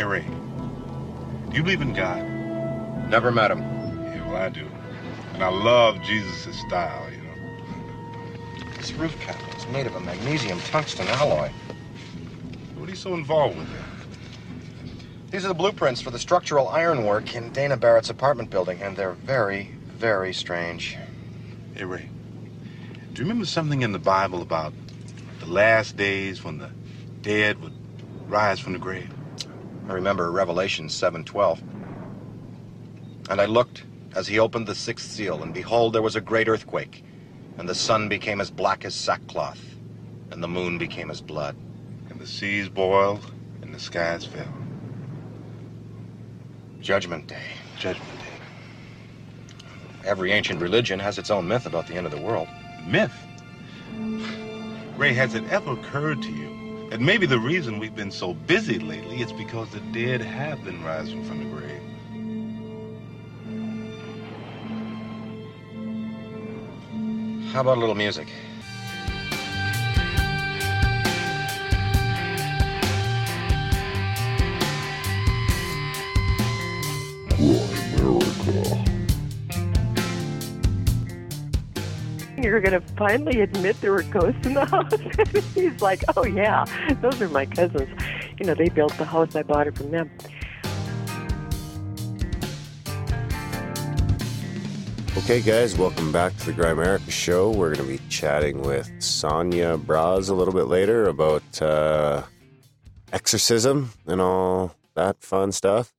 Hey, Ray, do you believe in God? Never met him. Yeah, well, I do. And I love Jesus' style, you know. This roof cap is made of a magnesium tungsten alloy. What are you so involved with it? These are the blueprints for the structural ironwork in Dana Barrett's apartment building, and they're very, very strange. Hey, Ray, do you remember something in the Bible about the last days when the dead would rise from the grave? I remember Revelation 7:12. And I looked as he opened the sixth seal, and behold, there was a great earthquake, and the sun became as black as sackcloth, and the moon became as blood. And the seas boiled and the skies fell. Judgment Day. Judgment Day. Every ancient religion has its own myth about the end of the world. Myth. Ray, has it ever occurred to you that maybe the reason we've been so busy lately is because the dead have been rising from the grave? How about a little music? You're going to finally admit there were ghosts in the house? He's like, oh, yeah, those are my cousins. You know, they built the house. I bought it from them. Okay, guys, welcome back to the Grimerica Show. We're going to be chatting with Sonia Brosz a little bit later about uh, exorcism and all that fun stuff.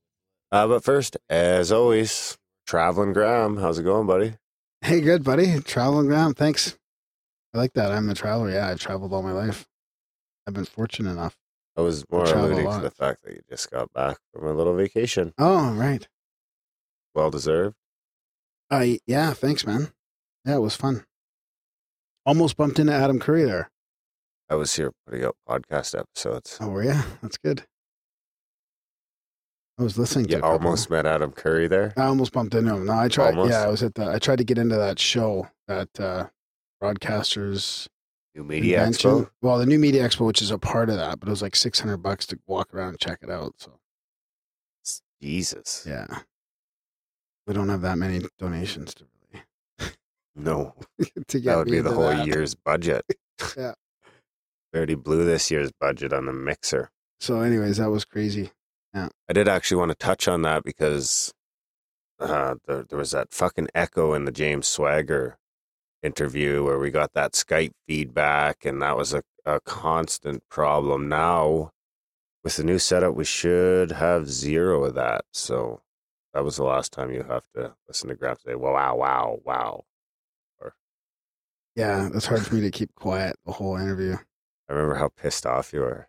Uh, but first, as always, Traveling Graham, how's it going, buddy? Hey, good buddy. Traveling ground. Thanks. I like that. I'm a traveler. Yeah, I've traveled all my life. I've been fortunate enough. I was more a alluding to the fact that you just got back from a little vacation. Oh, right. Well deserved. Uh, yeah, thanks, man. Yeah, it was fun. Almost bumped into Adam Curry there. I was here putting out podcast episodes. Oh, yeah. That's good. I was listening to You almost met Adam Curry there. I almost bumped into him. No, I tried. Almost? Yeah, I was at the. I tried to get into that show that uh, broadcasters New Media Convention. Expo. Well, the new media expo, which is a part of that, but it was like six hundred bucks to walk around and check it out. So Jesus. yeah, we don't have that many donations to really No, to that would be the whole that. year's budget. Yeah. We already blew this year's budget on the mixer. So, anyways, that was crazy. I did actually want to touch on that because uh, there, there was that fucking echo in the James Swagger interview where we got that Skype feedback, and that was a, a constant problem. Now, with the new setup, we should have zero of that. So that was the last time you have to listen to Graham say, wow, wow, wow, wow. Yeah, it's hard for me to keep quiet the whole interview. I remember how pissed off you were.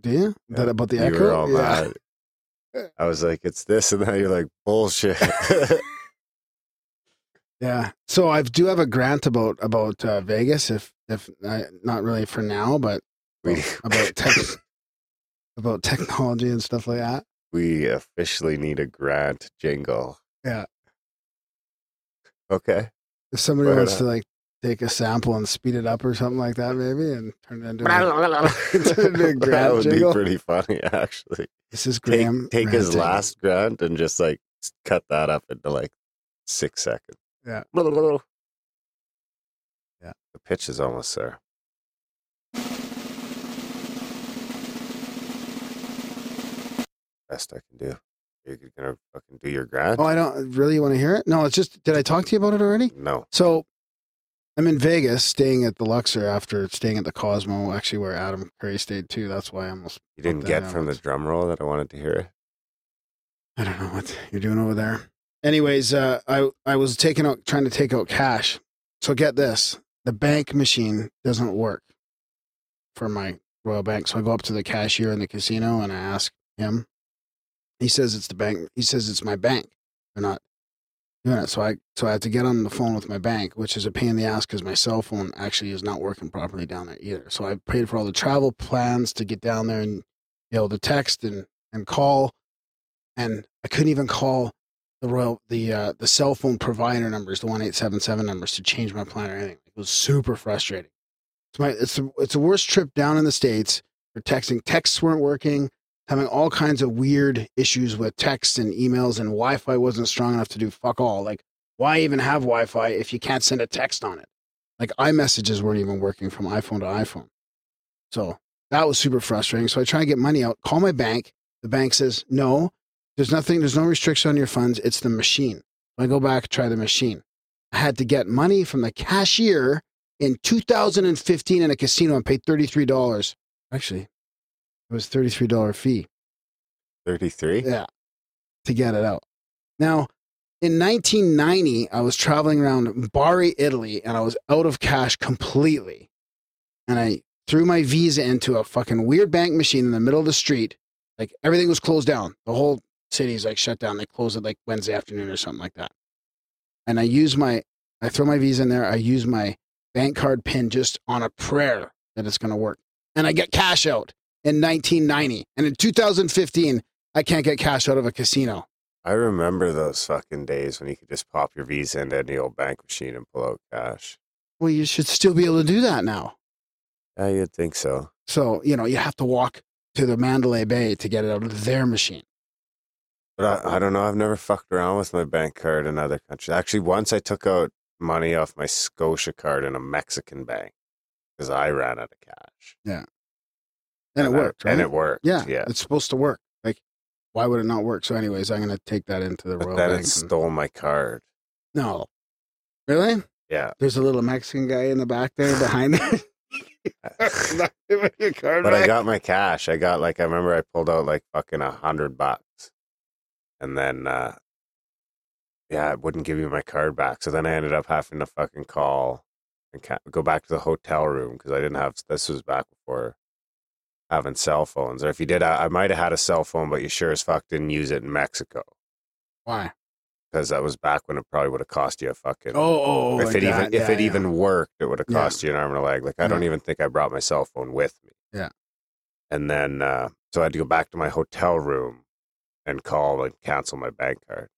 Do you? Yeah. That about the you echo? were all yeah. mad. I was like, it's this, and then you're like, bullshit. Yeah. So I do have a grant about about uh, Vegas. If if uh, not really for now, but we, about tech, about technology and stuff like that. we officially need a grant jingle. Yeah. Okay. If somebody Right wants on. to like take a sample and speed it up or something like that, maybe, and turn it into a, into a that would jingle. be pretty funny, actually. This is Graham. take his last grant and just like cut that up into like six seconds. Yeah. Yeah. The pitch is almost there. Best I can do. You're gonna fucking do your grant? Oh, I don't really want to hear it. No, it's just. Did I talk to you about it already? no. So, I'm in Vegas, staying at the Luxor after staying at the Cosmo, actually where Adam Curry stayed too. That's why I almost. You didn't get out. from the drum roll that I wanted to hear. I don't know what you're doing over there. Anyways, uh, I I was taking out trying to take out cash. So get this: the bank machine doesn't work for my Royal Bank. So I go up to the cashier in the casino and I ask him. He says it's the bank. He says it's my bank. They're not it. So I so I had to get on the phone with my bank, which is a pain in the ass because my cell phone actually is not working properly down there either. So I paid for all the travel plans to get down there and be able to text and and call and I couldn't even call the royal the uh, the cell phone provider numbers, the one eight seven seven numbers, to change my plan or anything. It was super frustrating. It's my it's the it's the worst trip down in the states for texting. Texts weren't working. Having all kinds of weird issues with texts and emails, and Wi Fi wasn't strong enough to do fuck all. Like, why even have Wi Fi if you can't send a text on it? Like, iMessages weren't even working from iPhone to iPhone. So that was super frustrating. So I try to get money out, call my bank. The bank says, no, there's nothing, there's no restriction on your funds. It's the machine. I go back, try the machine. I had to get money from the cashier in 2015 in a casino and paid $33. Actually, it was $33 fee. 33? Yeah. To get it out. Now, in 1990, I was traveling around Bari, Italy, and I was out of cash completely. And I threw my visa into a fucking weird bank machine in the middle of the street. Like everything was closed down. The whole city's like shut down. They close it like Wednesday afternoon or something like that. And I use my, I throw my visa in there. I use my bank card pin just on a prayer that it's going to work. And I get cash out in 1990. And in 2015, I can't get cash out of a casino. I remember those fucking days when you could just pop your Visa into any old bank machine and pull out cash. Well, you should still be able to do that now. Yeah, you'd think so. So, you know, you have to walk to the Mandalay Bay to get it out of their machine. But I, I don't know. I've never fucked around with my bank card in other countries. Actually, once I took out money off my Scotia card in a Mexican bank because I ran out of cash. And it worked, right? And it worked. yeah, Yeah. it's supposed to work. Like, why would it not work? So, anyways, I'm going to take that into the But Royal then Bank. it and- stole my card. no. Really? Yeah. There's a little Mexican guy in the back there behind it. Not giving your card But I got my cash. I got like I remember I pulled out like fucking a hundred bucks, and then uh yeah, it wouldn't give me my card back. So then I ended up having to fucking call and ca- go back to the hotel room because I didn't have. This was back before having cell phones, or if you did, I, I might have had a cell phone, but you sure as fuck didn't use it in Mexico Why? because that was back when it probably would have cost you a fucking. Oh, oh, oh, if like it even that. if it yeah. even worked, it would have Yeah. cost you an arm and a leg. Like I don't even think I brought my cell phone with me. Yeah. And then uh, so I had to go back to my hotel room and call and cancel my bank card.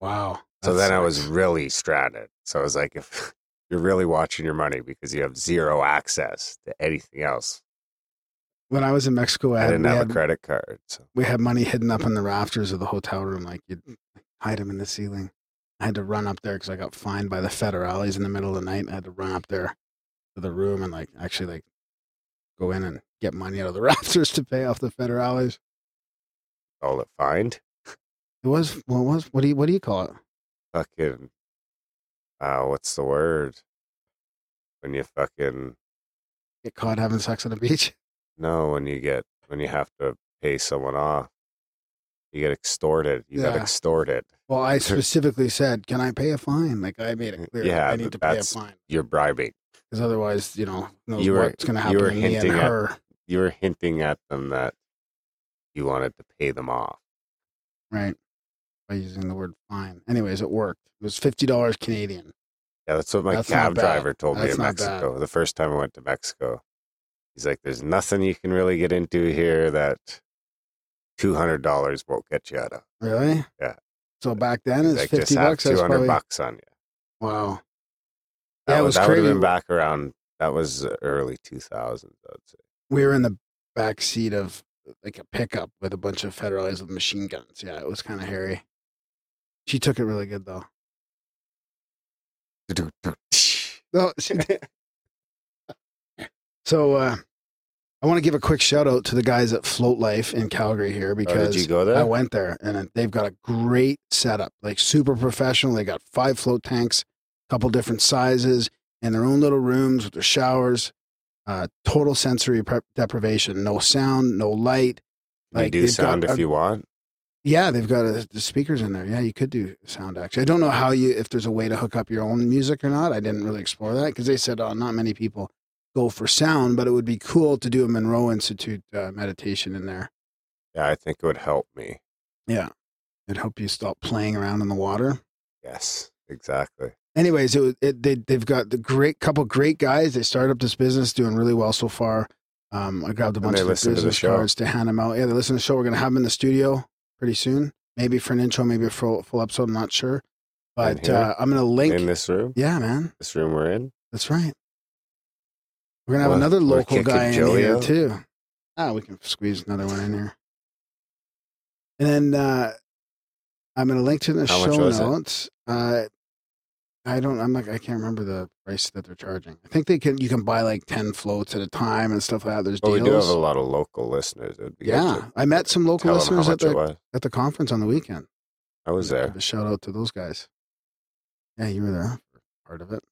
Wow. So that then I was really stranded. So I was like, if you're really watching your money because you have zero access to anything else, when I was in Mexico, I, I had, didn't we, have had a credit card. So we had money hidden up in the rafters of the hotel room. Like you'd hide them in the ceiling. I had to run up there because I got fined by the federales in the middle of the night. I had to run up there to the room and like actually like go in and get money out of the rafters to pay off the federales. all it find It was what was what do you what do you call it? fucking uh, what's the word when you fucking Get caught having sex on the beach. No, when you get when you have to pay someone off, you get extorted. You got Yeah. extorted. Well, I specifically said, "Can I pay a fine?" Like I made it clear, Yeah, I need but to pay a that's- fine You're bribing. because otherwise, you know, knows You were- what's going to you happen were to me and hinting at- her. You were hinting at them that you wanted to pay them off. right? By using the word fine. Anyways, it worked. It was fifty dollars Canadian. Yeah, that's what my That's not cab bad. driver told me That's in not bad. Mexico. The first time I went to Mexico, he's like, "There's nothing you can really get into here that two hundred dollars won't get you out of." Really? Yeah. So back then, it's like, fifty just bucks. two That's probably bucks on you. wow. That, Yeah, it was that would have crazy. been back around. That was uh, early two thousands. I would say. We were in the back seat of like a pickup with a bunch of federales with machine guns. Yeah, it was kind of hairy. She took it really good though. No, she did. So uh, I want to give a quick shout out to the guys at Float Life in Calgary here Oh, because did you go there? I went there and they've got a great setup, like super professional. They got five float tanks, a couple different sizes, and their own little rooms with their showers. Uh, total sensory pre- deprivation, no sound, no light. Like, do they've sound if a- you want. Yeah, they've got a, the speakers in there. Yeah, you could do sound actually. I don't know how you if there's a way to hook up your own music or not. I didn't really explore that because they said oh, not many people go for sound, but it would be cool to do a Monroe Institute uh, meditation in there. Yeah, I think it would help me. Yeah, it'd help you stop playing around in the water. Yes, exactly. anyways, it, it they they've got the great couple great guys. They started up this business, doing really well so far. Um, I grabbed a bunch of listen to the business cards to hand them out. Yeah, they listen to the show. We're gonna have them in the studio pretty soon, maybe for an intro, maybe a full full episode. I'm not sure, but here? uh, I'm gonna link. In this room, yeah, man, this room we're in. that's right. We're gonna have Well, another local guy in Joey here out. too. Ah, we can squeeze another one in here. And then uh, I'm to link to the How show notes. Uh, I don't. I'm like I can't remember the price that they're charging. I think they can. You can buy like ten floats at a time and stuff like that. There's But we do have a lot of local listeners. It would be yeah, I met some local tell them how listeners at the at the conference on the weekend. I was there a shout out to those guys. Yeah, you were there part of it.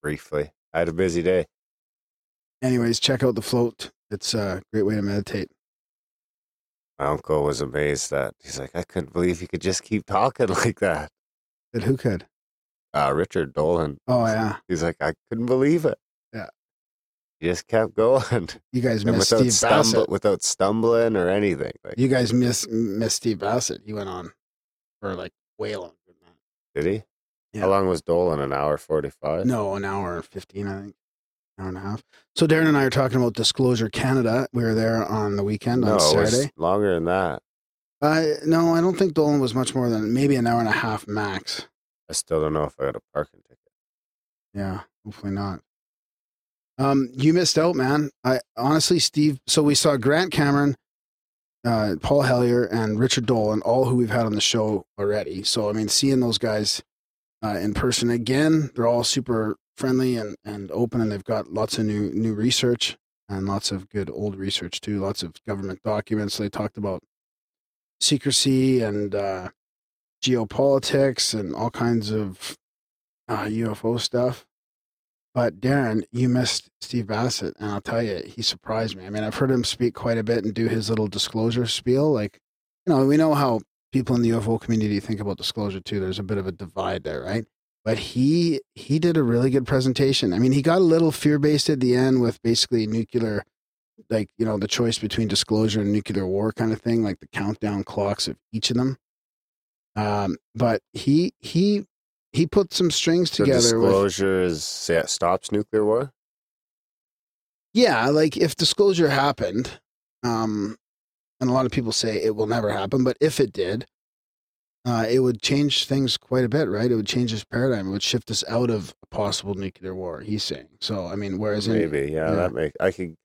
briefly. I had a busy day. Anyways, check out the float. It's a great way to meditate. My uncle was amazed that he's like, I couldn't believe he could just keep talking like that. But who could? Uh, Richard Dolan. Oh yeah, He's like, I couldn't believe it. Yeah. He just kept going. you guys And missed without, Steve stumble, Bassett. without stumbling or anything. Like, You guys miss missed Steve Bassett. He went on for like way longer than that. did he? Yeah. How long was Dolan? An hour 45? No, an hour and fifteen, I think, hour and a half. So Darren and I are talking about Disclosure Canada. We were there on the weekend on Saturday. longer than that. Uh, no, I don't think Dolan was much more than maybe an hour and a half max. I still don't know if I got a parking ticket. Yeah, hopefully not. Um, you missed out, man. I honestly, Steve. So we saw Grant Cameron, uh, Paul Hellyer, and Richard Dolan, all who we've had on the show already. So I mean, seeing those guys uh, in person again, they're all super friendly and, and open, and they've got lots of new new research and lots of good old research too. Lots of government documents. They talked about secrecy and uh, geopolitics and all kinds of uh, UFO stuff. But Darren, you missed Steve Bassett, and I'll tell you, he surprised me. I mean, I've heard him speak quite a bit and do his little disclosure spiel. Like, you know, we know how people in the UFO community think about disclosure too. There's a bit of a divide there, right? But he he did a really good presentation. I mean, he got a little fear based at the end with basically nuclear, like you know, the choice between disclosure and nuclear war kind of thing, like the countdown clocks of each of them. Um, but he he he put some strings So together with disclosure is say stops nuclear war? Yeah, like if disclosure happened, um, and a lot of people say it will never happen, but if it did, uh, it would change things quite a bit, right? It would change this paradigm. It would shift us out of a possible nuclear war. He's saying. So, I mean, whereas in, Maybe, yeah, yeah. that make I could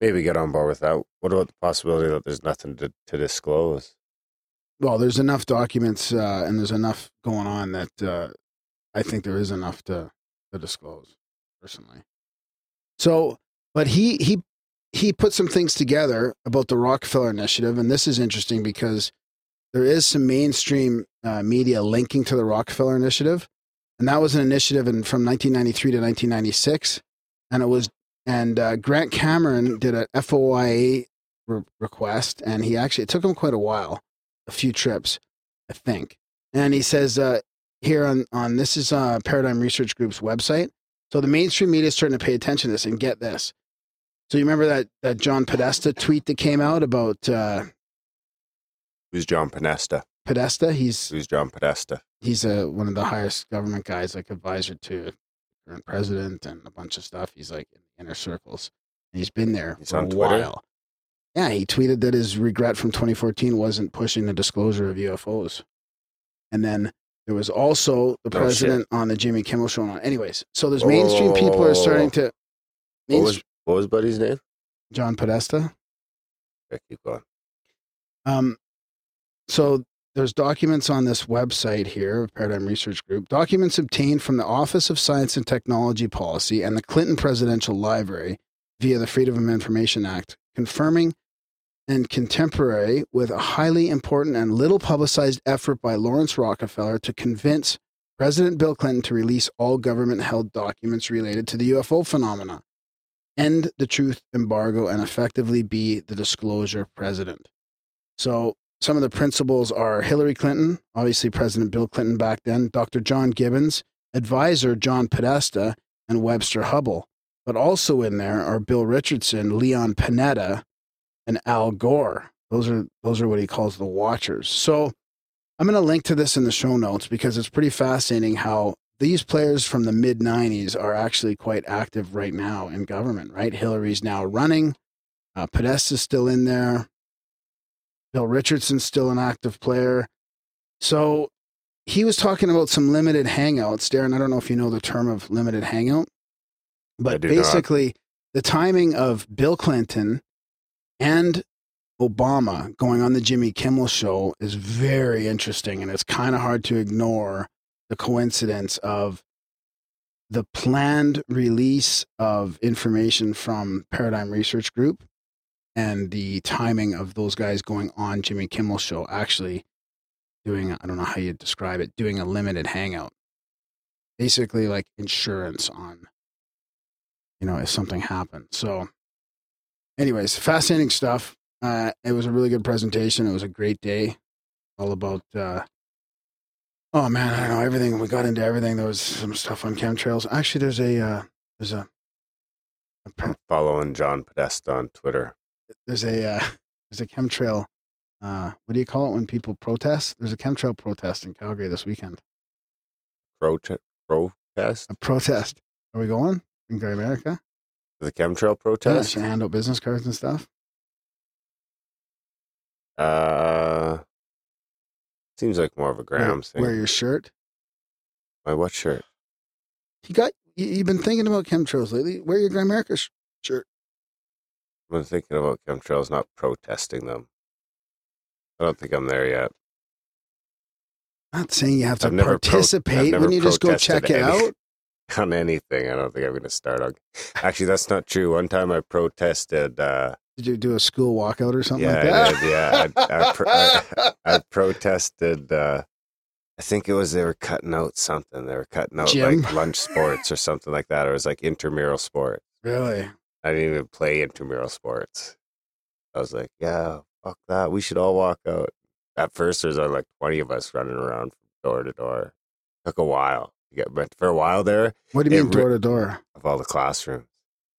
maybe get on board with that. What about the possibility that there's nothing to, to disclose? well, there's enough documents uh, and there's enough going on that uh, I think there is enough to to disclose personally. So, but he he he put some things together about the Rockefeller Initiative, and this is interesting because there is some mainstream uh, media linking to the Rockefeller Initiative, and that was an initiative in, from 1993 to 1996, and it was and uh, Grant Cameron did a FOIA re- request, and he actually it took him quite a while, a few trips, I think, and he says uh, here on on this is uh, Paradigm Research Group's website. So the mainstream media is starting to pay attention to this and get this. So you remember that that John Podesta tweet that came out about uh, Who's John Podesta? Podesta? He's Who's John Podesta? he's a one of the highest government guys, like advisor to the current president and a bunch of stuff. He's like in the inner circles. And he's been there He's for a Twitter? while. Yeah, he tweeted that his regret from 2014 wasn't pushing the disclosure of UFOs. And then there was also the No president on the Jimmy Kimmel show. On anyways, so there's mainstream people are starting to. What was what was Buddy's name? John Podesta. Okay, keep going. Um, so there's documents on this website here, of Paradigm Research Group, documents obtained from the Office of Science and Technology Policy and the Clinton Presidential Library via the Freedom of Information Act, confirming and contemporary with a highly important and little publicized effort by Laurance Rockefeller to convince President Bill Clinton to release all government held documents related to the UFO phenomena, end the truth embargo, and effectively be the disclosure president. So, some of the principals are Hillary Clinton, obviously President Bill Clinton back then, Dr. John Gibbons, advisor John Podesta, and Webster Hubbell. But also in there are Bill Richardson, Leon Panetta, and Al Gore. Those are those are what he calls the watchers. So I'm going to link to this in the show notes because it's pretty fascinating how these players from the mid 90s are actually quite active right now in government, right? Hillary's now running. Uh, Podesta's still in there. Bill Richardson's still an active player. So he was talking about some limited hangouts. Darren, I don't know if you know the term of limited hangout, but do not. basically the timing of Bill Clinton and Obama going on the Jimmy Kimmel show is very interesting, and it's kind of hard to ignore the coincidence of the planned release of information from Paradigm Research Group and the timing of those guys going on Jimmy Kimmel show actually doing I don't know how you describe it doing a limited hangout. Basically like insurance on you know if something happened. So anyways fascinating stuff. Uh, it was a really good presentation. It was a great day. All about uh, oh man i don't know everything. We got into everything. There was some stuff on chemtrails. Actually there's a uh, there's a, a I'm following John Podesta on Twitter. There's a uh, there's a chemtrail. Uh, what do you call it when people protest? There's a chemtrail protest in Calgary this weekend. Prote- protest? A protest. Are we going in Grimerica? The chemtrail protest? should hand out business cards and stuff. Uh, seems like more of a Wear, Grams thing. wear your shirt. My what shirt? You got. You, you've been thinking about chemtrails lately. Wear your Grimerica sh- shirt. Been thinking about chemtrails, not protesting them. I don't think I'm there yet. Not saying you have to I've never pro- participate. never you just go check it any- out? On anything, I don't think I'm going to start on. Actually, that's not true. One time I protested. Uh, Did you do a school walkout or something yeah, like that? I did. Yeah, I, I, pro- I, I protested. Uh, I think it was they were cutting out something. They were cutting out Gym? like lunch sports or something like that. Or it was like intramural sport. really? I didn't even play intramural sports. I was like, yeah, fuck that. We should all walk out. At first, there's uh, like 20 of us running around from door to door. Took a while to get, but for a while there, What do you mean door to door? of all the classrooms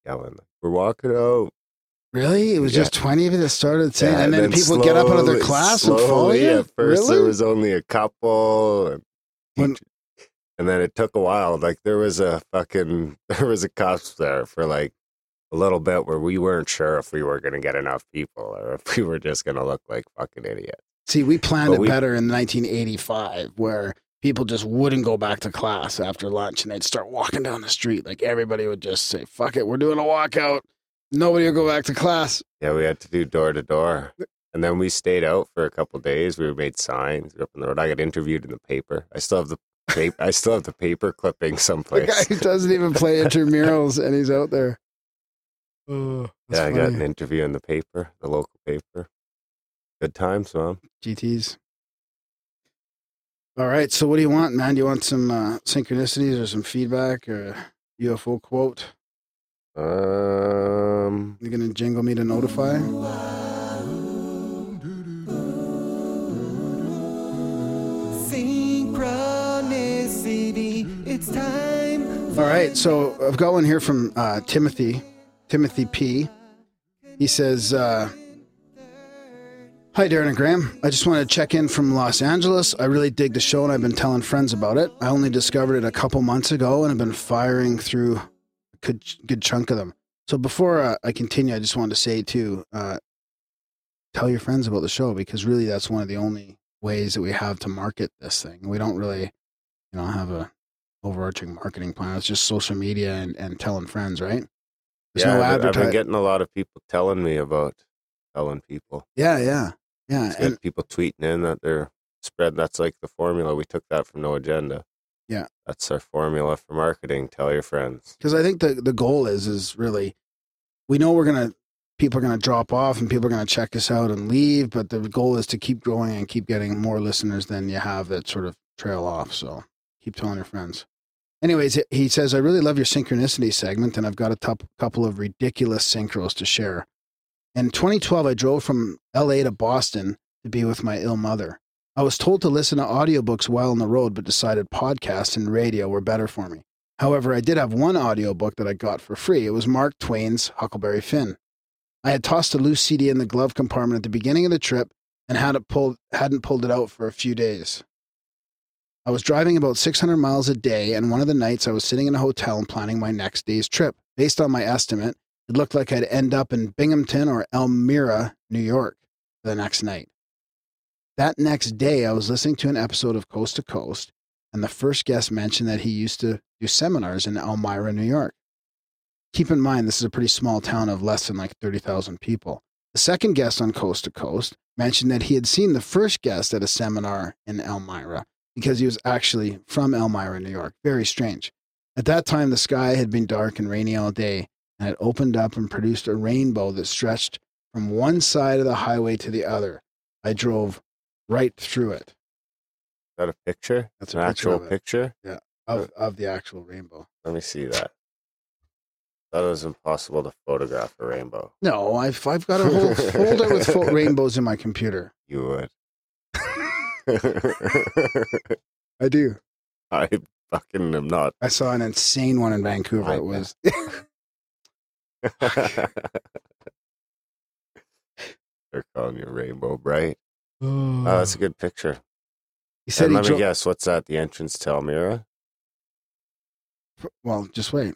yelling, we're walking out. Really? It was Yeah. just 20 of you that started saying, Yeah, and then, people would get up out of their slowly- class and follow you? At first, really? there was only a couple, and, When- and then it took a while. Like there was a fucking there was a cops there for like a little bit where we weren't sure if we were going to get enough people or if we were just going to look like fucking idiots. See, we planned But it we- better in 1985, where people just wouldn't go back to class after lunch and they'd start walking down the street. Like everybody would just say, fuck it, we're doing a walkout. Nobody will go back to class. Yeah, we had to do door to door. And then we stayed out for a couple days. We made signs we were up on the road. I got interviewed in the paper. I still have the paper. I still have the paper clipping The guy someplace. who doesn't even play intramurals and he's out there. Oh, yeah, I got an interview in the paper, the local paper. Good times, man. GTs. All right. So, what do you want, man? Do you want some uh, synchronicities or some feedback or a UFO quote? Um, You're going to jingle me to notify? Synchronicity, it's time. All right, so I've got one here from uh, Timothy, Timothy P. He says, uh, "Hi, Darren and Graham. I just wanted to check in from Los Angeles. I really dig the show, and I've been telling friends about it. I only discovered it a couple months ago, and have been firing through a good, good chunk of them. So before uh, I continue, I just wanted to say too, uh, tell your friends about the show because really that's one of the only ways that we have to market this thing. We don't really, you know, have a overarching marketing plan. It's just social media and, and telling friends, right? There's yeah, no I've, been- I've been getting a lot of people telling me about telling people. Yeah, yeah, yeah. And people tweeting in that they're spread. That's like the formula. We took that from No Agenda. Yeah. That's our formula for marketing. Tell your friends. because I think the the goal is is really, we know we're gonna people are gonna drop off and people are gonna check us out and leave, but the goal is to keep growing and keep getting more listeners than you have that sort of trail off. So keep telling your friends. Anyways, he- says, I really love your synchronicity segment, and I've got a couple of ridiculous synchros to share. In 2012, I drove from LA to Boston to be with my ill mother. I was told to listen to audiobooks while on the road, but decided podcasts and radio were better for me. However, I did have one audiobook that I got for free. It was Mark Twain's Huckleberry Finn. I had tossed a loose CD in the glove compartment at the beginning of the trip and had it pulled, hadn't pulled it out for a few days. I was driving about 600 miles a day, and one of the nights I was sitting in a hotel and planning my next day's trip. Based on my estimate, it looked like I'd end up in Binghamton or Elmira, New York, the next night. That next day, I was listening to an episode of Coast to Coast, and the first guest mentioned that he used to do seminars in Elmira, New York. Keep in mind, this is a pretty small town of less than like 30,000 people. The second guest on Coast to Coast mentioned that he had seen the first guest at a seminar in Elmira because he was actually from Elmira, New York. Very strange. At that time, the sky had been dark and rainy all day and had opened up and produced a rainbow that stretched from one side of the highway to the other. I drove right through it Is that a picture? That's an picture actual picture. of, of the actual rainbow. Let me see that. Thought it was impossible to photograph a rainbow. No, I've, I've got a whole folder with fo- rainbows in my computer. You would. I do. I fucking am not. I saw an insane one in Vancouver. I It was They're calling you Rainbow Bright. oh, Oh, that's a oh. good picture. he said And he let me guess, what's that? The entrance to Elmira? Well, just wait.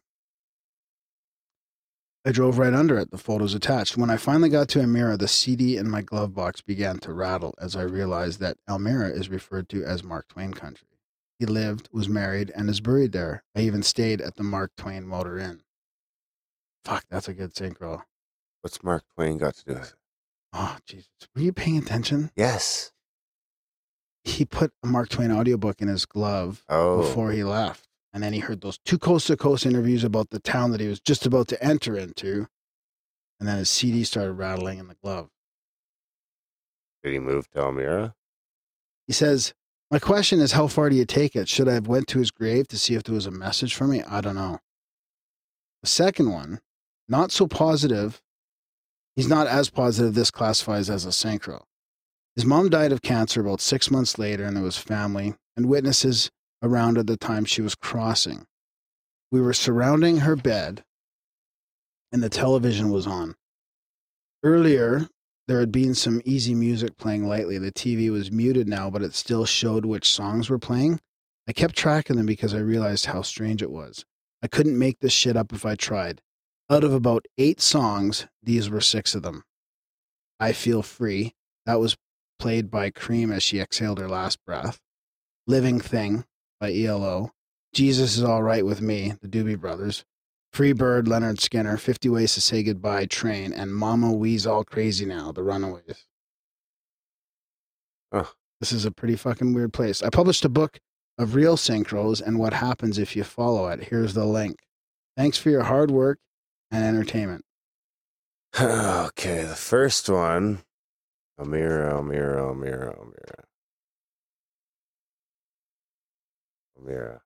I drove right under it. The photos attached. When I finally got to Elmira, the CD in my glove box began to rattle as I realized that Elmira is referred to as Mark Twain country. He lived, was married, and is buried there. I even stayed at the Mark Twain Motor Inn. Fuck, that's a good synchro. What's Mark Twain got to do with it? Oh, Jesus. Were you paying attention? Yes. He put a Mark Twain audiobook in his glove Oh. before he left. And then he heard those two coast to coast interviews about the town that he was just about to enter into. And then his CD started rattling in the glove. Did he move to Elmira? He says, My question is, how far do you take it? Should I have went to his grave to see if there was a message for me? I don't know. The second one, not so positive. He's not as positive this classifies as a synchro. His mom died of cancer about six months later, and there was family and witnesses around at the time she was crossing. We were surrounding her bed, and the television was on. Earlier, there had been some easy music playing lightly. The TV was muted now, but it still showed which songs were playing. I kept track of them because I realized how strange it was. I couldn't make this shit up if I tried. Out of about eight songs, these were six of them. I Feel Free, that was played by Cream as she exhaled her last breath. Living Thing by ELO. Jesus is All Right with Me, the Doobie Brothers. Free Bird, Lynyrd Skynyrd, 50 Ways to Say Goodbye, Train, and Mama We's All Crazy Now, The Runaways. Huh. This is a pretty fucking weird place. I published a book of real synchros and what happens if you follow it. Here's the link. Thanks for your hard work and entertainment. okay, the first one. Elmira, Elmira, Elmira, Elmira. Elmira.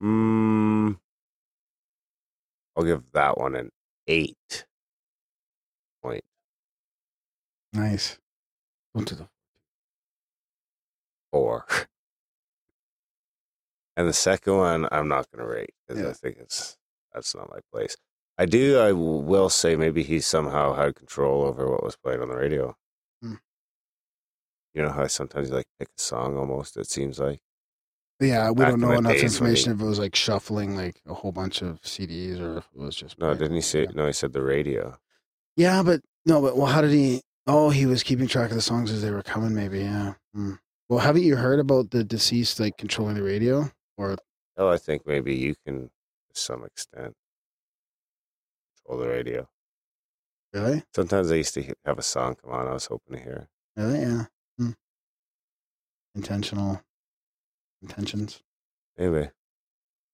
Hmm. I'll give that one an eight point Nice. Don't do the four. And the second one, I'm not going to rate because Yeah. I think it's that's not my place. I do. I will say maybe he somehow had control over what was playing on the radio. You know how I sometimes like pick a song almost. It seems like Yeah, we Back don't in know the enough days when information if it was like shuffling like a whole bunch of CDs or if it was just no. Didn't he say? No, he said the radio. Yeah, but no, but well, how did he? Oh, he was keeping track of the songs as they were coming. Maybe, yeah. Hmm. Well, haven't you heard about the deceased like controlling the radio? Or oh, I think maybe you can, to some extent, control the radio. really, Sometimes I used to have a song come on. I was hoping to hear. really, yeah. Hmm. Intentional intentions. Maybe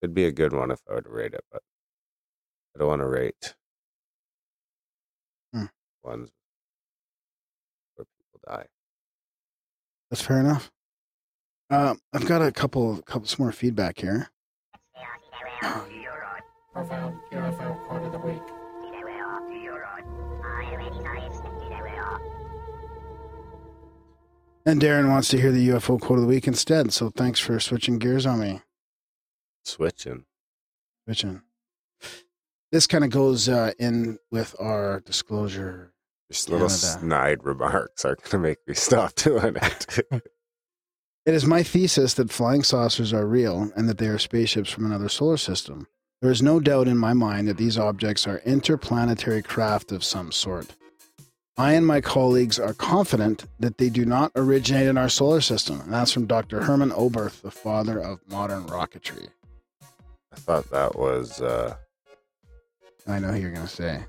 it'd be a good one if I were to rate it, but I don't want to rate Hmm. ones where people die. That's fair enough. Uh, I've got a couple, couple some more feedback here. Profound UFO quote of the week. And Darren wants to hear the UFO quote of the week instead. So thanks for switching gears on me. Switching. Switching. This kind of goes uh, in with our disclosure. Just little Canada. snide remarks are going to make me stop doing it. It is my thesis that flying saucers are real and that they are spaceships from another solar system. There is no doubt in my mind that these objects are interplanetary craft of some sort. I and my colleagues are confident that they do not originate in our solar system. And that's from Dr. Herman Oberth, the father of modern rocketry. I thought that was uh, I know who you're gonna say.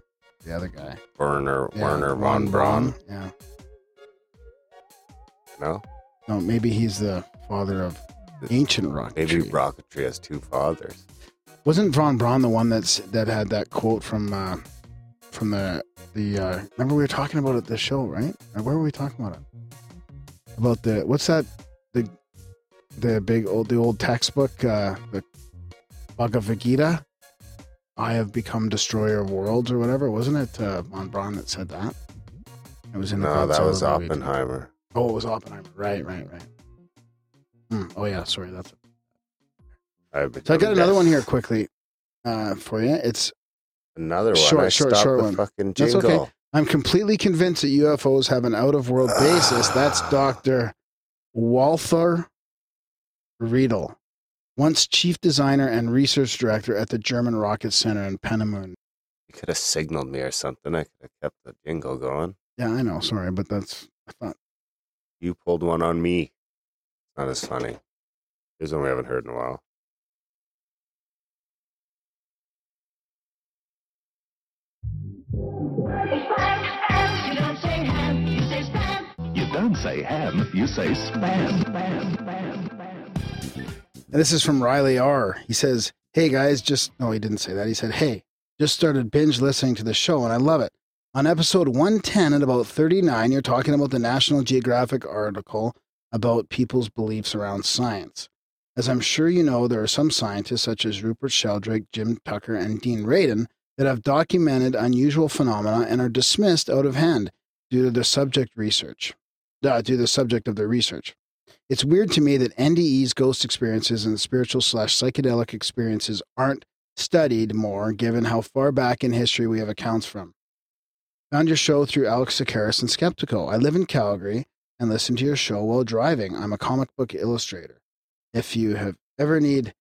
The other guy. Wernher Yeah, Wernher von Braun. Yeah. No, No, maybe he's the father of ancient rocketry. maybe rocketry has two fathers. Wasn't von Braun the one that's that had that quote from uh, from the the uh, remember we were talking about it at the show, right? Or where were we talking about it? About the what's that the the big old the old textbook uh, the Bhagavad Gita. I have become destroyer of worlds or whatever. Wasn't it uh, von Braun that said that? It was in the No, that was. Oppenheimer. Oh, it was Oppenheimer. Right, right, right. Hmm. Oh yeah, sorry. That's it. I've So I got another one here quickly uh, for you. It's Another one. Short, I short, short the one. fucking That's okay. I'm completely convinced that UFOs have an out of world basis. That's Dr. Walther Riedel, once chief designer and research director at the German Rocket Center in Peenemünde. You could have signaled me or something. I could have kept the jingle going. Yeah, I know. Sorry, but that's, I thought, You pulled one on me. It's not as funny. Here's one we haven't heard in a while. Don't say ham, you say spam. Spam, spam, spam. and this is from Riley R. He says, Hey guys, just, no, he didn't say that. He said, Hey, just started binge listening to the show and I love it. On episode 110 at about 39, you're talking about the National Geographic article about people's beliefs around science. As I'm sure you know, there are some scientists such as Rupert Sheldrake, Jim Tucker, and Dean Radin that have documented unusual phenomena and are dismissed out of hand due to their subject research, uh, to the subject of their research. It's weird to me that NDE's ghost experiences and spiritual slash psychedelic experiences aren't studied more, given how far back in history we have accounts from. Found your show through Alex Tsakiris and Skeptiko. I live in Calgary and listen to your show while driving. I'm a comic book illustrator. If you have ever need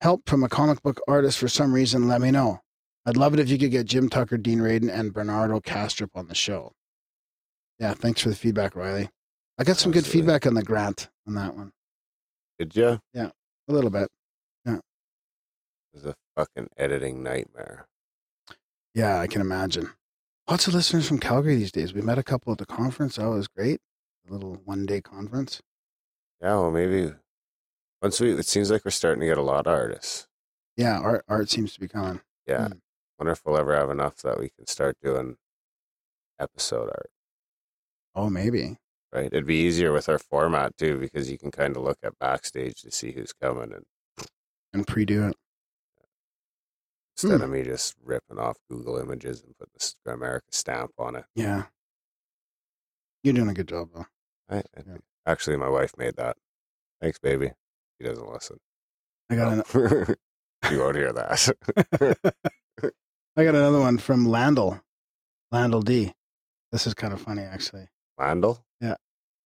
help from a comic book artist for some reason, let me know. I'd love it if you could get Jim Tucker, Dean Radin, and Bernardo Kastrup on the show. Yeah, thanks for the feedback, Riley. I got some good feedback on the grant on that one. Did you? Yeah, a little bit. Yeah. It was a fucking editing nightmare. Yeah, I can imagine. Lots of listeners from Calgary these days. We met a couple at the conference. That was great. A little one day conference. Yeah, well, maybe once we, it seems like we're starting to get a lot of artists. Yeah, art art seems to be coming. Yeah. Hmm. Wonder if we'll ever have enough that we can start doing episode art, Oh, maybe. right? It'd be easier with our format too, because you can kind of look at backstage to see who's coming and And pre do it. instead Hmm. of me just ripping off Google images and putting the America stamp on it. Yeah. You're doing a good job though. I, I- Yeah. Actually, my wife made that. Thanks, baby. He doesn't listen. I got an, Oh. you won't hear that. I got another one from Landel. Landel D. This is kind of funny actually. Landel? Yeah.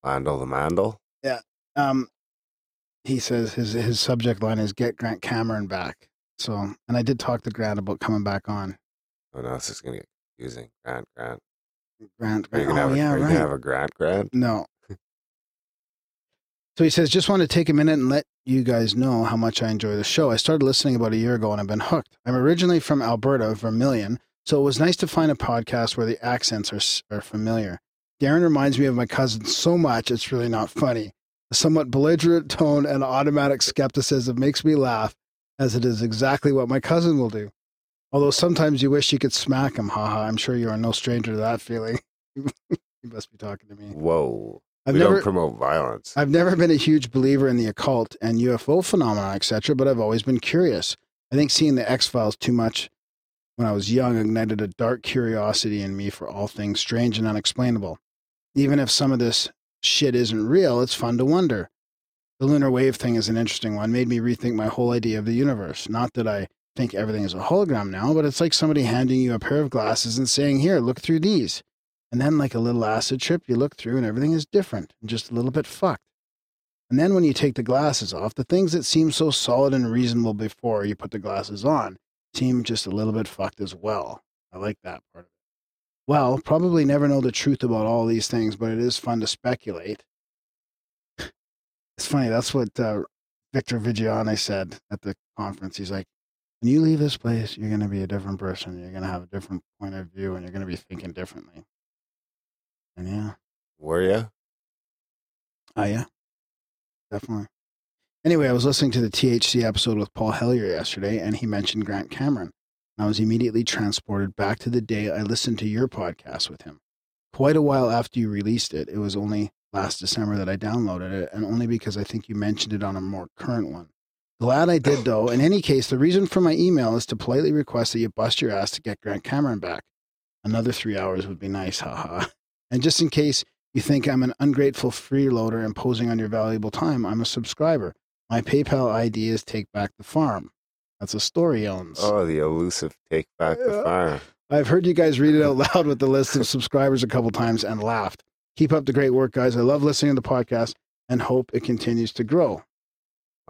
Landel the Mandel? Yeah. Um he says his his subject line is get Grant Cameron back. So and I did talk to Grant about coming back on. Oh, no, this is going to get confusing. Grant, Grant. Grant, you Grant. Oh, a- yeah, are you right. gonna have a Grant, Grant? No. So he says, just want to take a minute and let you guys know how much I enjoy the show. I started listening about a year ago and I've been hooked. I'm originally from Alberta, Vermilion, so it was nice to find a podcast where the accents are, are familiar. Darren reminds me of my cousin so much, it's really not funny. The somewhat belligerent tone and automatic skepticism makes me laugh, as it is exactly what my cousin will do. Although sometimes you wish you could smack him, haha. I'm sure you are no stranger to that feeling. you must be talking to me. Whoa. I've we never, don't promote violence. I've never been a huge believer in the occult and UFO phenomena, etc., but I've always been curious. I think seeing the X Files too much when I was young ignited a dark curiosity in me for all things strange and unexplainable. Even if some of this shit isn't real, it's fun to wonder. The lunar wave thing is an interesting one, made me rethink my whole idea of the universe. Not that I think everything is a hologram now, but it's like somebody handing you a pair of glasses and saying, Here, look through these. And then, like a little acid trip, you look through and everything is different and just a little bit fucked. And then when you take the glasses off, the things that seem so solid and reasonable before you put the glasses on seem just a little bit fucked as well. I like that part of it. Well, probably never know the truth about all these things, but it is fun to speculate. It's funny. That's what uh, Victor Viggiani said at the conference. He's like, when you leave this place, you're going to be a different person. You're going to have a different point of view and you're going to be thinking differently. And yeah. Were you? Oh, yeah. Definitely. Anyway, I was listening to the THC episode with Paul Hellyer yesterday, and he mentioned Grant Cameron. I was immediately transported back to the day I listened to your podcast with him. Quite a while after you released it, it was only last December that I downloaded it, and only because I think you mentioned it on a more current one. Glad I did, though. In any case, the reason for my email is to politely request that you bust your ass to get Grant Cameron back. Another three hours would be nice, haha. And just in case you think I'm an ungrateful freeloader imposing on your valuable time, I'm a subscriber. My PayPal ID is Take Back the Farm. That's a story owns. Oh, the elusive take back the farm. I've heard you guys read it out loud with the list of subscribers a couple times and laughed. Keep up the great work, guys. I love listening to the podcast and hope it continues to grow.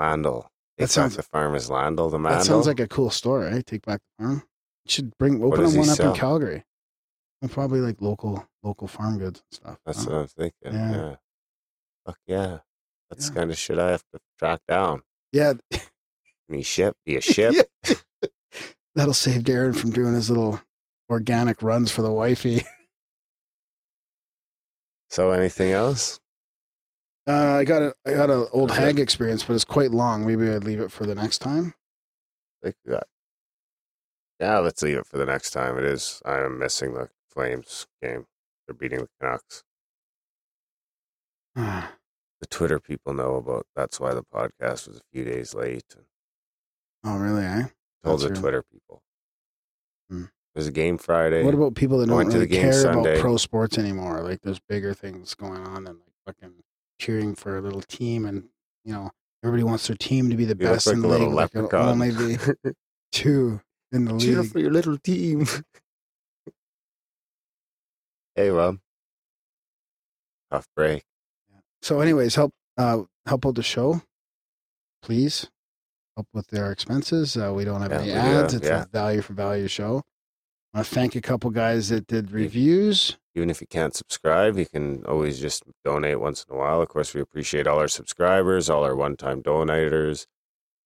Landel. That Take sounds- back the farm is Landel the man. That sounds like a cool story. Eh? Take back the farm. Should bring open one up sell? in Calgary. Well, probably like local local farm goods and stuff. That's huh? what I'm thinking. Yeah. Yeah. Fuck yeah. That's Yeah. kind of shit I have to track down. yeah, He ship? Be a ship? Yeah. that'll save Darren from doing his little organic runs for the wifey. So anything else? Uh, I got a I got an old hag experience, but it's quite long. Maybe I'd leave it for the next time. We got. Yeah, let's leave it for the next time. It is. I am missing the Flames game. They're beating the Canucks. The Twitter people know about. That's why the podcast was a few days late. Oh, really? Eh? told That's the true. Twitter people. Hmm. There's a game Friday. What about people that I don't really the game care Sunday. about pro sports anymore? Like there's bigger things going on than like fucking cheering for a little team, and you know everybody wants their team to be the you best like in the league. Leprechaun. only be two in the Cheer league. for your little team. hey, Rob. Tough break. So, anyways, help uh help out the show, please. Help with their expenses. Uh, we don't have Yeah, any ads. have- it's yeah. a value for value show. I want to thank a couple guys that did reviews. Even if you can't subscribe, you can always just donate once in a while. Of course, we appreciate all our subscribers, all our one time donators,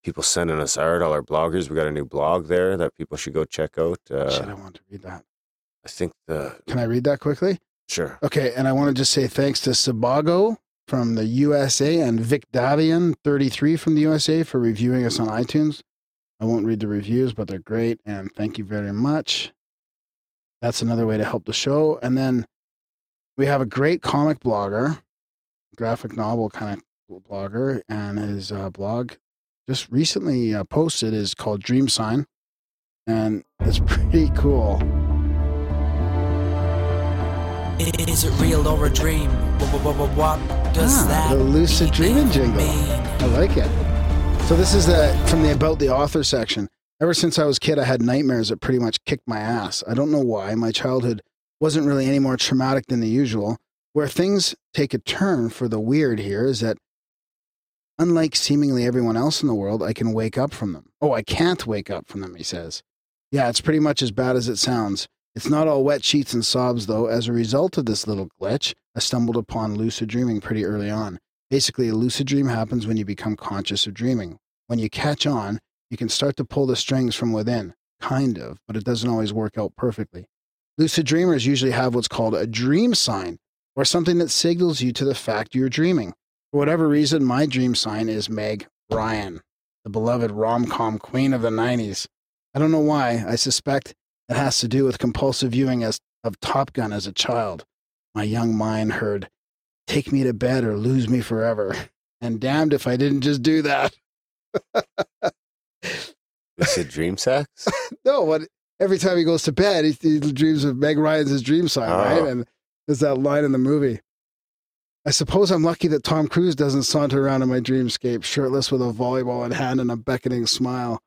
people sending us art, all our bloggers. We got a new blog there that people should go check out. Shit, Uh, I want to read that. I think the. Can I read that quickly? Sure. Okay, and I want to just say thanks to Sabago from the USA and Vic Davian 33 from the USA for reviewing us on iTunes. I won't read the reviews, but they're great, and thank you very much. That's another way to help the show. And then we have a great comic blogger, graphic novel kind of blogger, and his uh, blog just recently uh, posted is called Dream Sign, and it's pretty cool. Is it real or a dream? What, does Ah, that the lucid dreaming mean? jingle. I like it. So this is the from the about the author section. Ever since I was a kid, I had nightmares that pretty much kicked my ass. I don't know why. My childhood wasn't really any more traumatic than the usual. Where things take a turn for the weird here is that, unlike seemingly everyone else in the world, I can wake up from them. Oh, I can't wake up from them, he says. Yeah, it's pretty much as bad as it sounds. It's not all wet sheets and sobs, though. As a result of this little glitch, I stumbled upon lucid dreaming pretty early on. Basically, a lucid dream happens when you become conscious of dreaming. When you catch on, you can start to pull the strings from within, kind of, but it doesn't always work out perfectly. Lucid dreamers usually have what's called a dream sign, or something that signals you to the fact you're dreaming. For whatever reason, my dream sign is Meg Ryan, the beloved rom com queen of the 90s. I don't know why. I suspect it has to do with compulsive viewing as, of Top Gun as a child. My young mind heard, Take me to bed or lose me forever. And damned if I didn't just do that. Lucid dream sex? No, what every time he goes to bed, he, he dreams of Meg Ryan's his dream sign, Oh. right? And there's that line in the movie. I suppose I'm lucky that Tom Cruise doesn't saunter around in my dreamscape, shirtless with a volleyball in hand and a beckoning smile.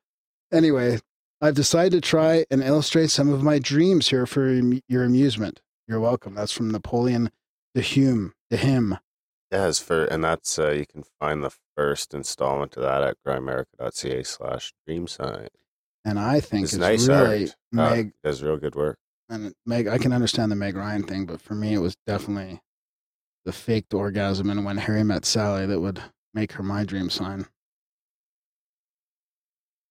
Anyway, I've decided to try and illustrate some of my dreams here for your amusement. You're welcome. That's from Napoleon de Hume, de him. Yeah, it's for, and that's, uh, you can find the first installment of that at grimerica.ca slash dream sign. And I think It's it's, nice really art. Uh, Meg does real good work. and Meg, I can understand the Meg Ryan thing, but for me, it was definitely the faked orgasm and when Harry met Sally that would make her my dream sign.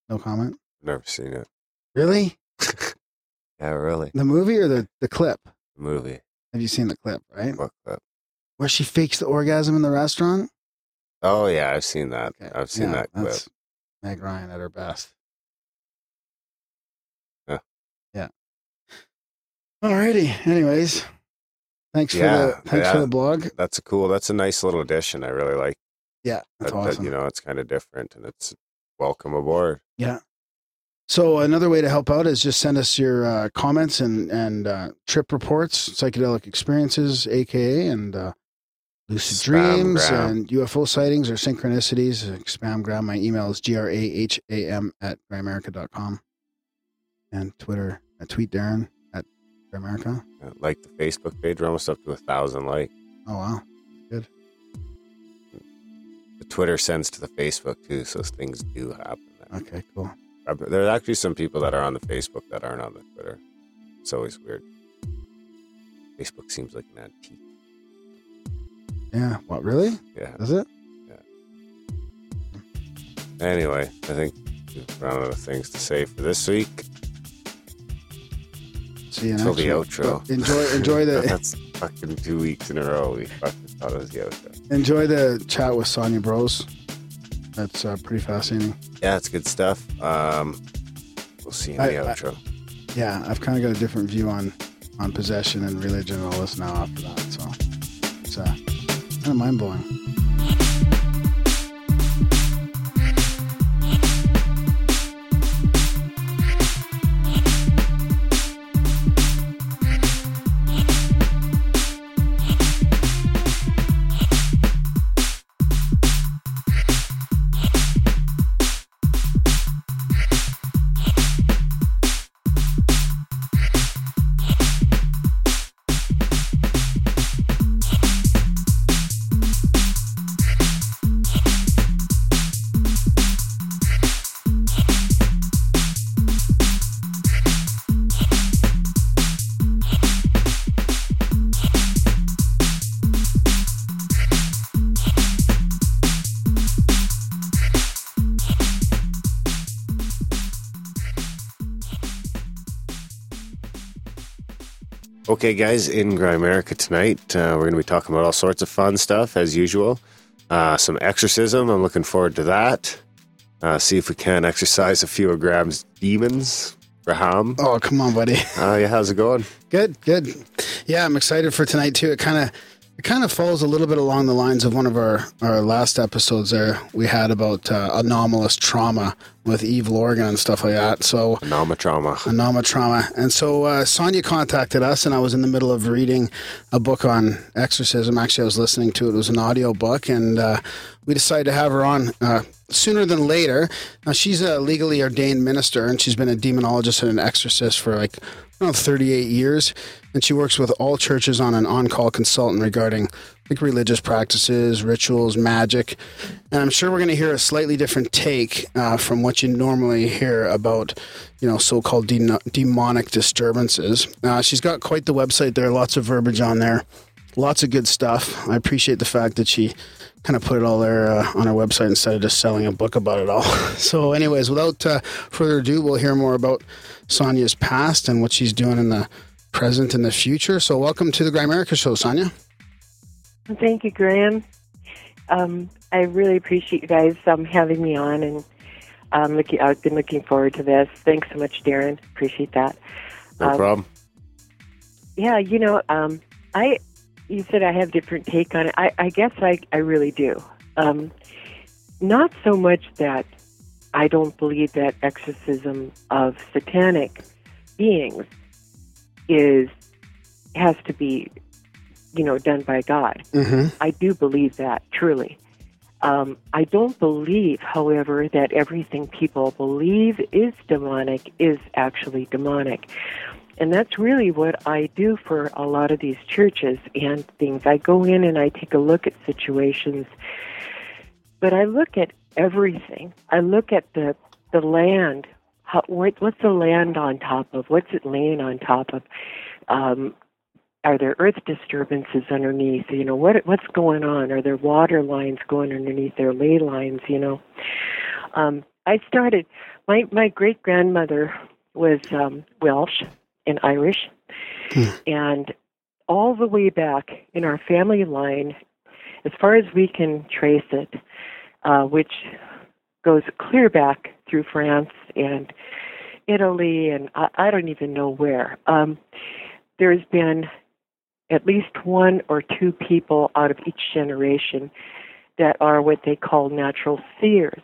No comment. Never seen it. Really? Yeah, really. The movie or the, the clip? Movie. Have you seen the clip, right? What clip? Where she fakes the orgasm in the restaurant? Oh yeah, I've seen that. Okay, I've seen yeah, that clip. Meg Ryan at her best. Yeah. Yeah. Alrighty. Anyways, thanks for the thanks for the blog. That's a cool. That's a nice little addition. I really like Yeah, that's that, that, awesome. you know, it's kind of different and it's welcome aboard. Yeah. So another way to help out is just send us your uh, comments and and uh, trip reports, psychedelic experiences, aka, and uh, lucid dreams Spamgram. and UFO sightings or synchronicities. Spam Spamgram. My email is graham at grimerica.com and Twitter at tweet Darren at grimerica. Uh, Like the Facebook page, we're almost up to a thousand like. Oh wow. Good. The Twitter sends to the Facebook too, so things do happen. Okay, cool. But There's actually some people that are on the Facebook that aren't on the Twitter. It's always weird. Facebook seems like an antique. Yeah. What really? Yeah. Is it? Yeah. Anyway, I think we've run out of things to say for this week. See you next the outro. But Enjoy enjoy the That's fucking two weeks in a row. We fucking thought it was the outro. enjoy the chat with Sonia Brosz. That's uh, pretty fascinating. Yeah, it's good stuff. Um, we'll see you in the I- I- outro. yeah, I've kind of got a different view on on possession and religion and all this now after that. So it's uh, kind of mind blowing. Okay, guys, in Grimerica tonight, uh, we're going to be talking about all sorts of fun stuff as usual. Uh, some exorcism. I'm looking forward to that. Uh, see if we can exercise a few of Graham's demons. Graham. Oh, come on, buddy. Oh, yeah, how's it going? Good, good. Yeah, I'm excited for tonight too. It kind of it kind of falls a little bit along the lines of one of our our last episodes there we had about uh, anomalous trauma with Eve Lorgen and stuff like that. So Anoma trauma. Anoma trauma. And so uh, Sonia contacted us, and I was in the middle of reading a book on exorcism. Actually, I was listening to it. It was an audio book, and uh, we decided to have her on uh, sooner than later. Now, she's a legally ordained minister, and she's been a demonologist and an exorcist for like around 38 years. And she works with all churches on an on call consultant regarding like religious practices, rituals, magic. And I'm sure we're going to hear a slightly different take uh, from what you normally hear about, you know, so-called de- demonic disturbances. Uh, she's got quite the website there, lots of verbiage on there, lots of good stuff. I appreciate the fact that she kind of put it all there uh, on our website instead of just selling a book about it all. so, anyways, without uh, further ado, we'll hear more about Sonia's past and what she's doing in the present and the future. So, welcome to the Grimerica Show, Sonia. Thank you, Graham. Um, I really appreciate you guys um, having me on, and um, looking, I've been looking forward to this. Thanks so much, Darren. Appreciate that. No Um, problem. Yeah, you know, um, I you said I have different take on it. I, I guess I I really do. Um, not so much that I don't believe that exorcism of satanic beings is has to be, you know, done by God. Mm-hmm. I do believe that truly. Um, I don't believe, however, that everything people believe is demonic is actually demonic. And that's really what I do for a lot of these churches and things. I go in and I take a look at situations, but I look at everything. I look at the the land. How, what, what's the land on top of? What's it laying on top of? Um, are there earth disturbances underneath? You know what what's going on? Are there water lines going underneath their ley lines? You know, um, I started my my great grandmother was um, Welsh and Irish, Hmm. and all the way back in our family line, as far as we can trace it, uh, which goes clear back through France and Italy, and I, I don't even know where. Um, there's been at least one or two people out of each generation that are what they call natural seers.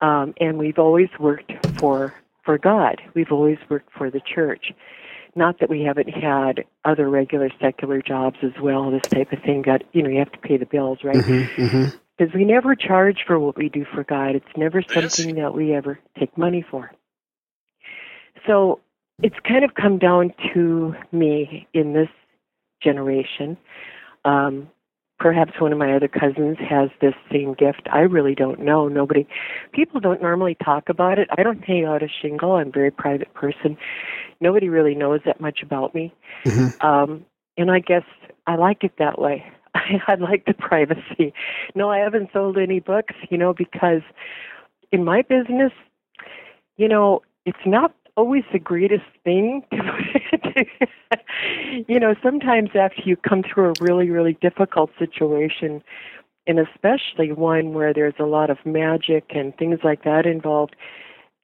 Um, and we've always worked for for God. We've always worked for the church. Not that we haven't had other regular secular jobs as well, this type of thing. Got you know, you have to pay the bills, right? Mm-hmm, mm-hmm. Because we never charge for what we do for God. It's never something that we ever take money for. So it's kind of come down to me in this generation. Um, perhaps one of my other cousins has this same gift. I really don't know. Nobody, people don't normally talk about it. I don't hang out a shingle. I'm a very private person. Nobody really knows that much about me. Mhm. Um, and I guess I like it that way. I, I like the privacy. No, I haven't sold any books, you know, because in my business, you know, it's not always the greatest thing to, you know, sometimes after you come through a really, really difficult situation, and especially one where there's a lot of magic and things like that involved,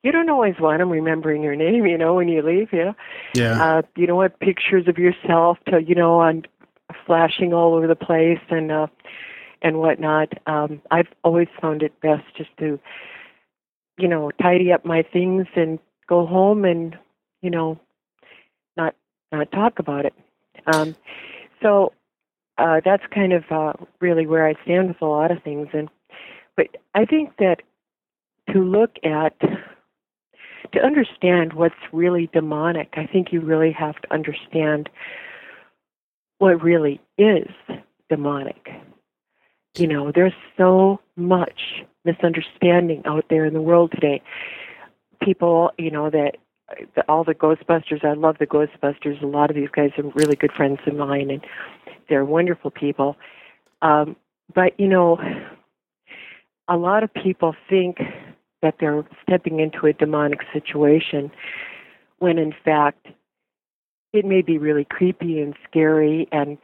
you don't always want them remembering your name, you know, when you leave, you know. Yeah. Uh, you don't want pictures of yourself to, you know, on flashing all over the place and uh and whatnot. Um, I've always found it best just to, you know, tidy up my things and go home and, you know, not not talk about it. Um, so uh, that's kind of uh, really where I stand with a lot of things. And but I think that to look at to understand what's really demonic, I think you really have to understand what really is demonic. You know, there's so much misunderstanding out there in the world today. People, you know, that the, all the Ghostbusters, I love the Ghostbusters. A lot of these guys are really good friends of mine, and they're wonderful people. Um, but, you know, a lot of people think that they're stepping into a demonic situation when in fact it may be really creepy and scary and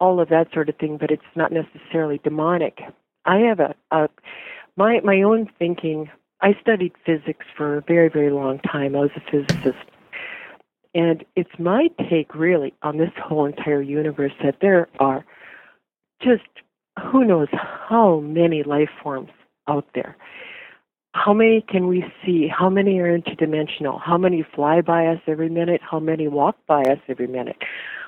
all of that sort of thing, but it's not necessarily demonic. I have a, a my my own thinking. I studied physics for a very very long time. I was a physicist, and it's my take really on this whole entire universe that there are just who knows how many life forms out there. How many can we see? How many are interdimensional? How many fly by us every minute? How many walk by us every minute?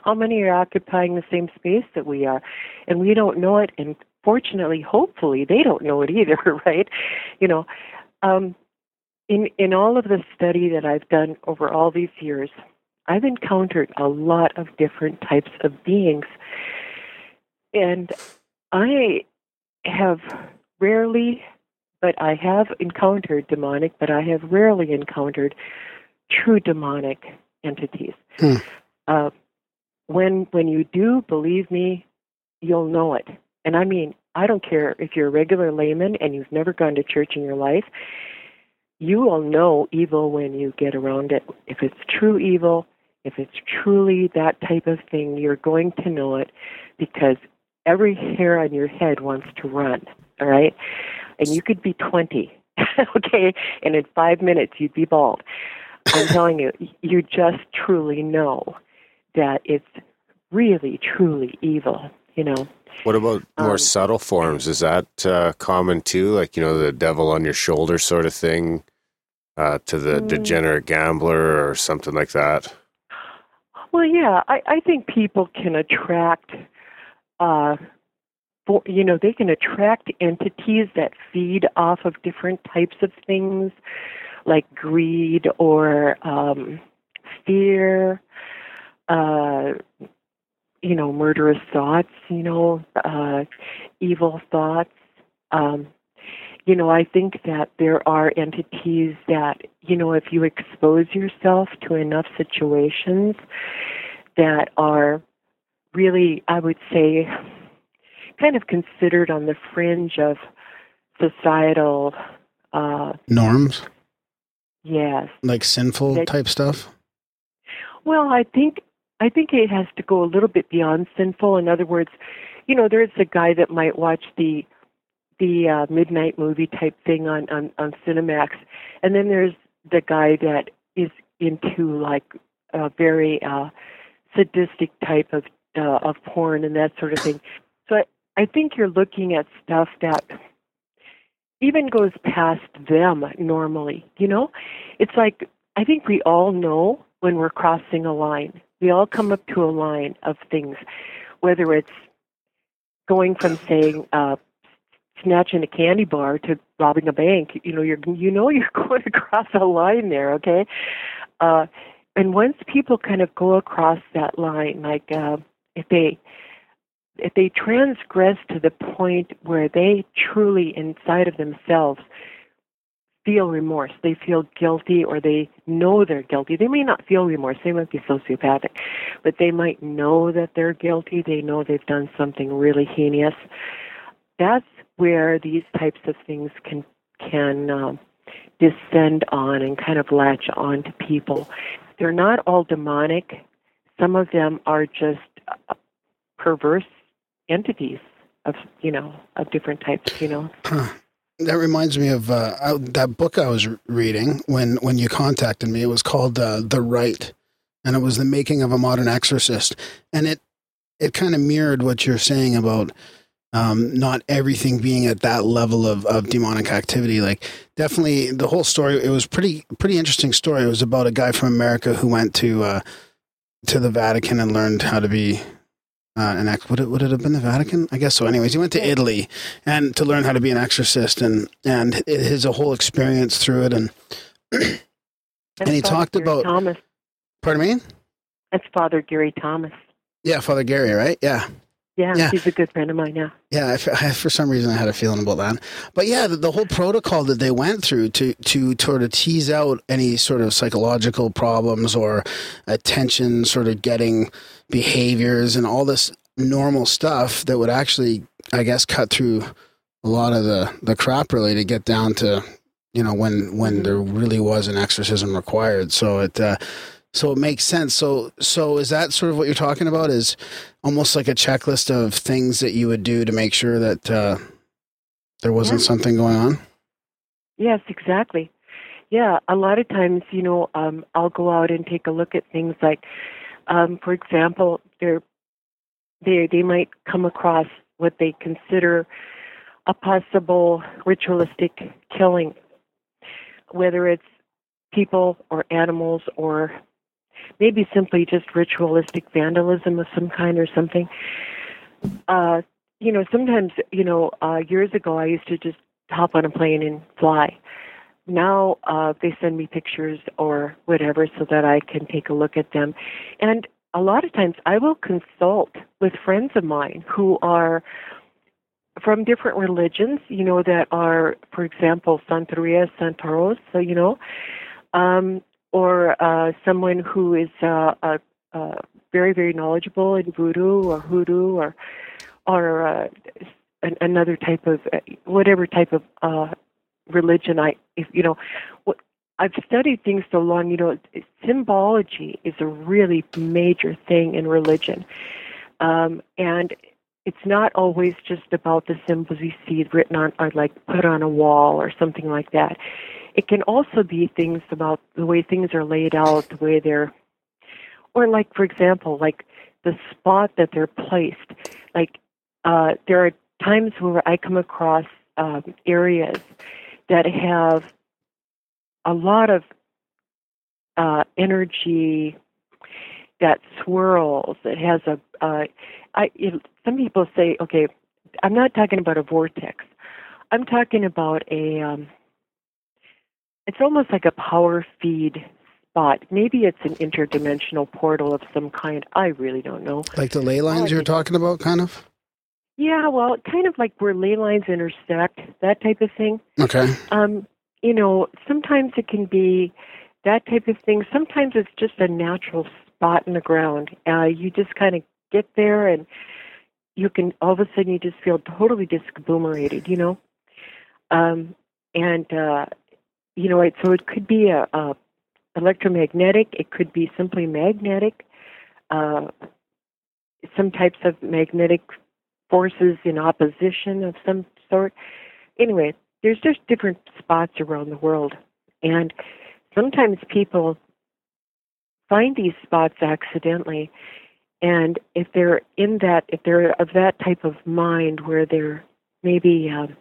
How many are occupying the same space that we are? And we don't know it. And fortunately, hopefully, they don't know it either, right? You know, um, in in all of the study that I've done over all these years, I've encountered a lot of different types of beings, and I have rarely but I have encountered demonic, but I have rarely encountered true demonic entities. Hmm. Uh, when when you do, believe me, you'll know it. And I mean, I don't care if you're a regular layman and you've never gone to church in your life. You will know evil when you get around it. If it's true evil, if it's truly that type of thing, you're going to know it because every hair on your head wants to run. All right and you could be 20, okay, and in five minutes you'd be bald. I'm telling you, you just truly know that it's really, truly evil, you know. What about more Um, subtle forms? Is that uh, common too? Like, you know, the devil on your shoulder sort of thing uh, to the Mm. degenerate gambler or something like that? Well, yeah, I, I think people can attract, uh, for, you know, they can attract entities that feed off of different types of things, like greed or um, fear, uh, you know, murderous thoughts, you know, uh, evil thoughts. Um, you know, I think that there are entities that, you know, if you expose yourself to enough situations that are really, I would say, kind of considered on the fringe of societal uh, Norms. Yes. like sinful That- type stuff. Well, I think I think it has to go a little bit beyond sinful. In other words, you know, there's a guy that might watch the the uh, midnight movie type thing on on on Cinemax, and then there's the guy that is into like a very uh, sadistic type of uh, of porn and that sort of thing. So I, I think you're looking at stuff that even goes past them normally. You know, it's like I think we all know when we're crossing a line. We all come up to a line of things, whether it's going from saying uh, snatching a candy bar to robbing a bank. You know, you're you know you're going across a line there. Okay, uh, and once people kind of go across that line, like uh, if they if they transgress to the point where they truly inside of themselves feel remorse, they feel guilty or they know they're guilty. They may not feel remorse, they might be sociopathic, but they might know that they're guilty, they know they've done something really heinous. That's where these types of things can can um, descend on and kind of latch on to people. They're not all demonic. Some of them are just uh, perverse entities of you know of different types. You know. That reminds me of uh, I, that book I was reading when when you contacted me. It was called uh, The Rite, and it was the making of a modern exorcist. And it it kind of mirrored what you're saying about um, not everything being at that level of, of demonic activity. Like definitely the whole story. It was pretty pretty interesting story. It was about a guy from America who went to uh, to the Vatican and learned how to be uh, an ex. Would it would it have been the Vatican? I guess so. Anyways, he went to Italy and to learn how to be an exorcist and and it, his whole experience through it and And he Father talked Gary about- Thomas. pardon me. That's Father Gary Thomas. Yeah, Father Gary, right? Yeah. Yeah, Yeah. he's a good friend of mine now. Yeah, I I for some reason I had a feeling about that. But yeah, the, the whole protocol that they went through to to sort of tease out any sort of psychological problems or attention, sort of getting behaviors and all this normal stuff that would actually, I guess, cut through a lot of the the crap really to get down to you know when when there really was an exorcism required. So it. Uh, so it makes sense. So so is that sort of what you're talking about? Is almost like a checklist of things that you would do to make sure that uh, there wasn't Yeah. something going on? Yes, exactly. Yeah, a lot of times, you know, um, I'll go out and take a look at things like, um, for example, they they might come across what they consider a possible ritualistic killing, whether it's people or animals or maybe simply just ritualistic vandalism of some kind or something. Uh, you know, sometimes, you know, uh, years ago I used to just hop on a plane and fly. Now uh, they send me pictures or whatever so that I can take a look at them. And a lot of times I will consult with friends of mine who are from different religions, you know, that are, for example, Santeria, Santeros, so, you know, um, or uh, someone who is uh, uh, uh, very, very knowledgeable in voodoo or hoodoo or or uh, an, another type of uh, whatever type of uh, religion I, if you know, what I've studied things so long. You know, symbology is a really major thing in religion, um, and it's not always just about the symbols you see written on or like put on a wall or something like that. It can also be things about the way things are laid out, the way they're, or like for example, like the spot that they're placed. Like uh, there are times where I come across um, areas that have a lot of uh, energy that swirls. It has a. Uh, I. It, some people say, okay, I'm not talking about a vortex. I'm talking about a. Um, it's almost like a power feed spot. Maybe it's an interdimensional portal of some kind. I really don't know. Like the ley lines you're talking about, kind of? Yeah, well, kind of like where ley lines intersect, that type of thing. Okay. Um, you know, sometimes it can be that type of thing. Sometimes it's just a natural spot in the ground. Uh, you just kind of get there and you can all of a sudden you just feel totally discombobulated, you know. Um, and uh, you know, it, so it could be a, a electromagnetic. It could be simply magnetic. Uh, some types of magnetic forces in opposition of some sort. Anyway, there's just different spots around the world, and sometimes people find these spots accidentally. And if they're in that, if they're of that type of mind where they're maybe um,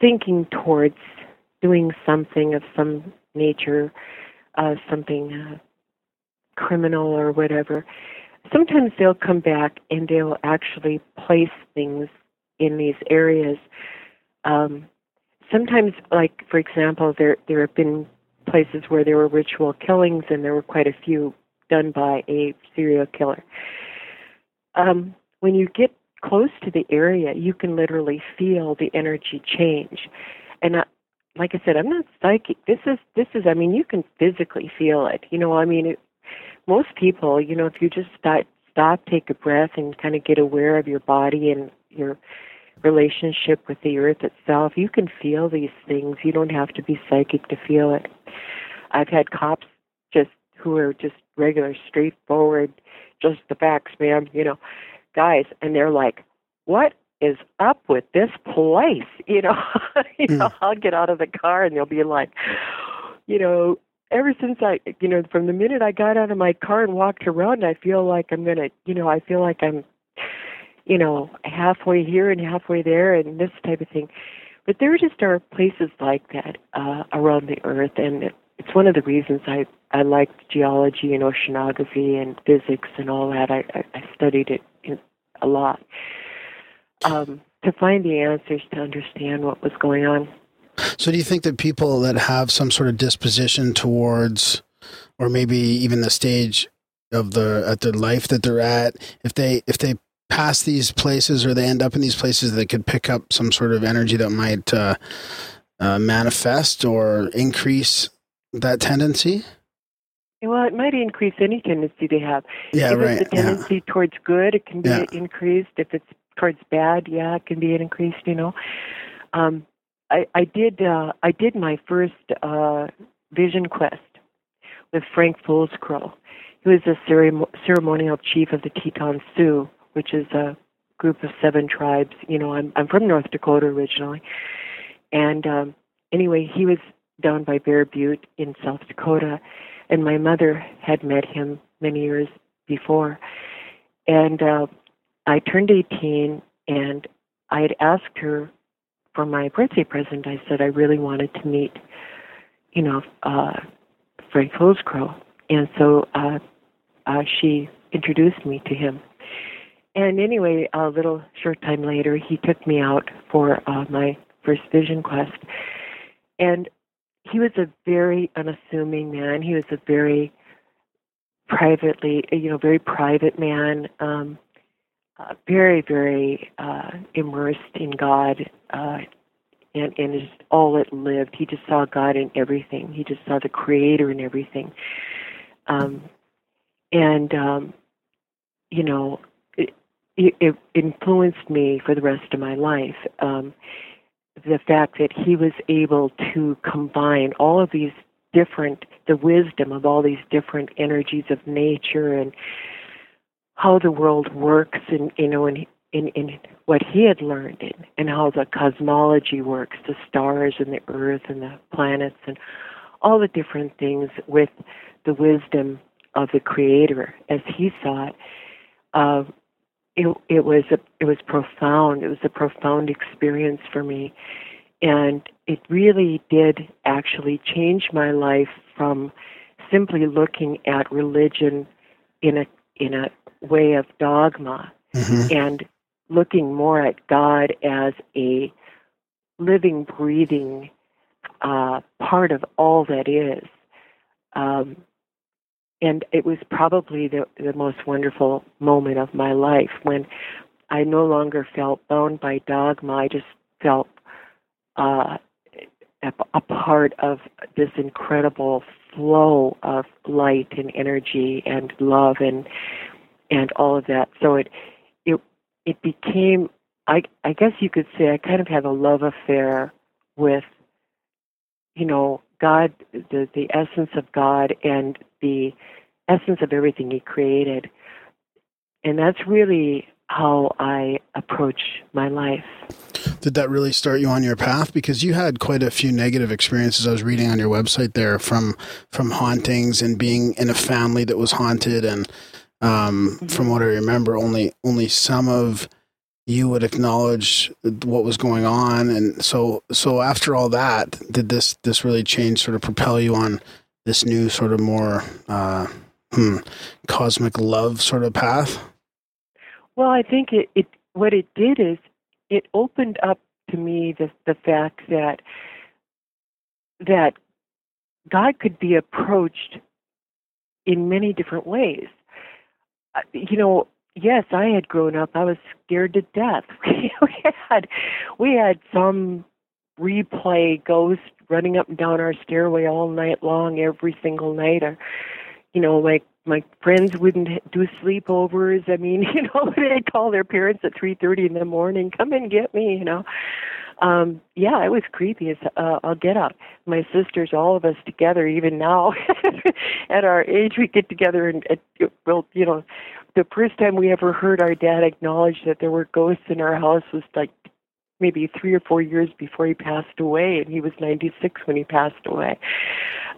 thinking towards doing something of some nature, uh, something uh, criminal or whatever, sometimes they'll come back and they'll actually place things in these areas. Um, sometimes, like for example, there there have been places where there were ritual killings, and there were quite a few done by a serial killer. Um, when you get close to the area, you can literally feel the energy change. And uh, like I said, I'm not psychic. This is this is. I mean, you can physically feel it. You know, I mean, it, most people, you know, if you just stop, stop, take a breath, and kind of get aware of your body and your relationship with the earth itself, you can feel these things. You don't have to be psychic to feel it. I've had cops just who are just regular, straightforward, just the facts, ma'am, you know, guys, and they're like, "What is up with this place?" You know, you know, mm. I'll get out of the car and they'll be like, you know, ever since I, you know, from the minute I got out of my car and walked around, I feel like I'm gonna, you know, I feel like I'm, you know, halfway here and halfway there, and this type of thing. But there just are places like that uh, around the earth, and it's one of the reasons I I liked geology and oceanography and physics and all that. I I, I studied it in, a lot um, to find the answers to understand what was going on. So, do you think that people that have some sort of disposition towards, or maybe even the stage of the at their life that they're at, if they if they pass these places or they end up in these places, they could pick up some sort of energy that might uh, uh, manifest or increase that tendency? Well, it might increase any tendency they have. Yeah, if right. it's a tendency yeah. towards good, it can be yeah. increased. If it's towards bad, yeah, it can be increased. You know, um, I, I did. Uh, I did my first uh, vision quest with Frank Crow. He was a ceremonial chief of the Teton Sioux, which is a group of seven tribes. You know, I'm I'm from North Dakota originally, and um, anyway, he was down by Bear Butte in South Dakota, and my mother had met him many years before. And uh, I turned 18, and I had asked her for my birthday present. I said I really wanted to meet, you know, uh, Frank Fools Crow, and so uh, uh, she introduced me to him. And anyway, a little short time later, he took me out for uh, my first vision quest, and he was a very unassuming man. He was a very privately, you know, very private man, um, uh, very, very uh, immersed in God, uh, and and all it lived. He just saw God in everything. He just saw the Creator in everything, um, and um, you know, it, it influenced me for the rest of my life. Um, the fact that he was able to combine all of these different the wisdom of all these different energies of nature and how the world works and you know in in, in what he had learned and, and how the cosmology works, the stars and the earth and the planets and all the different things with the wisdom of the creator as he saw it. Uh, it it was a it was profound. It was a profound experience for me, and it really did actually change my life from simply looking at religion in a in a way of dogma mm-hmm. and looking more at God as a living, breathing uh, part of all that is. Um, and it was probably the, the most wonderful moment of my life when I no longer felt bound by dogma. I just felt uh, a, a part of this incredible flow of light and energy and love and and all of that. So it it it became I I guess you could say I kind of have a love affair with you know, God, the the essence of God, and the essence of everything He created, and that's really how I approach my life. Did that really start you on your path? Because you had quite a few negative experiences. I was reading on your website there from from hauntings and being in a family that was haunted, and um, from what I remember, only only some of you would acknowledge what was going on. And so, so after all that, did this this really change, sort of propel you on this new sort of more uh, hmm, cosmic love sort of path? Well, I think it, it what it did is it opened up to me the the fact that that God could be approached in many different ways. Uh, you know, yes, I had grown up. I was scared to death. we had we had some replay ghost running up and down our stairway all night long, every single night. Or, you know, like my friends wouldn't do sleepovers. I mean, you know, they'd call their parents at three thirty in the morning, "Come and get me," you know. Um, yeah, it was creepy as uh, I'll get up. My sisters, all of us together, even now, at our age, we get together and, uh, well, you know, the first time we ever heard our dad acknowledge that there were ghosts in our house was like maybe three or four years before he passed away, and he was 96 when he passed away.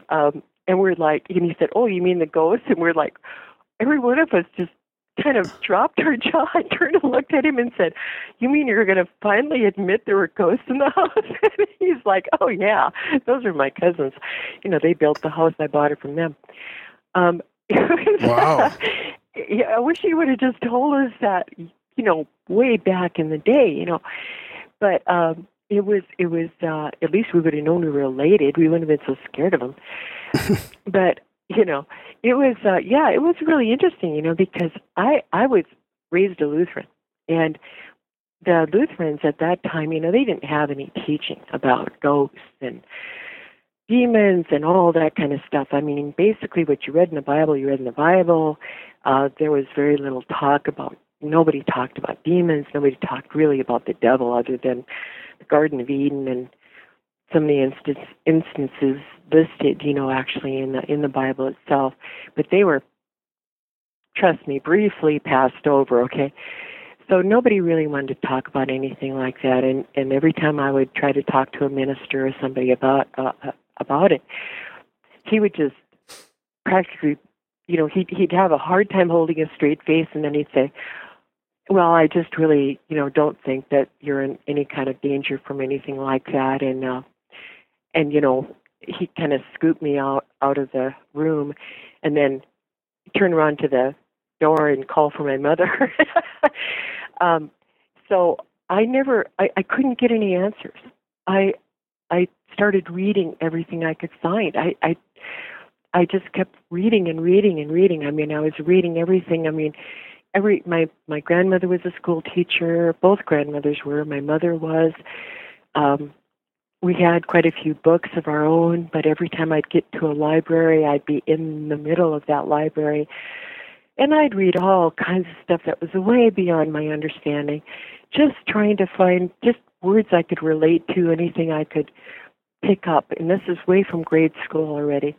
Um, and we're like, and he said, "Oh, you mean the ghosts?" And we're like, every one of us just kind of dropped her jaw and turned and looked at him and said, "You mean you're going to finally admit there were ghosts in the house?" and he's like, "Oh yeah, those are my cousins. You know, they built the house. I bought it from them." Um, wow. yeah, I wish he would have just told us that, you know, way back in the day, you know. But um it was it was uh at least we would have known we were related. We wouldn't have been so scared of him. but you know, it was uh yeah, it was really interesting, you know, because I I was raised a Lutheran and the Lutherans at that time, you know, they didn't have any teaching about ghosts and demons and all that kind of stuff. I mean, basically what you read in the Bible, you read in the Bible. Uh there was very little talk about nobody talked about demons, nobody talked really about the devil other than the Garden of Eden and so many instance, instances listed, you know, actually in the in the Bible itself, but they were, trust me, briefly passed over. Okay, so nobody really wanted to talk about anything like that, and and every time I would try to talk to a minister or somebody about uh, uh about it, he would just practically, you know, he'd he'd have a hard time holding a straight face, and then he'd say, well, I just really, you know, don't think that you're in any kind of danger from anything like that, and uh, and you know he kind of scooped me out out of the room and then turn around to the door and call for my mother. Um so i never I, I couldn't get any answers. I i started reading everything i could find. I i i just kept reading and reading and reading. I mean i was reading everything. I mean every my my grandmother was a school teacher. Both grandmothers were. My mother was. Um we had quite a few books of our own, but every time I'd get to a library, I'd be in the middle of that library. And I'd read all kinds of stuff that was way beyond my understanding, just trying to find just words I could relate to, anything I could pick up. And this is way from grade school already.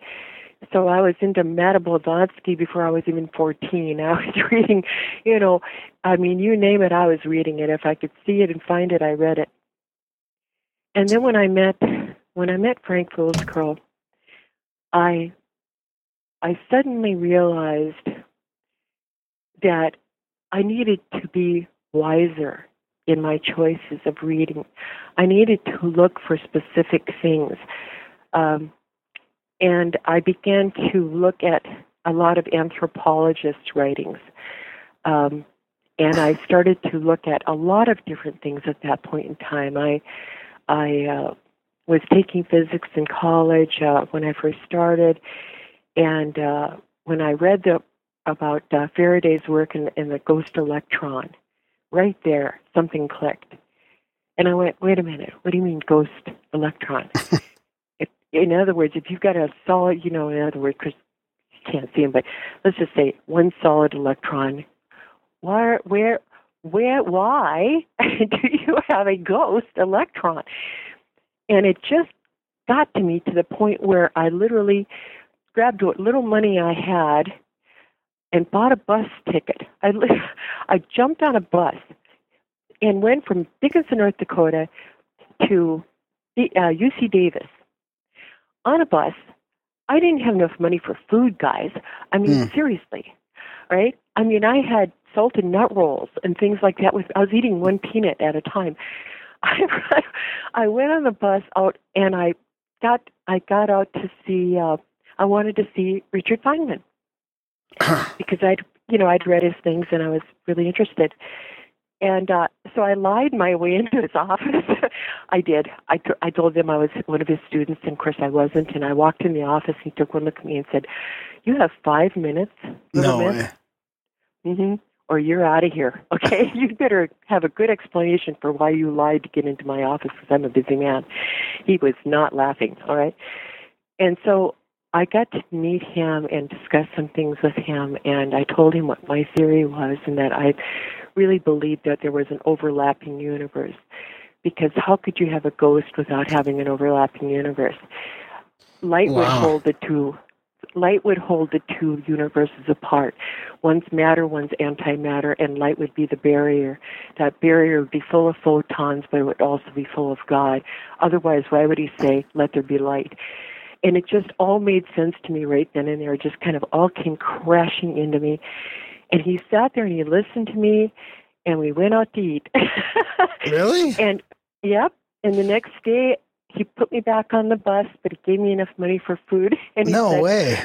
So I was into Madame Blavatsky before I was even 14. I was reading, you know, I mean, you name it, I was reading it. If I could see it and find it, I read it and then when I met when I met Frank Fools I I suddenly realized that I needed to be wiser in my choices of reading. I needed to look for specific things. Um, and I began to look at a lot of anthropologists' writings. Um, and I started to look at a lot of different things at that point in time. I I uh, was taking physics in college uh, when I first started, and uh, when I read the about uh, Faraday's work in, in the ghost electron, right there something clicked, and I went, "Wait a minute, what do you mean ghost electron?" if, in other words, if you've got a solid, you know, in other words, because you can't see them, but let's just say one solid electron, where where where why do you have a ghost electron and it just got to me to the point where I literally grabbed what little money I had and bought a bus ticket. I I jumped on a bus and went from Dickinson, North Dakota, to the, uh, UC Davis on a bus. I didn't have enough money for food, guys. I mean, seriously, right? I mean, I had salted nut rolls and things like that. With I was eating one peanut at a time. I I went on the bus out and I got I got out to see. Uh, I wanted to see Richard Feynman because I'd you know I'd read his things and I was really interested. And uh, so I lied my way into his office. I did. I, t- I told him I was one of his students, and of course I wasn't. And I walked in the office. He took one look at me and said, "You have five minutes, No miss, way. hmm or you're out of here. Okay, you better have a good explanation for why you lied to get into my office because I'm a busy man." He was not laughing. All right, and so I got to meet him and discuss some things with him, and I told him what my theory was and that I really believed that there was an overlapping universe. Because how could you have a ghost without having an overlapping universe? Light would Wow. hold the two. Light would hold the two universes apart. One's matter, one's antimatter, and light would be the barrier. That barrier would be full of photons, but it would also be full of God. Otherwise, why would he say, "Let there be light"? and it just all made sense to me right then and there. It just kind of all came crashing into me. And he sat there and he listened to me, and we went out to eat. Really? and yep. And the next day, he put me back on the bus, but he gave me enough money for food. And he No said, way.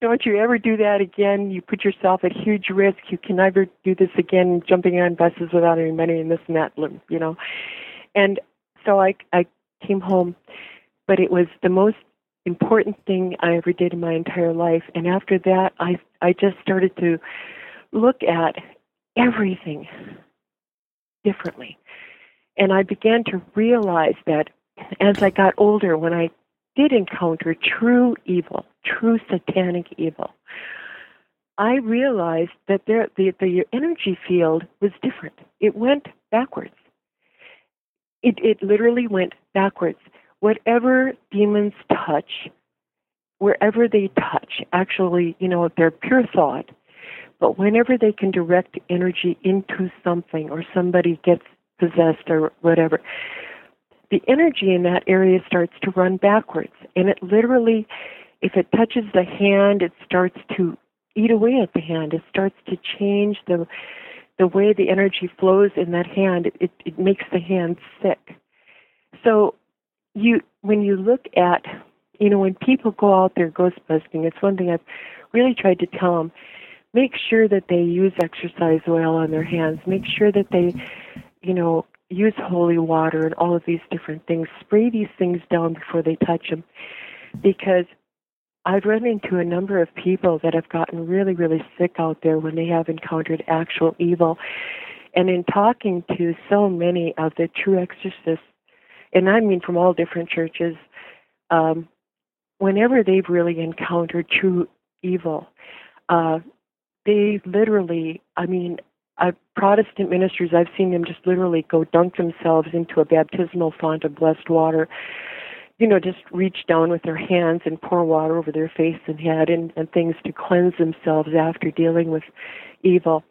Don't you ever do that again. You put yourself at huge risk. You can never do this again, jumping on buses without any money and this and that, you know. And so I, I came home, but it was the most important thing I ever did in my entire life. And after that, I, I just started to look at everything differently. And I began to realize that as I got older, when I did encounter true evil, true satanic evil, I realized that there, the, the energy field was different. It went backwards. It, it literally went backwards. Whatever demons touch, wherever they touch, actually, you know, they're pure thought, but whenever they can direct energy into something or somebody gets possessed or whatever, the energy in that area starts to run backwards. And it literally, if it touches the hand, it starts to eat away at the hand. It starts to change the the way the energy flows in that hand. It, it, makes the hand sick. So you when you look at you know when people go out there ghost busting, it's one thing I've really tried to tell them. Make sure that they use exorcise oil on their hands. Make sure that they, you know, use holy water and all of these different things. Spray these things down before they touch them, because I've run into a number of people that have gotten really, really sick out there when they have encountered actual evil. And in talking to so many of the true exorcists, and I mean from all different churches, um, whenever they've really encountered true evil, uh, they literally, I mean, uh, Protestant ministers, I've seen them just literally go dunk themselves into a baptismal font of blessed water. You know, just reach down with their hands and pour water over their face and head and, and things to cleanse themselves after dealing with evil.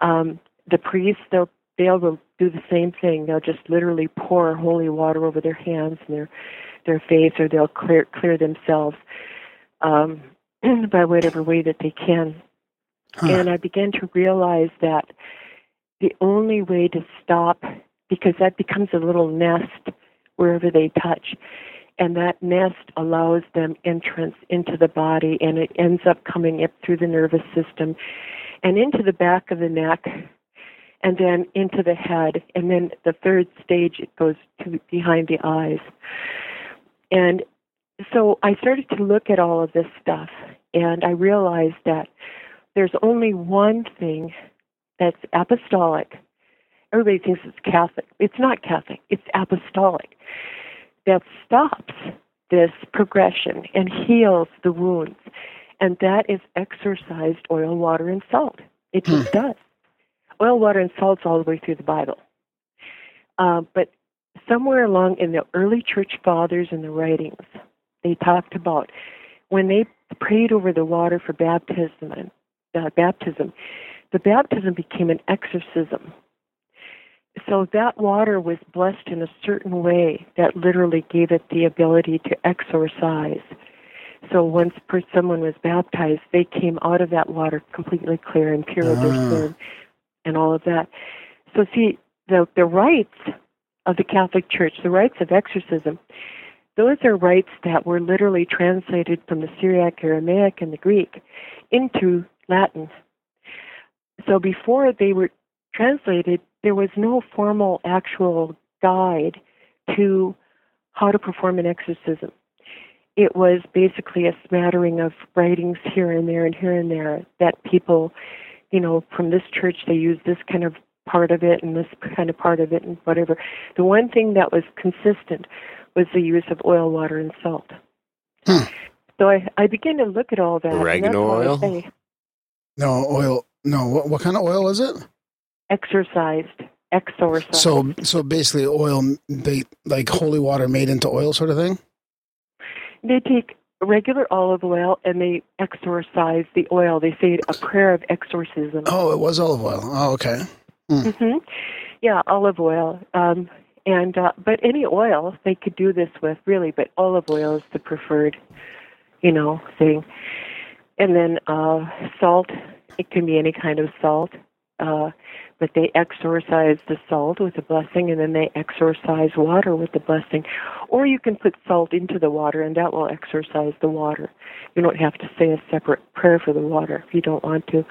Um, the priests, they'll they will do the same thing. They'll just literally pour holy water over their hands and their their face, or they'll clear clear themselves um, by whatever way that they can. And I began to realize that the only way to stop, because that becomes a little nest wherever they touch, and that nest allows them entrance into the body, and it ends up coming up through the nervous system and into the back of the neck, and then into the head, and then the third stage it goes to behind the eyes. And so I started to look at all of this stuff, and I realized that there's only one thing that's apostolic. Everybody thinks it's Catholic. It's not Catholic, it's apostolic. That stops this progression and heals the wounds. And that is exorcised oil, water, and salt. It just does. Oil, water, and salt's all the way through the Bible. Uh, but somewhere along in the early church fathers and the writings, they talked about when they prayed over the water for baptism and uh, baptism, the baptism became an exorcism. So that water was blessed in a certain way that literally gave it the ability to exorcise. So once per- someone was baptized, they came out of that water completely clear and pure of their Ah. sin and all of that. So see, the the rites of the Catholic Church, the rites of exorcism, those are rites that were literally translated from the Syriac, Aramaic, and the Greek into Latin. So before they were translated, there was no formal actual guide to how to perform an exorcism. It was basically a smattering of writings here and there and here and there that people, you know, from this church they use this kind of part of it and this kind of part of it and whatever. The one thing that was consistent was the use of oil, water, and salt. Hmm. So I, I began to look at all that. and Oregano why I oil? say No oil. No. What, what kind of oil is it? exorcised, exorcised. So so basically oil they like holy water made into oil, sort of thing. they take regular olive oil and they exorcise the oil. They say a prayer of exorcism. Oh, it was olive oil. Oh, okay. hmm Yeah, olive oil. Um, and uh, but any oil they could do this with really, but olive oil is the preferred, you know, thing. And then uh, salt. It can be any kind of salt. Uh, but they exorcise the salt with a blessing, and then they exorcise water with the blessing. Or you can put salt into the water, and that will exorcise the water. You don't have to say a separate prayer for the water if you don't want to.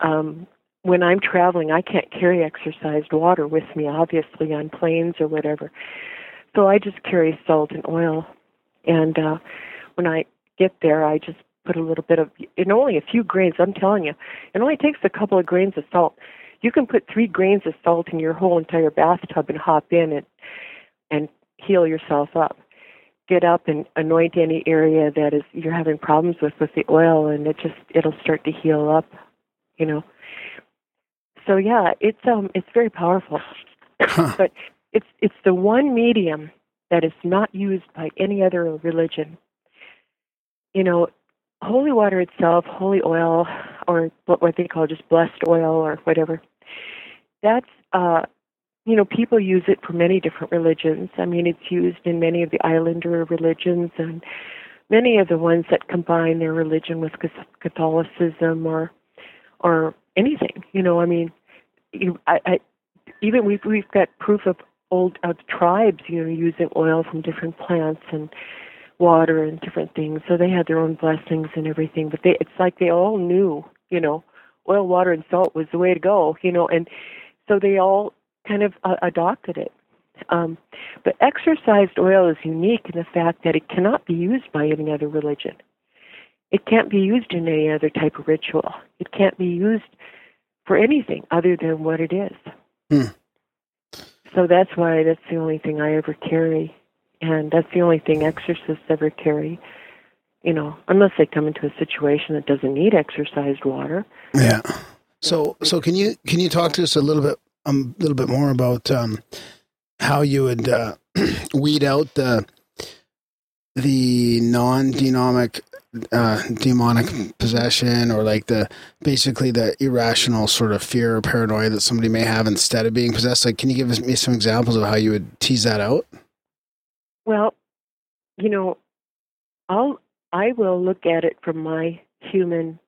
Um, when I'm traveling, I can't carry exorcised water with me, obviously, on planes or whatever. So I just carry salt and oil. And uh, when I get there, I just put a little bit of, and only a few grains, I'm telling you. It only takes a couple of grains of salt. You can put three grains of salt in your whole entire bathtub and hop in and, and heal yourself up. Get up and anoint any area that is you're having problems with with the oil, and it just it'll start to heal up, you know so yeah, it's um it's very powerful. Huh. but it's it's the one medium that is not used by any other religion. You know, holy water itself, holy oil, or what they call just blessed oil or whatever. That's uh you know, people use it for many different religions. I mean, it's used in many of the islander religions and many of the ones that combine their religion with Catholicism or or anything. You know, I mean, you, I, I, even we've we've got proof of old of tribes, you know, using oil from different plants and water and different things. So they had their own blessings and everything. But they, it's like they all knew, you know, oil, water, and salt was the way to go, you know, and so they all kind of uh, adopted it. Um, but exorcised oil is unique in the fact that it cannot be used by any other religion. It can't be used in any other type of ritual. It can't be used for anything other than what it is. Hmm. So that's why that's the only thing I ever carry, and that's the only thing exorcists ever carry. You know, unless they come into a situation that doesn't need exorcised water. Yeah. So so can you can you talk to us a little bit um, a little bit more about um, how you would uh, weed out the the non-demonic uh, demonic possession or like the basically the irrational sort of fear or paranoia that somebody may have instead of being possessed like can you give me some examples of how you would tease that out Well, you know, I'll I will look at it from my human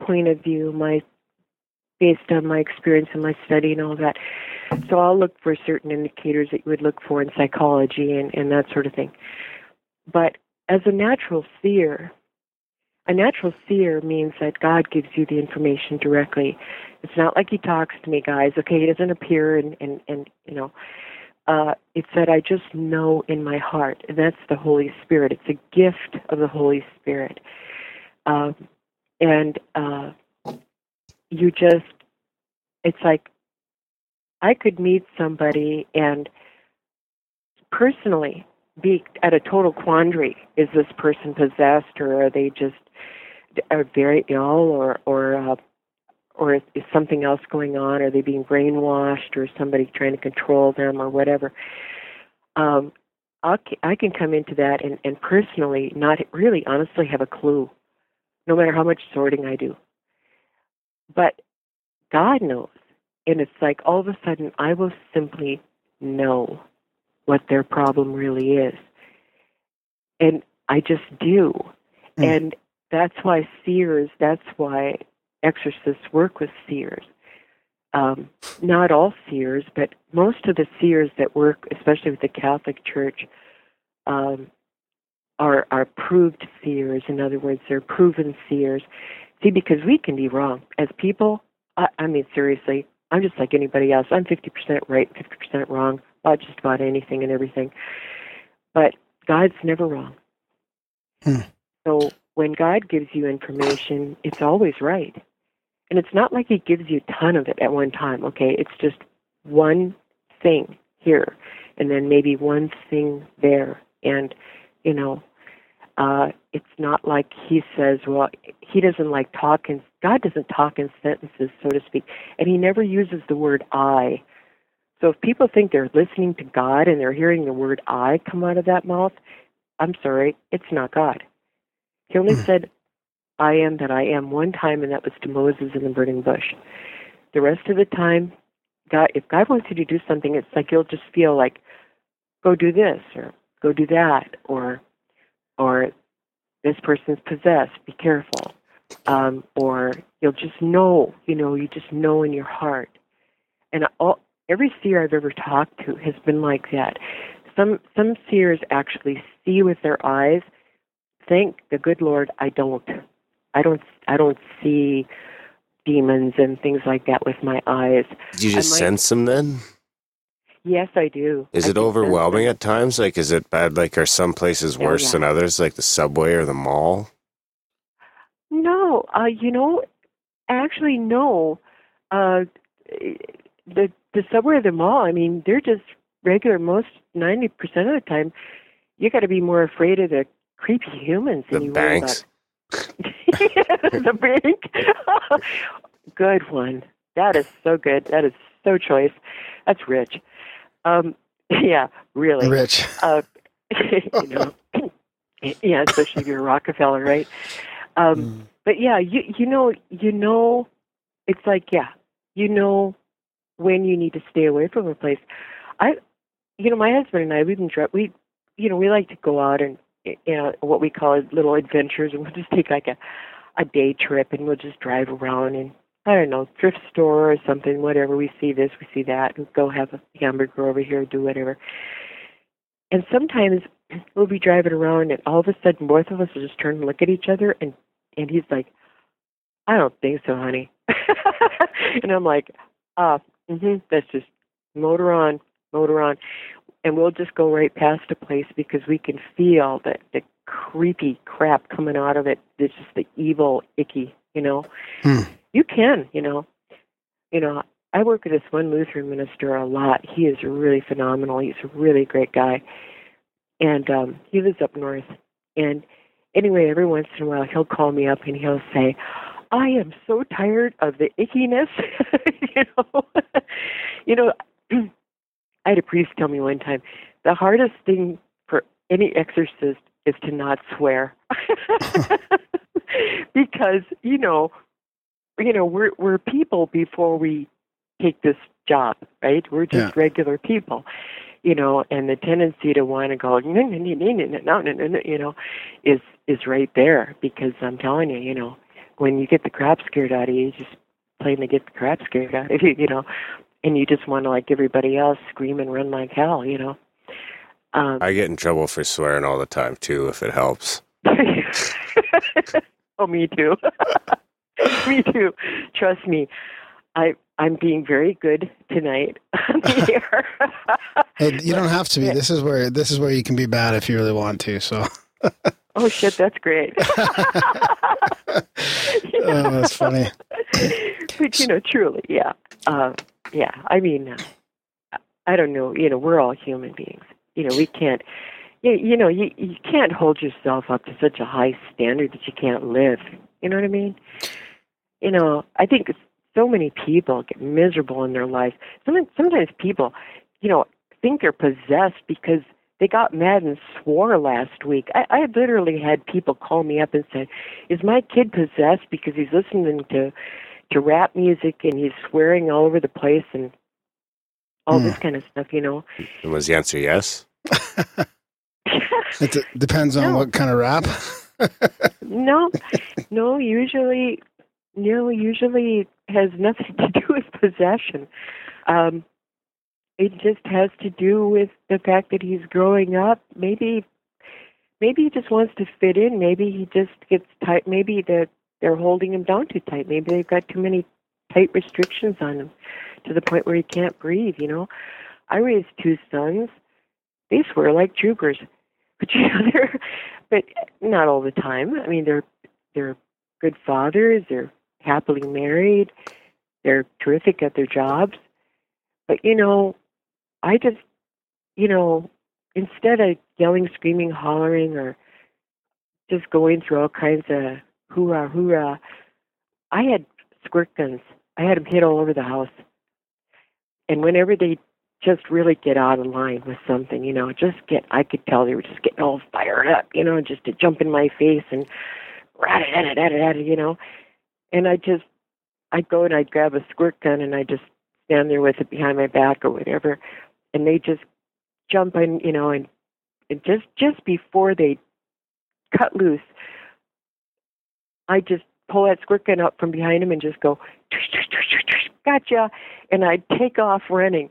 point of view, my based on my experience and my study and all that. So I'll look for certain indicators that you would look for in psychology and, and that sort of thing. But as a natural seer, a natural seer means that God gives you the information directly. It's not like he talks to me, guys. Okay, he doesn't appear and and and you know, uh, it's that I just know in my heart, and that's the Holy Spirit. It's a gift of the Holy Spirit, um, and uh, you just, it's like I could meet somebody and personally be at a total quandary: is this person possessed, or are they just are very ill, or or uh, or is, is something else going on? Are they being brainwashed, or is somebody trying to control them, or whatever? Um, I'll, I can come into that and, and personally not really honestly have a clue, no matter how much sorting I do. But God knows. And it's like all of a sudden I will simply know what their problem really is. And I just do. Mm. And that's why seers, that's why exorcists work with seers. Um, not all seers, but most of the seers that work, especially with the Catholic Church, um, are are proved seers. In other words, they're proven seers. See, because we can be wrong as people. I, I mean, seriously, I'm just like anybody else. I'm 50% right, 50% wrong about just about anything and everything. But God's never wrong. Hmm. So when God gives you information, it's always right. And it's not like He gives you a ton of it at one time, okay? It's just one thing here, and then maybe one thing there. And, you know, uh, it's not like He says, well, He doesn't like talking, God doesn't talk in sentences, so to speak. And He never uses the word I. So if people think they're listening to God and they're hearing the word I come out of that mouth, I'm sorry, it's not God. He only Hmm. said, I am that I am one time, and that was to Moses in the burning bush. The rest of the time, God, if God wants you to do something, it's like you'll just feel like, go do this or go do that, or, or this person's possessed. Be careful, um, or you'll just know. You know, you just know in your heart. And all, every seer I've ever talked to has been like that. Some some seers actually see with their eyes. Thank the good Lord, I don't. I don't. I don't see demons and things like that with my eyes. Did you just sense them then? Yes, I do. Is I it overwhelming at times? Like, is it bad? Like, are some places Yeah, worse yeah. than others, like the subway or the mall? No, uh, you know, actually, no. Uh, the the subway or the mall. I mean, they're just regular. Most ninety percent of the time, you got to be more afraid of the creepy humans The than you banks? about the bank. good one. That is so good. That is so choice. That's rich. Um, yeah, really. Rich. Uh, you know, yeah, especially if you're a Rockefeller, right? Um, Mm. but yeah, you you know you know, it's like yeah, you know when you need to stay away from a place. I, you know, my husband and I we've been dri- we, you know, we like to go out and you know what we call little adventures, and we'll just take like a a day trip, and we'll just drive around and I don't know thrift store or something, whatever. We see this, we see that, and go have a hamburger over here, do whatever. And sometimes we'll be driving around, and all of a sudden, both of us will just turn and look at each other, and and he's like, "I don't think so, honey," and I'm like, "Ah, hmm that's just motor on, motor on," and we'll just go right past a place because we can feel the the creepy crap coming out of it. It's just the evil, icky, you know. Hmm. You can, you know, you know. I work with this one Lutheran minister a lot. He is really phenomenal. He's a really great guy, and um, he lives up north. And anyway, every once in a while, he'll call me up and he'll say, "I am so tired of the ickiness." you know, you know. I had a priest tell me one time the hardest thing for any exorcist is to not swear. because, you know, you know, we're we're people before we take this job, right? We're just yeah. regular people. You know, and the tendency to want to go no no no no no no no you know, is is right there because I'm telling you, you know, when you get the crap scared out of you, you just plainly get the crap scared out of you, you know and you just want to like everybody else scream and run like hell, you know. Um, I get in trouble for swearing all the time too, if it helps. oh, me too. me too. Trust me, I I'm being very good tonight on. Hey, you don't have to be. This is where this is where you can be bad if you really want to. So. Oh shit, that's great. oh, that's funny. but you know, truly, yeah, uh, yeah. I mean, uh, I don't know. You know, we're all human beings. You know, we can't. You, you know, you you can't hold yourself up to such a high standard that you can't live. You know what I mean? You know, I think so many people get miserable in their lives. Sometimes, sometimes people, you know, think they're possessed because they got mad and swore last week. I, I literally had people call me up and say, "Is my kid possessed because he's listening to to rap music and he's swearing all over the place and all this kind of stuff?" You know. And was the answer yes? It d- depends on No. what kind of rap. no, no. Usually, no. Usually has nothing to do with possession. Um, it just has to do with the fact that he's growing up. Maybe, maybe he just wants to fit in. Maybe he just gets tight. Maybe they're they're holding him down too tight. Maybe they've got too many tight restrictions on him to the point where he can't breathe. You know, I raised two sons. They swear like troopers, but you know they're but not all the time. I mean, they're they're good fathers. They're happily married. They're terrific at their jobs. But you know, I just you know, instead of yelling, screaming, hollering, or just going through all kinds of hoorah hoorah, I had squirt guns. I had them hid all over the house. And whenever they just really get out of line with something, you know, just get, I could tell they were just getting all fired up, you know, just to jump in my face and rat it, rat it, rat it, you know. And I just, I'd go and I'd grab a squirt gun and I'd just stand there with it behind my back or whatever. And they just jump in, you know, and, and just, just before they cut loose, I just pull that squirt gun up from behind him and just go, tush, tush, tush, gotcha. And I'd take off running.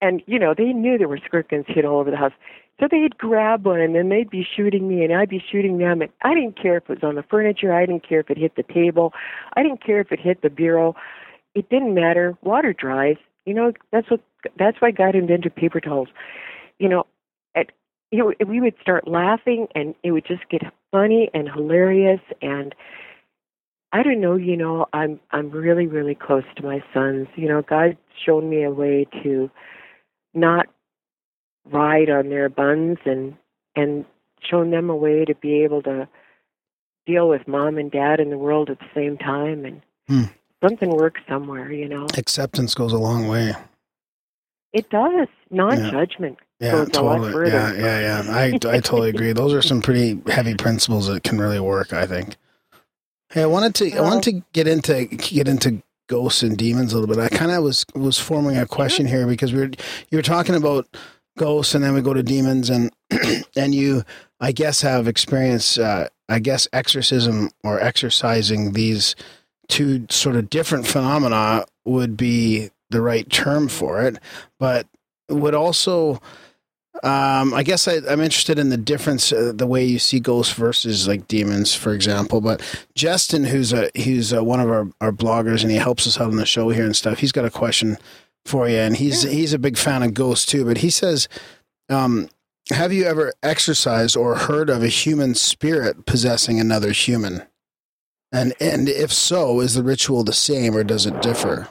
And, you know, they knew there were squirt guns hid all over the house. So they'd grab one and then they'd be shooting me and I'd be shooting them. And I didn't care if it was on the furniture. I didn't care if it hit the table. I didn't care if it hit the bureau. It didn't matter. Water dries. You know, that's what, that's why God invented paper towels. You know, at, you know, we would start laughing and it would just get funny and hilarious and I don't know, you know, I'm I'm really really close to my sons. You know, God's shown me a way to not ride on their buns and and shown them a way to be able to deal with mom and dad in the world at the same time and Hmm. Something works somewhere, you know. Acceptance goes a long way. It does. Non-judgment Yeah, goes a lot totally. Yeah, yeah, yeah. I, I totally agree. Those are some pretty heavy principles that can really work. I think. Hey, I wanted to I wanted to get into get into ghosts and demons a little bit. I kind of was was forming a question here because we were you were talking about ghosts and then we go to demons and and you I guess have experience uh, I guess exorcism or exorcising these two sort of different phenomena would be the right term for it, but would also um, I guess I, I'm interested in the difference, uh, the way you see ghosts versus like demons, for example. But Justin, who's a who's uh one of our, our bloggers, and he helps us out on the show here and stuff. He's got a question for you, and he's he's a big fan of ghosts too. But he says, um, "Have you ever exorcised or heard of a human spirit possessing another human? And and if so, is the ritual the same or does it differ?"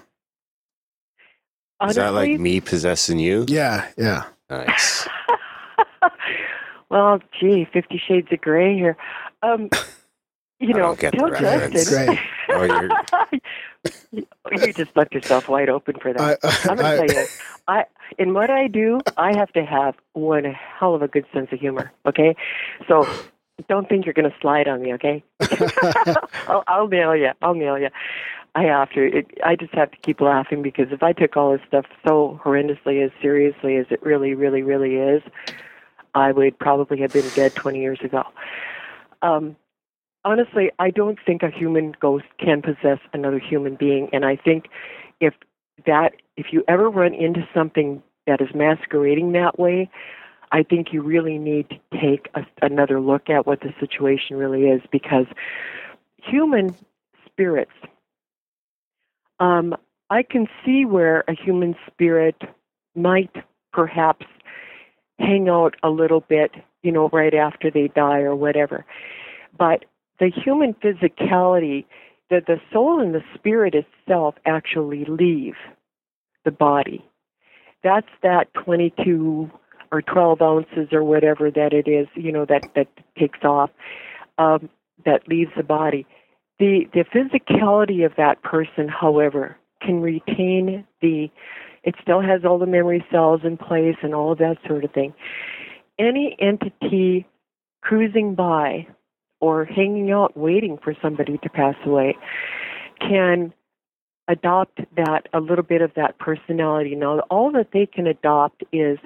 Is that like me possessing you? Yeah, yeah. Nice. well, gee, Fifty Shades of Grey here. Um, you know, don't get the tell reference. Justin. Oh, you're- you you just left yourself wide open for that. I, I'm gonna tell you, I in what I do, I have to have one hell of a good sense of humor. Okay, so don't think you're gonna slide on me. Okay, I'll, I'll nail you. I'll nail you. I have to. It, I just have to keep laughing because if I took all this stuff so horrendously as seriously as it really, really, really is, I would probably have been dead 20 years ago. Um, honestly, I don't think a human ghost can possess another human being, and I think if that if you ever run into something that is masquerading that way, I think you really need to take a, another look at what the situation really is because human spirits. Um, I can see where a human spirit might perhaps hang out a little bit, you know, right after they die or whatever. But the human physicality, the, the soul and the spirit itself actually leave the body. That's that 22 or 12 ounces or whatever that it is, you know, that, that takes off, um, that leaves the body. The, the physicality of that person, however, can retain the, it still has all the memory cells in place and all of that sort of thing. Any entity cruising by or hanging out waiting for somebody to pass away can adopt that a little bit of that personality. Now, all that they can adopt is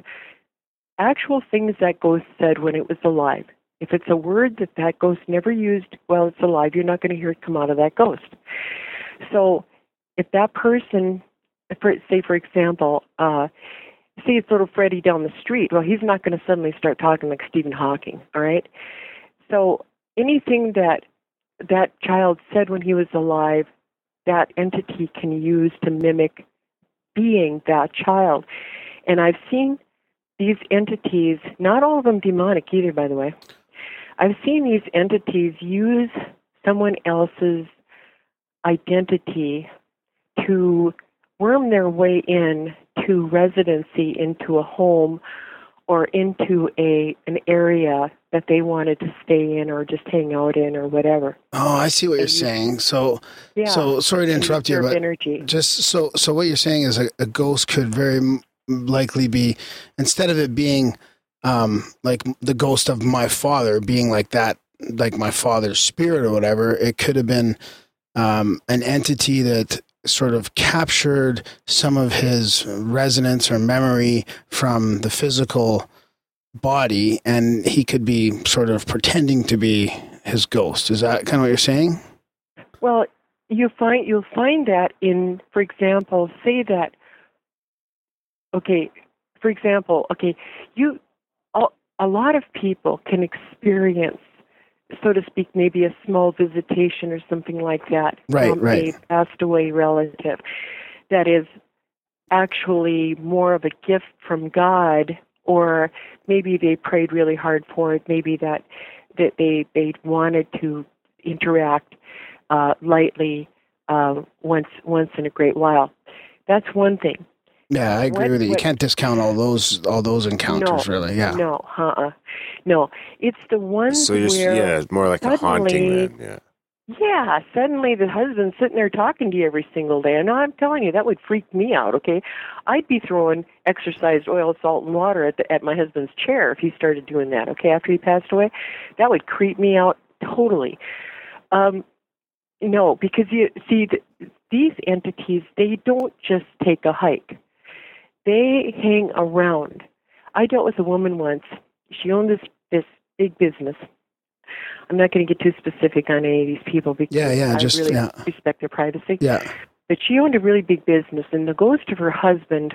actual things that ghost said when it was alive. If it's a word that that ghost never used while it's alive, you're not going to hear it come out of that ghost. So, if that person, for, say for example, uh, say it's little Freddie down the street, well, he's not going to suddenly start talking like Stephen Hawking, all right? So, anything that that child said when he was alive that entity can use to mimic being that child. And I've seen these entities, not all of them demonic either, by the way. I've seen these entities use someone else's identity to worm their way in to residency into a home or into a an area that they wanted to stay in or just hang out in or whatever. Oh, I see what you're saying. So, Yeah. so sorry to interrupt you, but energy. just so so what you're saying is a, a ghost could very likely be instead of it being um like the ghost of my father being like that like my father's spirit or whatever it could have been um an entity that sort of captured some of his resonance or memory from the physical body and he could be sort of pretending to be his ghost is that kind of what you're saying Well, you find you'll find that in, for example, say that. Okay, for example, okay, you, a, a lot of people can experience, so to speak, maybe a small visitation or something like that Right, from right. a passed away relative, that is actually more of a gift from God, or maybe they prayed really hard for it, maybe that that they they wanted to interact uh, lightly uh, once once in a great while. That's one thing. Yeah, I agree What- with you. You what- can't discount all those all those encounters, no, really. Yeah. No, uh-uh. No, it's the ones So you're, where yeah, it's more like a haunting then. Yeah. Yeah, suddenly the husband's sitting there talking to you every single day. And I'm telling you, that would freak me out, okay? I'd be throwing exorcised oil, salt, and water at, the, at my husband's chair if he started doing that, okay, after he passed away. That would creep me out totally. Um, no, because you see, th- these entities, they don't just take a hike, they hang around. I dealt with a woman once. She owned this, this big business. I'm not going to get too specific on any of these people because Yeah, yeah, I just- really yeah. respect their privacy. Yeah. But she owned a really big business, and the ghost of her husband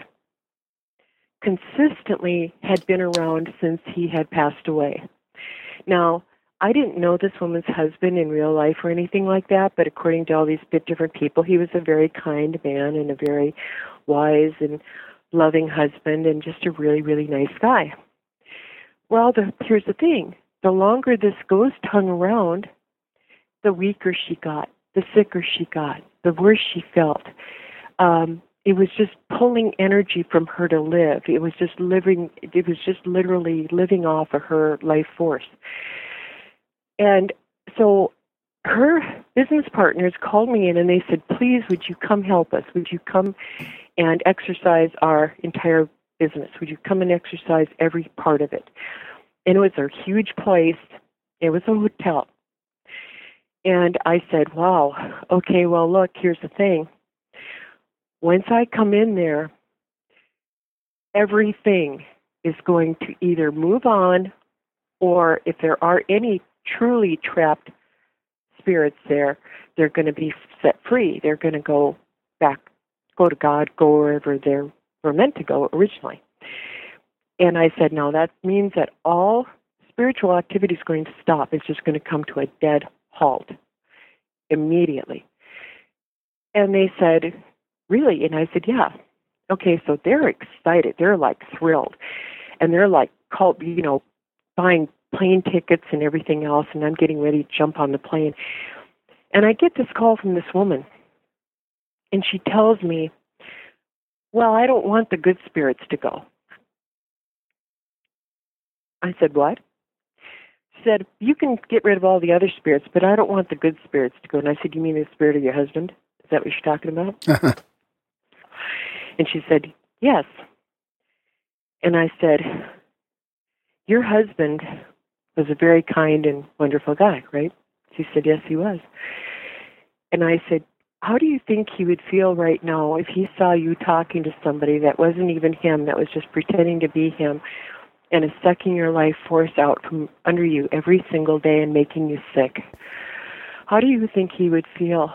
consistently had been around since he had passed away. Now, I didn't know this woman's husband in real life or anything like that, but according to all these bit different people, he was a very kind man and a very wise and loving husband and just a really, really nice guy. Well, the, here's the thing the longer this ghost hung around, the weaker she got, the sicker she got, the worse she felt. Um, it was just pulling energy from her to live. It was just living, it was just literally living off of her life force. And so her business partners called me in and they said, please, would you come help us? Would you come and exorcise our entire business? Would you come and exorcise every part of it? And it was a huge place. It was a hotel. And I said, wow, okay, well, look, here's the thing. Once I come in there, everything is going to either move on or if there are any truly trapped spirits there, they're going to be set free. They're going to go back, go to God, go wherever they were meant to go originally. And I said, no, that means that all spiritual activity is going to stop. It's just going to come to a dead halt immediately. And they said, really? And I said, yeah. Okay, so they're excited. They're like thrilled. And they're like, called, you know, buying plane tickets and everything else. And I'm getting ready to jump on the plane. And I get this call from this woman. And she tells me, well, I don't want the good spirits to go. I said, What? She said, You can get rid of all the other spirits, but I don't want the good spirits to go. And I said, You mean the spirit of your husband? Is that what you're talking about? And she said, Yes. And I said, Your husband was a very kind and wonderful guy, right? She said, Yes, he was. And I said, How do you think he would feel right now if he saw you talking to somebody that wasn't even him, that was just pretending to be him, and is sucking your life force out from under you every single day and making you sick? How do you think he would feel?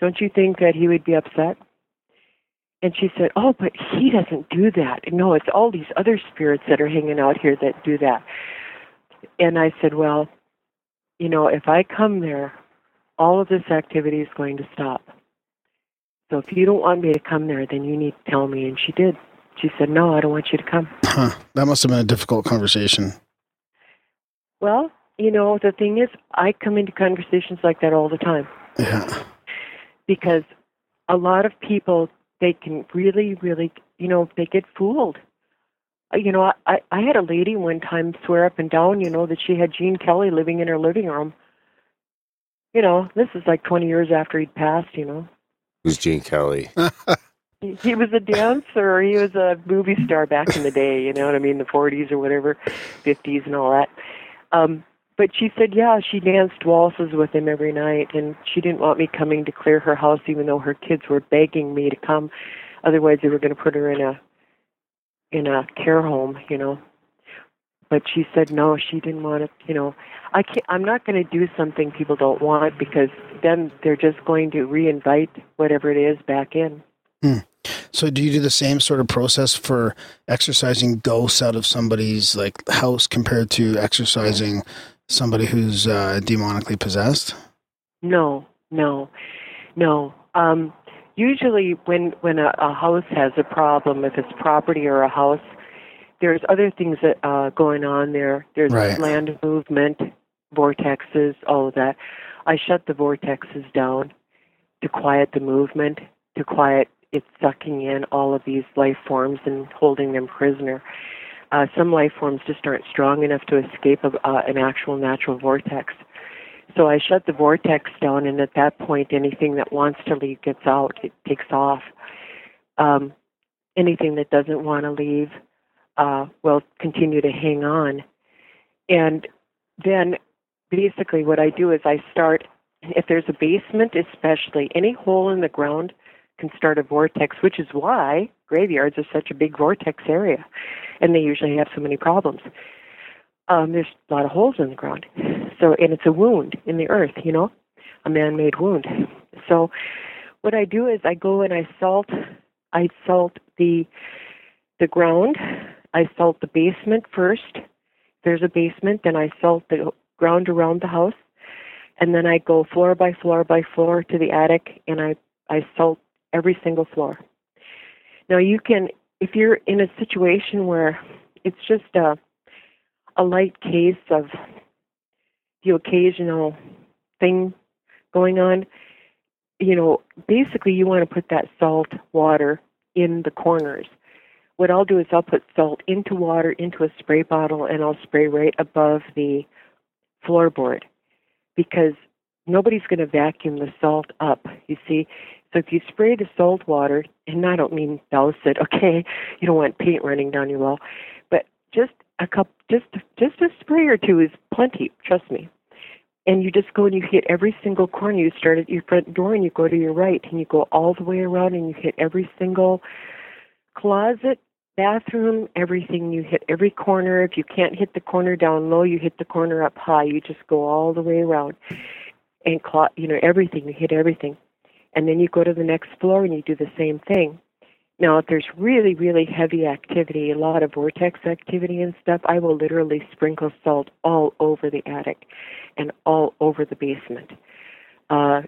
Don't you think that he would be upset? And she said, Oh, but he doesn't do that. No, it's all these other spirits that are hanging out here that do that. And I said, Well, you know, if I come there, all of this activity is going to stop. So if you don't want me to come there, then you need to tell me. And she did. She said, No, I don't want you to come. Huh. That must have been a difficult conversation. Well, you know, the thing is, I come into conversations like that all the time Yeah. because a lot of people, they can really, really, you know, they get fooled. Uh, You know, I, I had a lady one time swear up and down, you know, that she had Gene Kelly living in her living room. You know, this is like 20 years after he'd passed, you know. Who's Gene Kelly? He he was a dancer. He was a movie star back in the day. You know what I mean? The 40s or whatever, 50s and all that. Um, but she said, yeah, she danced waltzes with him every night, and she didn't want me coming to clear her house, even though her kids were begging me to come. Otherwise, they were going to put her in a in a care home. You know. But she said no, she didn't want to. You know, I can't. I'm not going to do something people don't want because then they're just going to reinvite whatever it is back in. So do you do the same sort of process for exorcising ghosts out of somebody's like house compared to exorcising somebody who's uh, demonically possessed? No, no, no. Um, usually, when when a, a house has a problem, if it's property or a house, there's other things that uh, going on there. There's Right. land movement, vortexes, all of that. I shut the vortexes down to quiet the movement, to quiet it sucking in all of these life forms and holding them prisoner. Uh, some life forms just aren't strong enough to escape a, uh, an actual natural vortex. So I shut the vortex down, and at that point, anything that wants to leave gets out. It takes off. Um, anything that doesn't want to leave uh, will continue to hang on. And then basically, what I do is I start, if there's a basement, especially, any hole in the ground can start a vortex, which is why graveyards are such a big vortex area. And they usually have so many problems. Um, there's a lot of holes in the ground. So, and it's a wound in the earth, you know, a man made wound. So, what I do is I go and I salt, I salt the, the ground, I salt the basement first. There's a basement, then I salt the ground around the house. And then I go floor by floor by floor to the attic and I, I salt every single floor. Now you can, if you're in a situation where it's just a, a light case of the occasional thing going on, you know, basically you want to put that salt water in the corners. What I'll do is I'll put salt into water into a spray bottle and I'll spray right above the floorboard because nobody's going to vacuum the salt up, you see. So if you spray the salt water, and I don't mean douse it, okay? You don't want paint running down your wall, but just a cup, just just a spray or two is plenty. Trust me. And you just go and you hit every single corner. You start at your front door and you go to your right, and you go all the way around and you hit every single closet, bathroom, everything. You hit every corner. If you can't hit the corner down low, you hit the corner up high. You just go all the way around and clo- you know everything. You hit everything and then you go to the next floor and you do the same thing. Now, if there's really, really heavy activity, a lot of vortex activity and stuff, I will literally sprinkle salt all over the attic and all over the basement. Uh,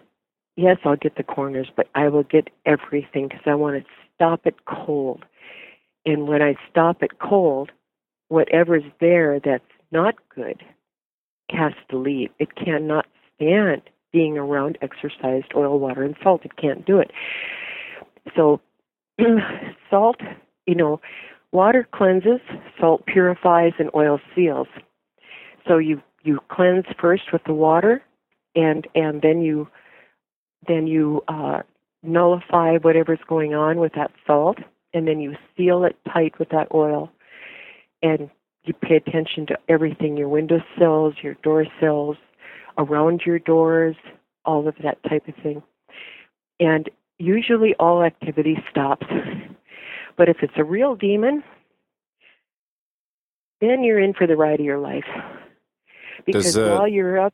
yes, I'll get the corners, but I will get everything because I want to stop it cold. And when I stop it cold, whatever's there that's not good has to leave. It cannot stand being around exorcised oil, water, and salt. It can't do it. So, salt, you know, water cleanses, salt purifies, and oil seals. So you you cleanse first with the water, and and then you then you uh, nullify whatever's going on with that salt, and then you seal it tight with that oil. And you pay attention to everything your window sills, your door sills, around your doors, all of that type of thing. And usually all activity stops. But if it's a real demon, then you're in for the ride of your life. Because uh, while you're up,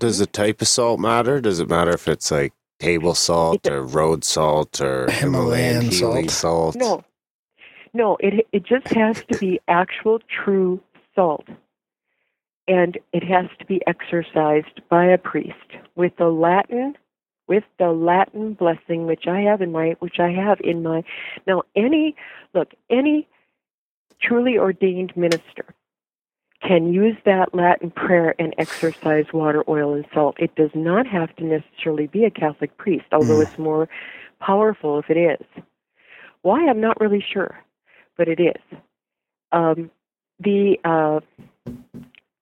Does the type of salt matter? Does it matter if it's like table salt or road salt or Himalayan Himalayan salt? salt? no, no, it it just has to be actual, true salt, and it has to be exorcised by a priest with the Latin, with the Latin blessing, which I have in my, which I have in my. Now, any look, any truly ordained minister can use that Latin prayer and exorcise water, oil, and salt. It does not have to necessarily be a Catholic priest, although Mm. it's more powerful if it is. Why? I'm not really sure, but it is. Um, the uh,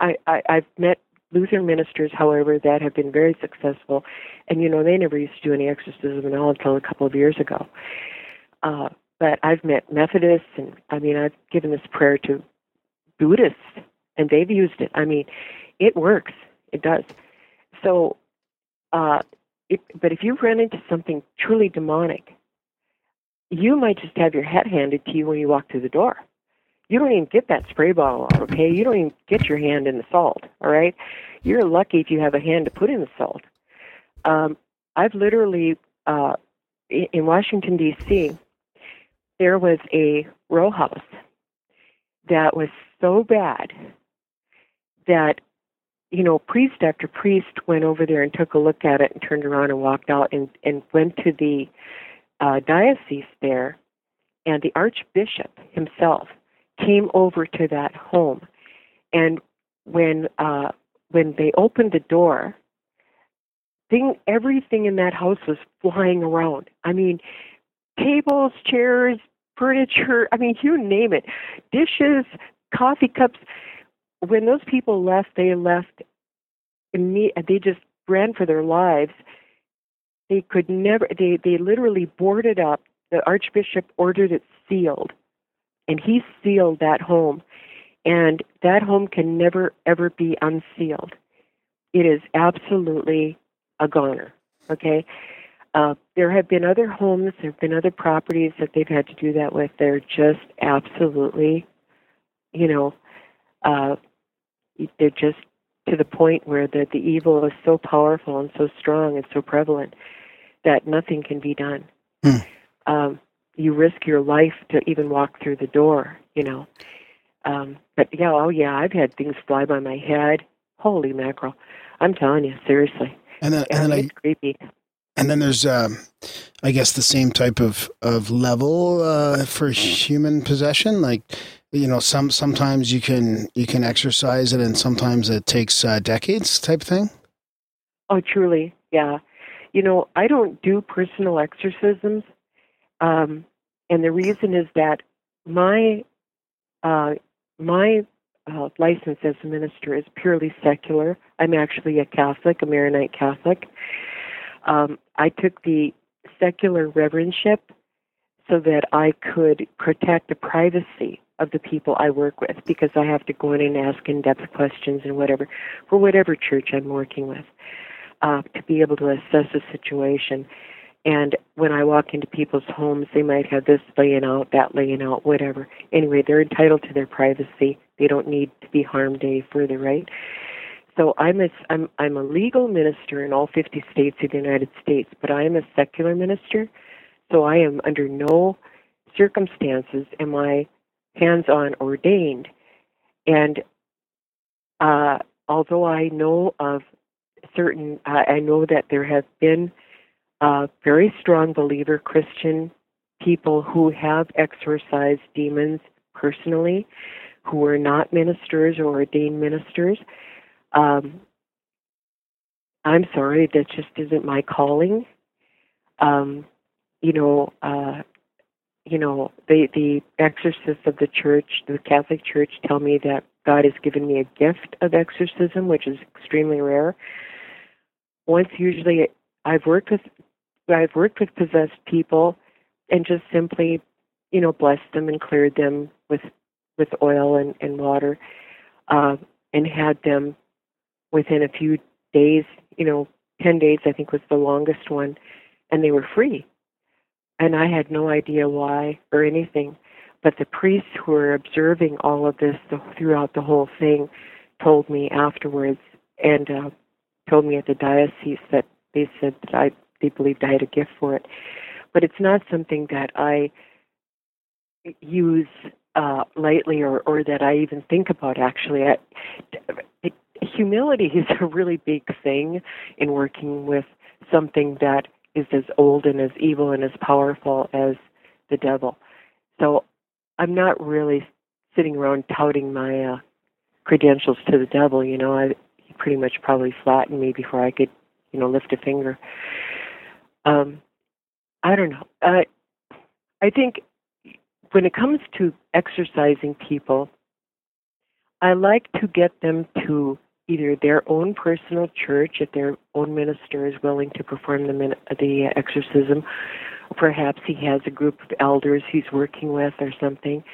I, I, I've met Lutheran ministers, however, that have been very successful, and you know they never used to do any exorcism at all until a couple of years ago. Uh, but I've met Methodists, and I mean I've given this prayer to Buddhists, and they've used it. I mean, it works. It does. So, uh, it, but if you run into something truly demonic, you might just have your head handed to you when you walk through the door. You don't even get that spray bottle out, okay? You don't even get your hand in the salt, all right? You're lucky if you have a hand to put in the salt. Um, I've literally, uh, in Washington, D.C., there was a row house that was so bad that you know priest after priest went over there and took a look at it and turned around and walked out and and went to the uh, diocese there. And the archbishop himself came over to that home. And when uh when they opened the door thing everything in that house was flying around. I mean tables chairs furniture i mean you name it. Dishes coffee cups when those people left they left they just ran for their lives. They could never they they literally boarded up the archbishop ordered it sealed and he sealed that home and that home can never ever be unsealed. It is absolutely a goner okay? Uh, there have been other homes there have been other properties that they've had to do that with. They're just absolutely you know uh, they're just to the point where the, the evil is so powerful and so strong and so prevalent that nothing can be done. Hmm. Um, you risk your life to even walk through the door, you know. Um, but yeah, oh yeah, I've had things fly by my head. Holy mackerel! I'm telling you, seriously, And then, and then I, creepy. and then there's, um, I guess, the same type of of level uh, for human possession. Like, you know, some sometimes you can you can exorcise it, and sometimes it takes uh, decades, type thing. Oh, truly, yeah. You know, I don't do personal exorcisms, um, and the reason is that my uh, my uh, license as a minister is purely secular. I'm actually a Catholic, a Maronite Catholic. Um, I took the secular reverendship so that I could protect the privacy of the people I work with because I have to go in and ask in depth questions and whatever for whatever church I'm working with uh, to be able to assess a situation. And when I walk into people's homes, they might have this laying out, that laying out, whatever. Anyway, they're entitled to their privacy. They don't need to be harmed any further, right? So I'm a I'm I'm a legal minister in all 50 states of the United States, but I am a secular minister. So I am under no circumstances am I hands-on ordained. And uh, although I know of certain, uh, I know that there have been uh, very strong believer Christian people who have exorcised demons personally, who are not ministers or ordained ministers. Um, I'm sorry, that just isn't my calling. Um, you know, uh, you know, the the exorcists of the church, the Catholic Church, tell me that God has given me a gift of exorcism, which is extremely rare. Once, usually, I've worked with I've worked with possessed people and just simply, you know, blessed them and cleared them with with oil and, and water, uh, and had them within a few days, you know, ten days I think was the longest one, and they were free. And I had no idea why or anything. But the priests who were observing all of this throughout the whole thing told me afterwards and uh, told me at the diocese that they said that I they believed I had a gift for it. But it's not something that I use uh, lightly or, or that I even think about actually. I, it, humility is a really big thing in working with something that is as old and as evil and as powerful as the devil. So I'm not really sitting around touting my uh, credentials to the devil. You know, I he pretty much probably flattened me before I could, you know, lift a finger. Um, I don't know. Uh, I think when it comes to exorcising people, I like to get them to either their own personal church, if their own minister is willing to perform the, the exorcism, or perhaps he has a group of elders he's working with or something.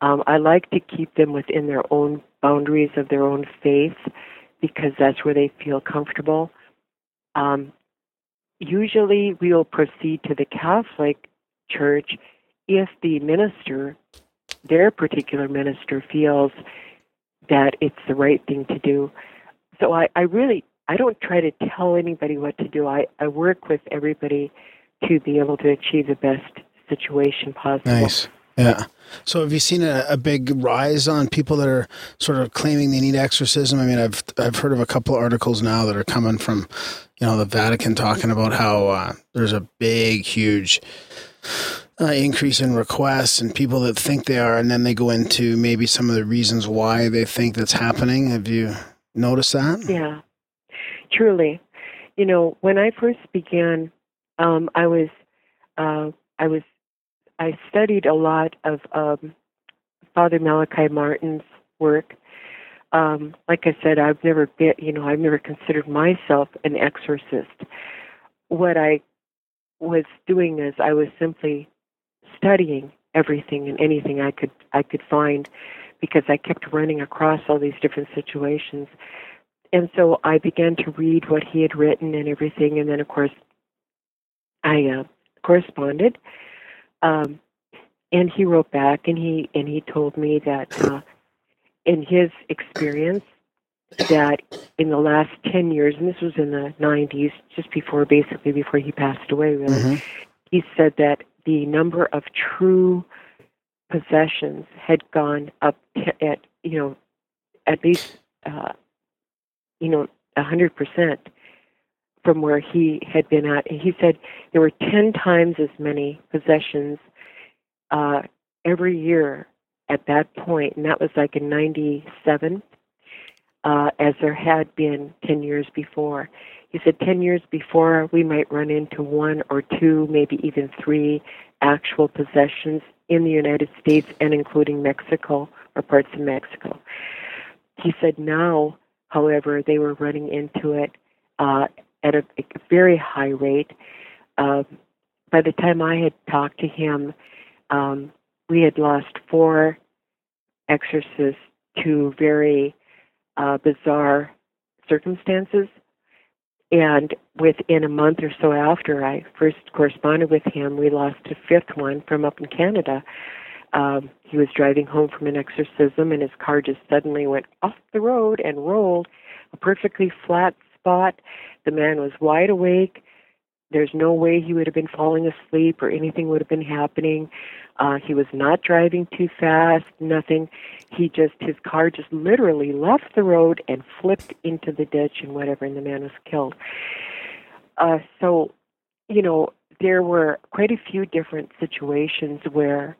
Um, I like to keep them within their own boundaries of their own faith because that's where they feel comfortable. Um, usually, we will proceed to the Catholic Church if the minister, their particular minister, feels that it's the right thing to do. So I, I really I don't try to tell anybody what to do. I, I work with everybody to be able to achieve the best situation possible. Nice. Yeah. So have you seen a, a, big rise on people that are sort of claiming they need exorcism? I mean, I've I've heard of a couple of articles now that are coming from, you know, the Vatican talking about how uh, there's a big, huge uh, increase in requests and people that think they are, and then they go into maybe some of the reasons why they think that's happening. Have you noticed that? Yeah, truly. You know, when I first began, um, I was uh, I was I studied a lot of um, Father Malachi Martin's work. Um, like I said, I've never been, you know, I've never considered myself an exorcist. What I was doing is I was simply studying everything and anything I could I could find because I kept running across all these different situations. And so I began to read what he had written and everything and then of course I uh, corresponded um, and he wrote back and he and he told me that uh, in his experience that in the last 10 years and this was in the 90s just before basically before he passed away really mm-hmm. he said that the number of true possessions had gone up at you know at least uh, you know a hundred percent from where he had been at. And he said there were ten times as many possessions uh, every year at that point, and that was like in '97, uh, as there had been ten years before. He said 10 years before we might run into one or two, maybe even three actual possessions in the United States and including Mexico or parts of Mexico. He said now, however, they were running into it uh, at a, a, very high rate. Uh, by the time I had talked to him, um, we had lost four exorcists to very uh, bizarre circumstances. And within a month or so after I first corresponded with him, we lost a fifth one from up in Canada. Um, he was driving home from an exorcism, and his car just suddenly went off the road and rolled a perfectly flat spot. The man was wide awake. There's no way he would have been falling asleep or anything would have been happening. Uh, he was not driving too fast, nothing. He just, his car just literally left the road and flipped into the ditch and whatever, and the man was killed. Uh, so, you know, there were quite a few different situations where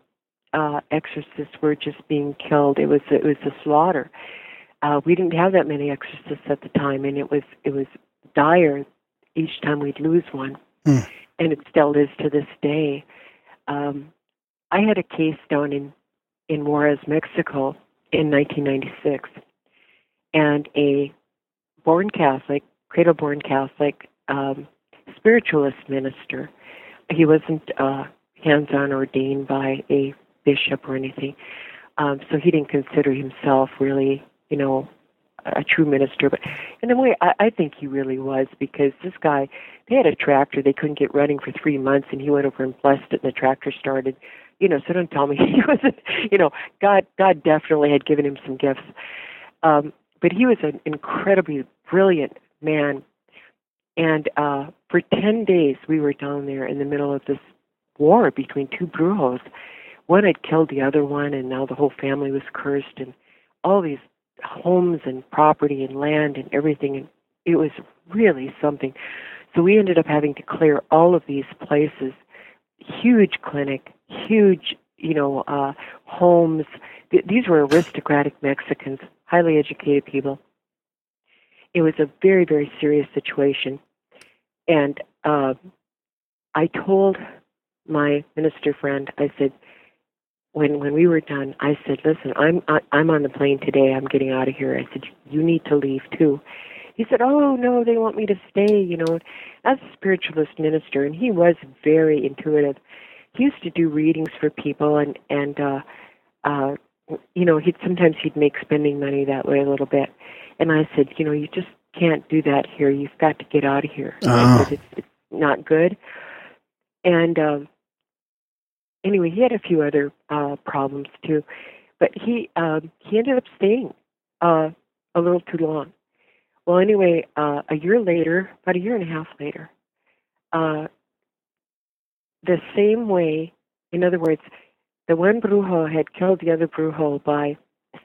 uh, exorcists were just being killed. It was it was a slaughter. Uh, we didn't have that many exorcists at the time, and it was it was dire each time we'd lose one, mm. and it still is to this day. Um, I had a case down in in Juarez, Mexico, in 1996, and a born Catholic, cradle-born Catholic, um, spiritualist minister. He wasn't uh, hands-on ordained by a bishop or anything, um, so he didn't consider himself really, you know, a true minister. But in a way, I, I think he really was because this guy, they had a tractor they couldn't get running for three months, and he went over and blessed it, and the tractor started. You know, so don't tell me he wasn't. You know, God, God definitely had given him some gifts. Um, but he was an incredibly brilliant man. And uh, for 10 days, we were down there in the middle of this war between two brujos. One had killed the other one, and now the whole family was cursed, and all these homes and property and land and everything. And it was really something. So we ended up having to clear all of these places. Huge clinic, huge, you know, uh, homes. Th- these were aristocratic Mexicans, highly educated people. It was a very, very serious situation. And uh, I told my minister friend, I said, when when we were done, I said, "Listen, I'm I, I'm on the plane today. I'm getting out of here." I said, "You need to leave too." He said, "Oh no, they want me to stay." You know, as a spiritualist minister, and he was very intuitive. He used to do readings for people, and and uh, uh, you know, he'd sometimes he'd make spending money that way a little bit. And I said, you know, you just can't do that here. You've got to get out of here. Oh. I said, it's, it's not good. And um, anyway, he had a few other uh, problems too, but he um, he ended up staying uh, a little too long. Well, anyway, uh, a year later, about a year and a half later, uh, the same way, in other words, the one brujo had killed the other brujo by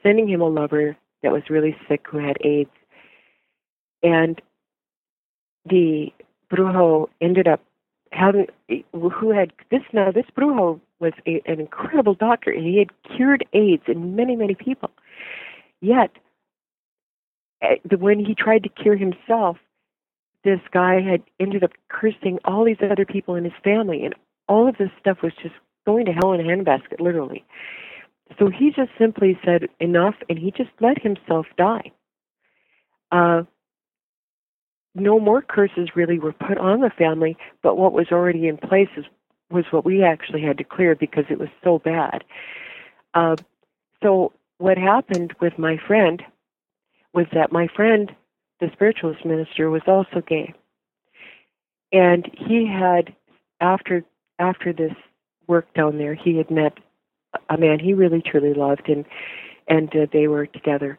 sending him a lover that was really sick who had AIDS. And the brujo ended up who had this now, this brujo was a, an incredible doctor and he had cured AIDS in many, many people. Yet, eh, when he tried to cure himself, this guy had ended up cursing all these other people in his family, and all of this stuff was just going to hell in a handbasket, literally. So he just simply said enough, and he just let himself die. Uh, no more curses really were put on the family, but what was already in place is, was what we actually had to clear because it was so bad. Uh, so what happened with my friend was that my friend, the spiritualist minister, was also gay, and he had after after this work down there, he had met a man he really truly loved, and and uh, they were together.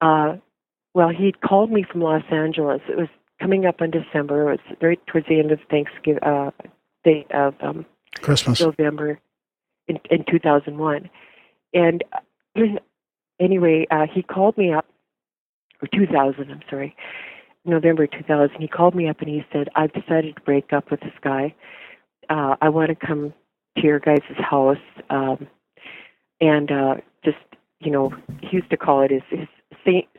Uh, well, he'd called me from Los Angeles. It was coming up on December. It was very towards the end of Thanksgiving, uh, day of um, Christmas. November in, in 2001. And uh, anyway, uh, he called me up, or 2000, I'm sorry, November 2000. He called me up and he said, I've decided to break up with this guy. Uh, I want to come to your guys' house um, and uh, just, you know, he used to call it his, his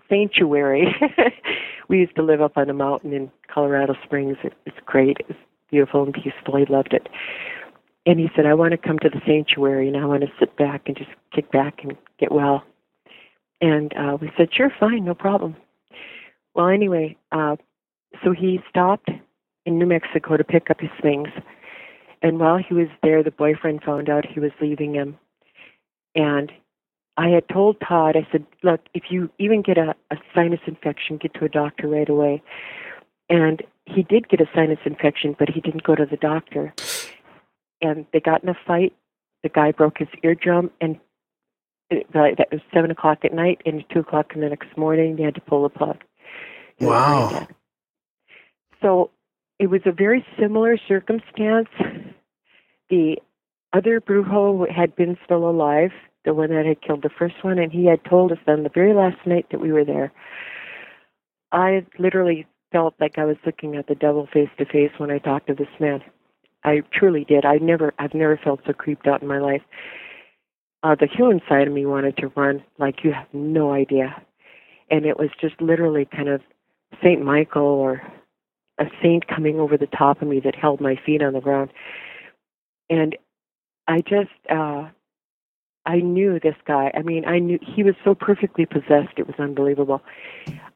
sanctuary. we used to live up on a mountain in Colorado Springs. It, it's great. It's beautiful and peaceful. He loved it. And he said, I want to come to the sanctuary and I want to sit back and just kick back and get well. And uh, we said, sure, fine, no problem. Well, anyway, uh, so he stopped in New Mexico to pick up his things. And while he was there, the boyfriend found out he was leaving him. And I had told Todd, I said, look, if you even get a, a sinus infection, get to a doctor right away. And he did get a sinus infection, but he didn't go to the doctor. And they got in a fight. The guy broke his eardrum, and it, that was seven o'clock at night. And two o'clock in the next morning, they had to pull the plug. Wow. So it was a very similar circumstance. The other Brujo had been still alive, the one that had killed the first one, and he had told us on the very last night that we were there. I literally felt like I was looking at the devil face to face when I talked to this man. I truly did. I never, I've never felt so creeped out in my life. Uh, the human side of me wanted to run like you have no idea, and it was just literally kind of Saint Michael or a saint coming over the top of me that held my feet on the ground. And I just, uh, I knew this guy. I mean, I knew he was so perfectly possessed. It was unbelievable.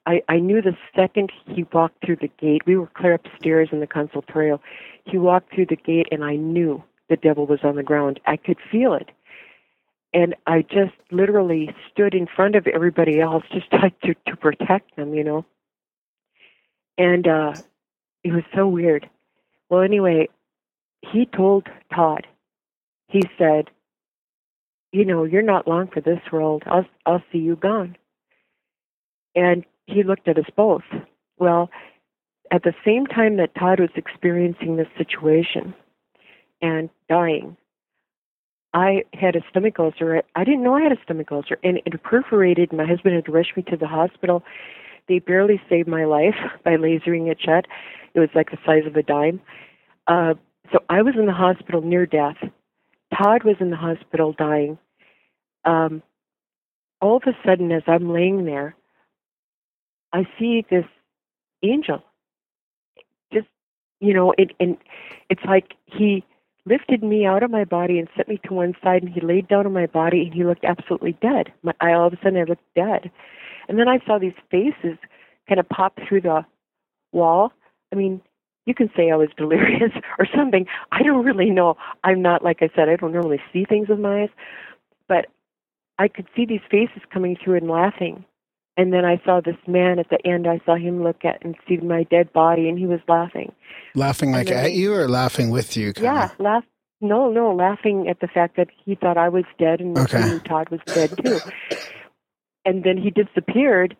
I, I knew the second he walked through the gate, we were clear upstairs in the consultorial. He walked through the gate, and I knew the devil was on the ground. I could feel it. And I just literally stood in front of everybody else just like to, to protect them, you know. And uh, it was so weird. Well, anyway, he told Todd, he said, you know, you're not long for this world. I'll I'll see you gone. And he looked at us both. Well, at the same time that Todd was experiencing this situation and dying, I had a stomach ulcer. I didn't know I had a stomach ulcer, and it perforated. My husband had to rush me to the hospital. They barely saved my life by lasering it shut. It was like the size of a dime. Uh, so I was in the hospital near death. Todd was in the hospital dying. Um, all of a sudden, as I'm laying there, I see this angel. Just, you know, it, and it's like he lifted me out of my body and set me to one side, and he laid down on my body, and he looked absolutely dead. My, I all of a sudden I looked dead, and then I saw these faces kind of pop through the wall. I mean, you can say I was delirious or something. I don't really know. I'm not like I said. I don't normally see things with my eyes, but I could see these faces coming through and laughing. And then I saw this man at the end. I saw him look at and see my dead body, and he was laughing. Laughing like then- at you or laughing with you? kinda? Yeah, laugh. No, no, laughing at the fact that he thought I was dead and Okay. Todd was dead too. and then he disappeared,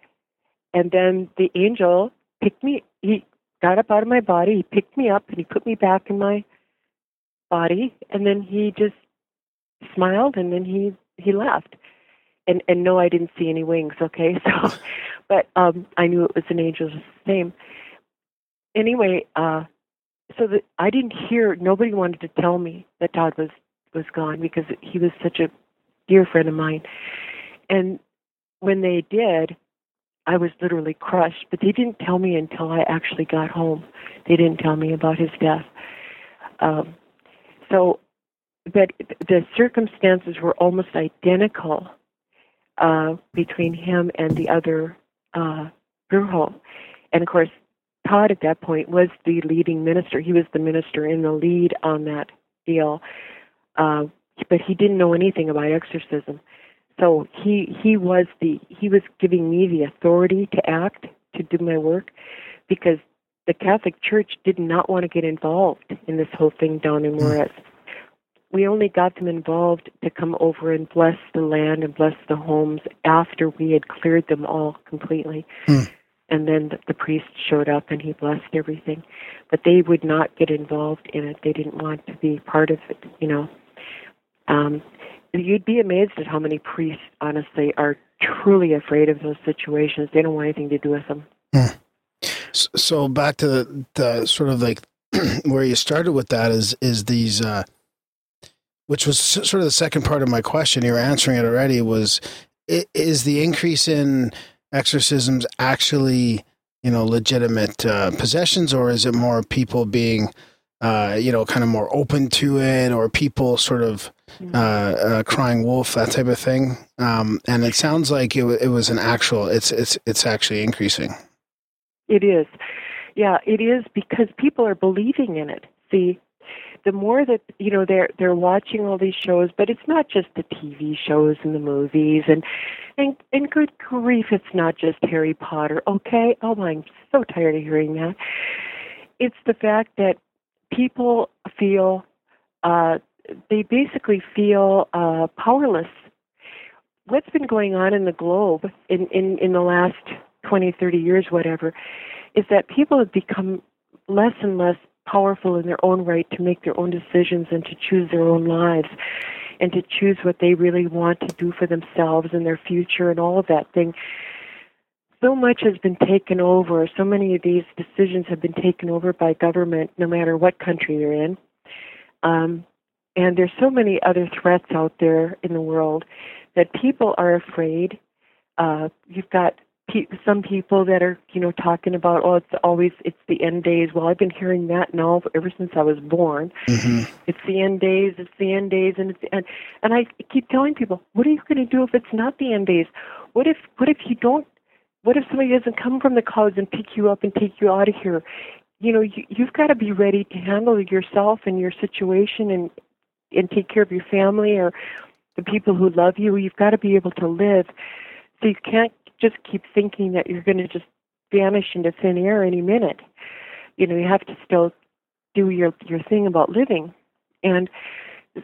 and then the angel picked me. He got up out of my body. He picked me up and he put me back in my body, and then he just smiled and then he he left. And and no, I didn't see any wings. Okay, so, but um, I knew it was an angel just the same. Anyway, uh, so that I didn't hear. Nobody wanted to tell me that Todd was was gone because he was such a dear friend of mine. And when they did, I was literally crushed. But they didn't tell me until I actually got home. They didn't tell me about his death. Um, so, but the circumstances were almost identical uh, between him and the other uh, girl. And of course, Todd at that point was the leading minister. He was the minister in the lead on that deal, uh, but he didn't know anything about exorcism. So he he was the he was giving me the authority to act to do my work, because the Catholic Church did not want to get involved in this whole thing down in Juarez. We only got them involved to come over and bless the land and bless the homes after we had cleared them all completely. And then the, the priest showed up and he blessed everything. But they would not get involved in it. They didn't want to be part of it you know. Um you'd be amazed at how many priests honestly are truly afraid of those situations they don't want anything to do with them S- So back to the, the sort of like where you started with that is is these, uh, which was sort of the second part of my question. You were answering it already. Was is the increase in exorcisms actually you know legitimate uh, possessions, or is it more people being uh, you know kind of more open to it, or people sort of uh, uh, crying wolf that type of thing? Um, and it sounds like it, it was an actual. It's it's it's actually increasing. It is. Yeah, it is because people are believing in it. See, the more that you know they're they're watching all these shows, but it's not just the TV shows and the movies and and and good grief, it's not just Harry Potter. Okay, oh I'm so tired of hearing that. It's the fact that people feel uh, they basically feel uh, powerless. What's been going on in the globe in, in, in the last 20, 30 years, whatever, is that people have become less and less powerful in their own right to make their own decisions and to choose their own lives and to choose what they really want to do for themselves and their future and all of that thing. So much has been taken over. So many of these decisions have been taken over by government, no matter what country you're in. Um, and there's so many other threats out there in the world that people are afraid. Uh, you've got pe- some people that are you know talking about oh it's always it's the end days. Well, I've been hearing that now ever since I was born. hmm It's the end days. It's the end days, and it's the end. And I keep telling people, what are you going to do if it's not the end days? What if what if you don't? What if somebody doesn't come from the clouds and pick you up and take you out of here? You know, you, you've got to be ready to handle yourself and your situation and and take care of your family or the people who love you. You've got to be able to live. So you can't just keep thinking that you're going to just vanish into thin air any minute. You know, you have to still do your your thing about living. And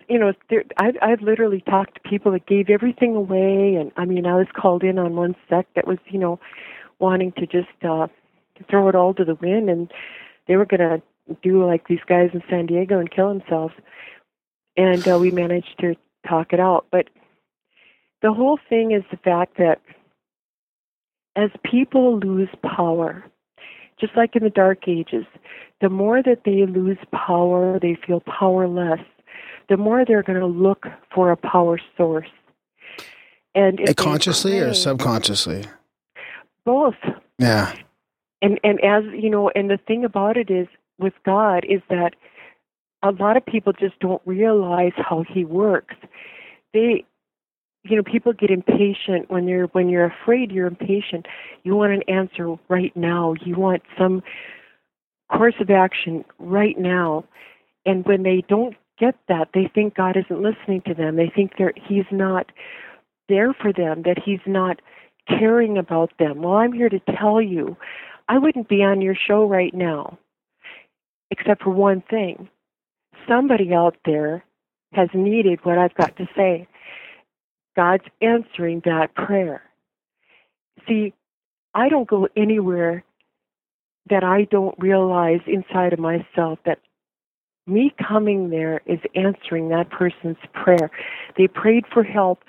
you know, there, I've I've literally talked to people that gave everything away, and I mean, I was called in on one sect that was, you know, wanting to just uh, throw it all to the wind, and they were going to do like these guys in San Diego and kill themselves. And uh, we managed to talk it out, but the whole thing is the fact that as people lose power, just like in the Dark Ages, the more that they lose power, they feel powerless, the more they're going to look for a power source. And eh, they consciously or subconsciously? Both. Yeah. And and as you know, and the thing about it is with God is that a lot of people just don't realize how He works. They, you know, people get impatient when you're when you're afraid. You're impatient. You want an answer right now. You want some course of action right now. And when they don't get that, they think God isn't listening to them. They think they're, He's not there for them. That He's not caring about them. Well, I'm here to tell you, I wouldn't be on your show right now, except for one thing. Somebody out there has needed what I've got to say. God's answering that prayer. See, I don't go anywhere that I don't realize inside of myself that me coming there is answering that person's prayer. They prayed for help.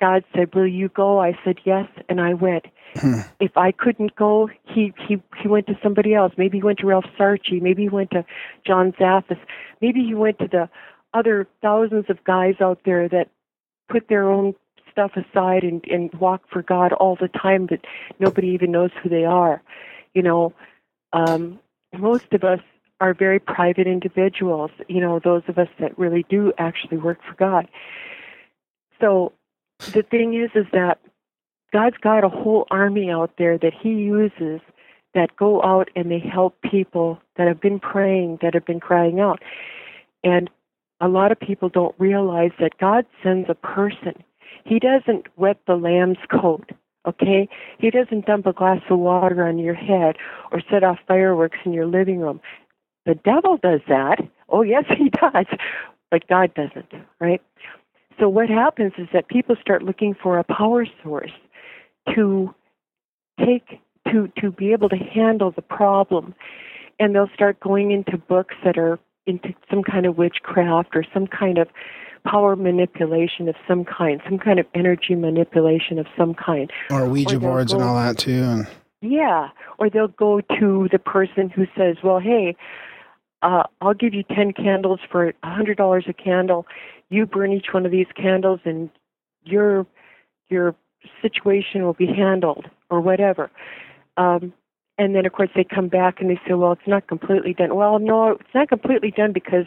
God said, "Will you go?" I said, "Yes," and I went. Hmm. If I couldn't go, he he he went to somebody else. Maybe he went to Ralph Sarchie. Maybe he went to John Zaffis. Maybe he went to the other thousands of guys out there that put their own stuff aside and and walk for God all the time, but nobody even knows who they are. You know, um, most of us are very private individuals. You know, those of us that really do actually work for God. So the thing is, is that God's got a whole army out there that He uses that go out and they help people that have been praying, that have been crying out. And a lot of people don't realize that God sends a person. He doesn't wet the lamb's coat, okay? He doesn't dump a glass of water on your head or set off fireworks in your living room. The devil does that. Oh, yes, he does. But God doesn't, right? So what happens is that people start looking for a power source to take to to be able to handle the problem and they'll start going into books that are into some kind of witchcraft or some kind of power manipulation of some kind, some kind of energy manipulation of some kind. Or Ouija Or boards and all that too. And Yeah, or they'll go to the person who says, "Well, hey, uh, I'll give you ten candles for a hundred dollars a candle. You burn each one of these candles, and your your situation will be handled, or whatever." Um, and then, of course, they come back and they say, "Well, it's not completely done." Well, no, it's not completely done because,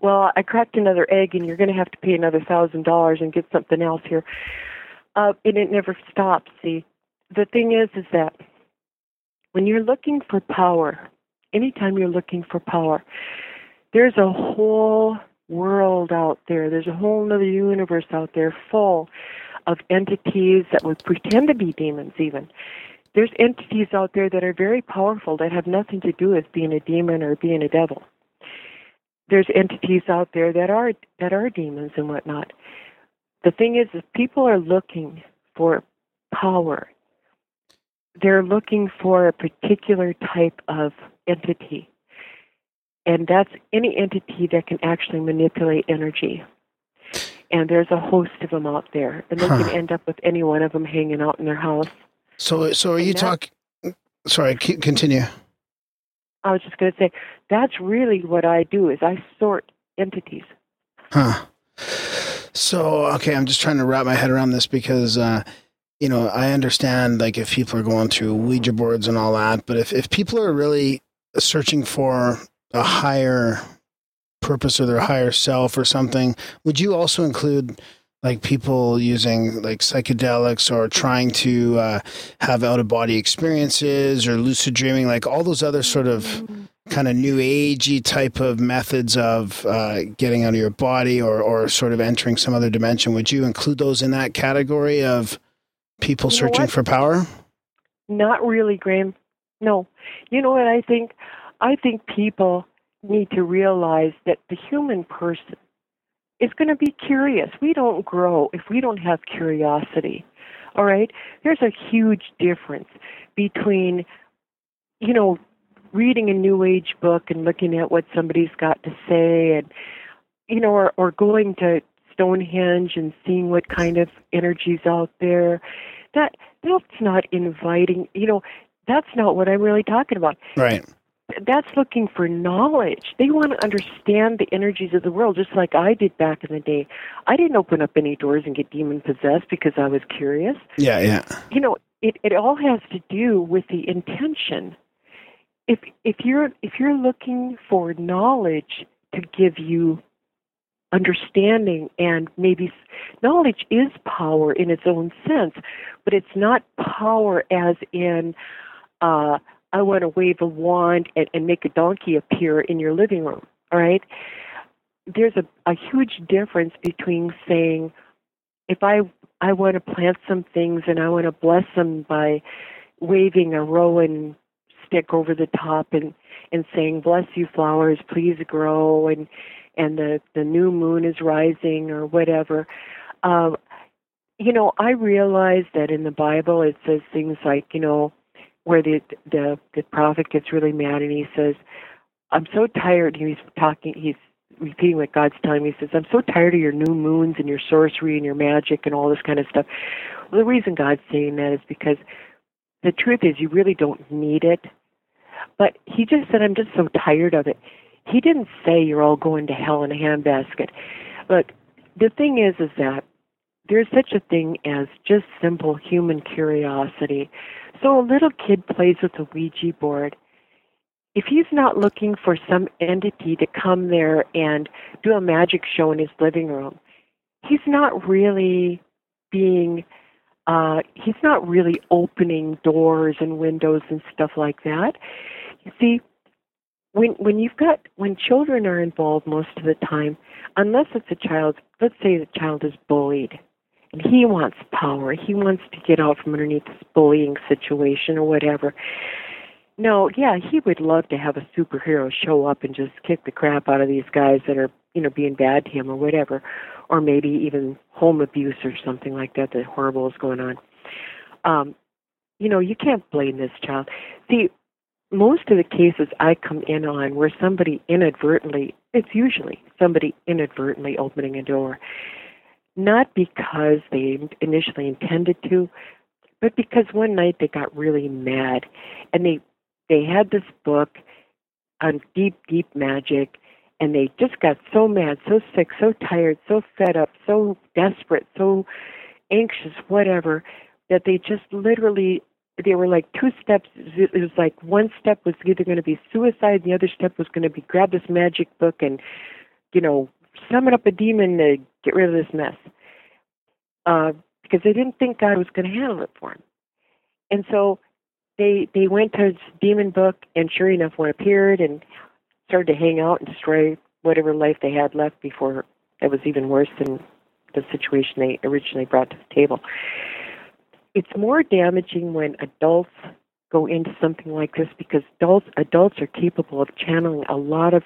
well, I cracked another egg, and you're going to have to pay another thousand dollars and get something else here. Uh, and it never stops. See, the thing is, is that when you're looking for power, anytime you're looking for power, there's a whole world out there. There's a whole other universe out there full of entities that would pretend to be demons, even. There's entities out there that are very powerful that have nothing to do with being a demon or being a devil. There's entities out there that are that are demons and whatnot. The thing is, if people are looking for power, they're looking for a particular type of entity. And that's any entity that can actually manipulate energy. And there's a host of them out there. And they Huh. can end up with any one of them hanging out in their house. so, so are you And that- talking? Sorry, continue. I was just going to say, that's really what I do is I sort entities. Huh. So, okay, I'm just trying to wrap my head around this because uh, you know, I understand like if people are going through Ouija boards and all that, but if, if people are really searching for a higher purpose or their higher self or something, would you also include like people using like psychedelics or trying to uh, have out of body experiences or lucid dreaming, like all those other sort of kind of new agey type of methods of uh, getting out of your body or, or sort of entering some other dimension? Would you include those in that category of people You searching for power? Not really, Graham. No. You know what I think? I think people need to realize that the human person is going to be curious. We don't grow if we don't have curiosity. All right? There's a huge difference between, you know, reading a New Age book and looking at what somebody's got to say and, you know, or, or going to Stonehenge and seeing what kind of energy's out there. That that's not inviting. You know, that's not what I'm really talking about. Right. That's looking for knowledge. They want to understand the energies of the world, just like I did back in the day. I didn't open up any doors and get demon possessed because I was curious. Yeah, yeah. You know, it it all has to do with the intention. If if you're if you're looking for knowledge to give you understanding and maybe knowledge is power in its own sense, but it's not power as in uh, I want to wave a wand and, and make a donkey appear in your living room. All right. There's a, a huge difference between saying if I I want to plant some things and I want to bless them by waving a rowan stick over the top and and saying bless you flowers please grow and and the the new moon is rising or whatever um you know i realize that in the bible it says things like you know where the the the prophet gets really mad and he says i'm so tired. He's talking he's repeating what god's telling me he says i'm so tired of your new moons and your sorcery and your magic and all this kind of stuff. Well the reason god's saying that is because the truth is you really don't need it. But he just said i'm just so tired of it. He didn't say you're all going to hell in a handbasket. But the thing is is that there's such a thing as just simple human curiosity. So a little kid plays with a ouija board. If he's not looking for some entity to come there and do a magic show in his living room he's not really being uh he's not really opening doors and windows and stuff like that. You see when when you've got when children are involved most of the time unless it's a child let's say the child is bullied and he wants power. He wants to get out from underneath this bullying situation or whatever. No yeah he would love to have a superhero show up and just kick the crap out of these guys that are you know being bad to him or whatever. Or maybe even home abuse or something like that that horrible is going on. Um you know you can't blame this child. See most of the cases I come in on where somebody inadvertently, it's usually somebody inadvertently opening a door, not because they initially intended to, but because one night they got really mad and they they had this book on deep deep magic and they just got so mad, so sick, so tired, so fed up, so desperate, so anxious, whatever, that they just literally they were like two steps it was like one step was either going to be suicide and the other step was going to be grab this magic book and you know summon up a demon to get rid of this mess uh because they didn't think god was going to handle it for them and so they they went to this demon book and sure enough one appeared and started to hang out and destroy whatever life they had left before it was even worse than the situation they originally brought to the table. It's more damaging when adults go into something like this because adults adults are capable of channeling a lot of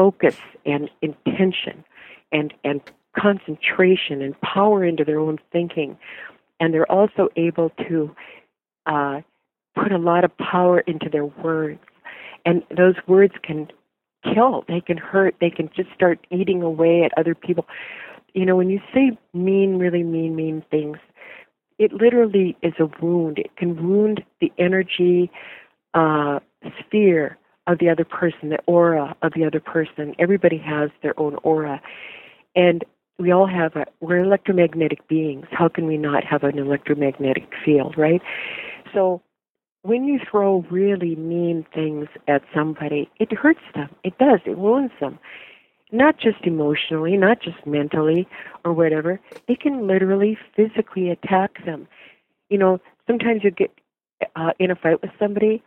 focus and intention and and concentration and power into their own thinking. And they're also able to uh, put a lot of power into their words. And those words can kill. They can hurt. They can just start eating away at other people. You know when you say mean really mean mean things it literally is a wound. It can wound the energy uh, sphere of the other person, the aura of the other person. Everybody has their own aura. And we all have a we're electromagnetic beings. How can we not have an electromagnetic field, right? So when you throw really mean things at somebody, it hurts them. It does. It wounds them. Not just emotionally, not just mentally or whatever. It can literally physically attack them. You know, sometimes you get uh, in a fight with somebody,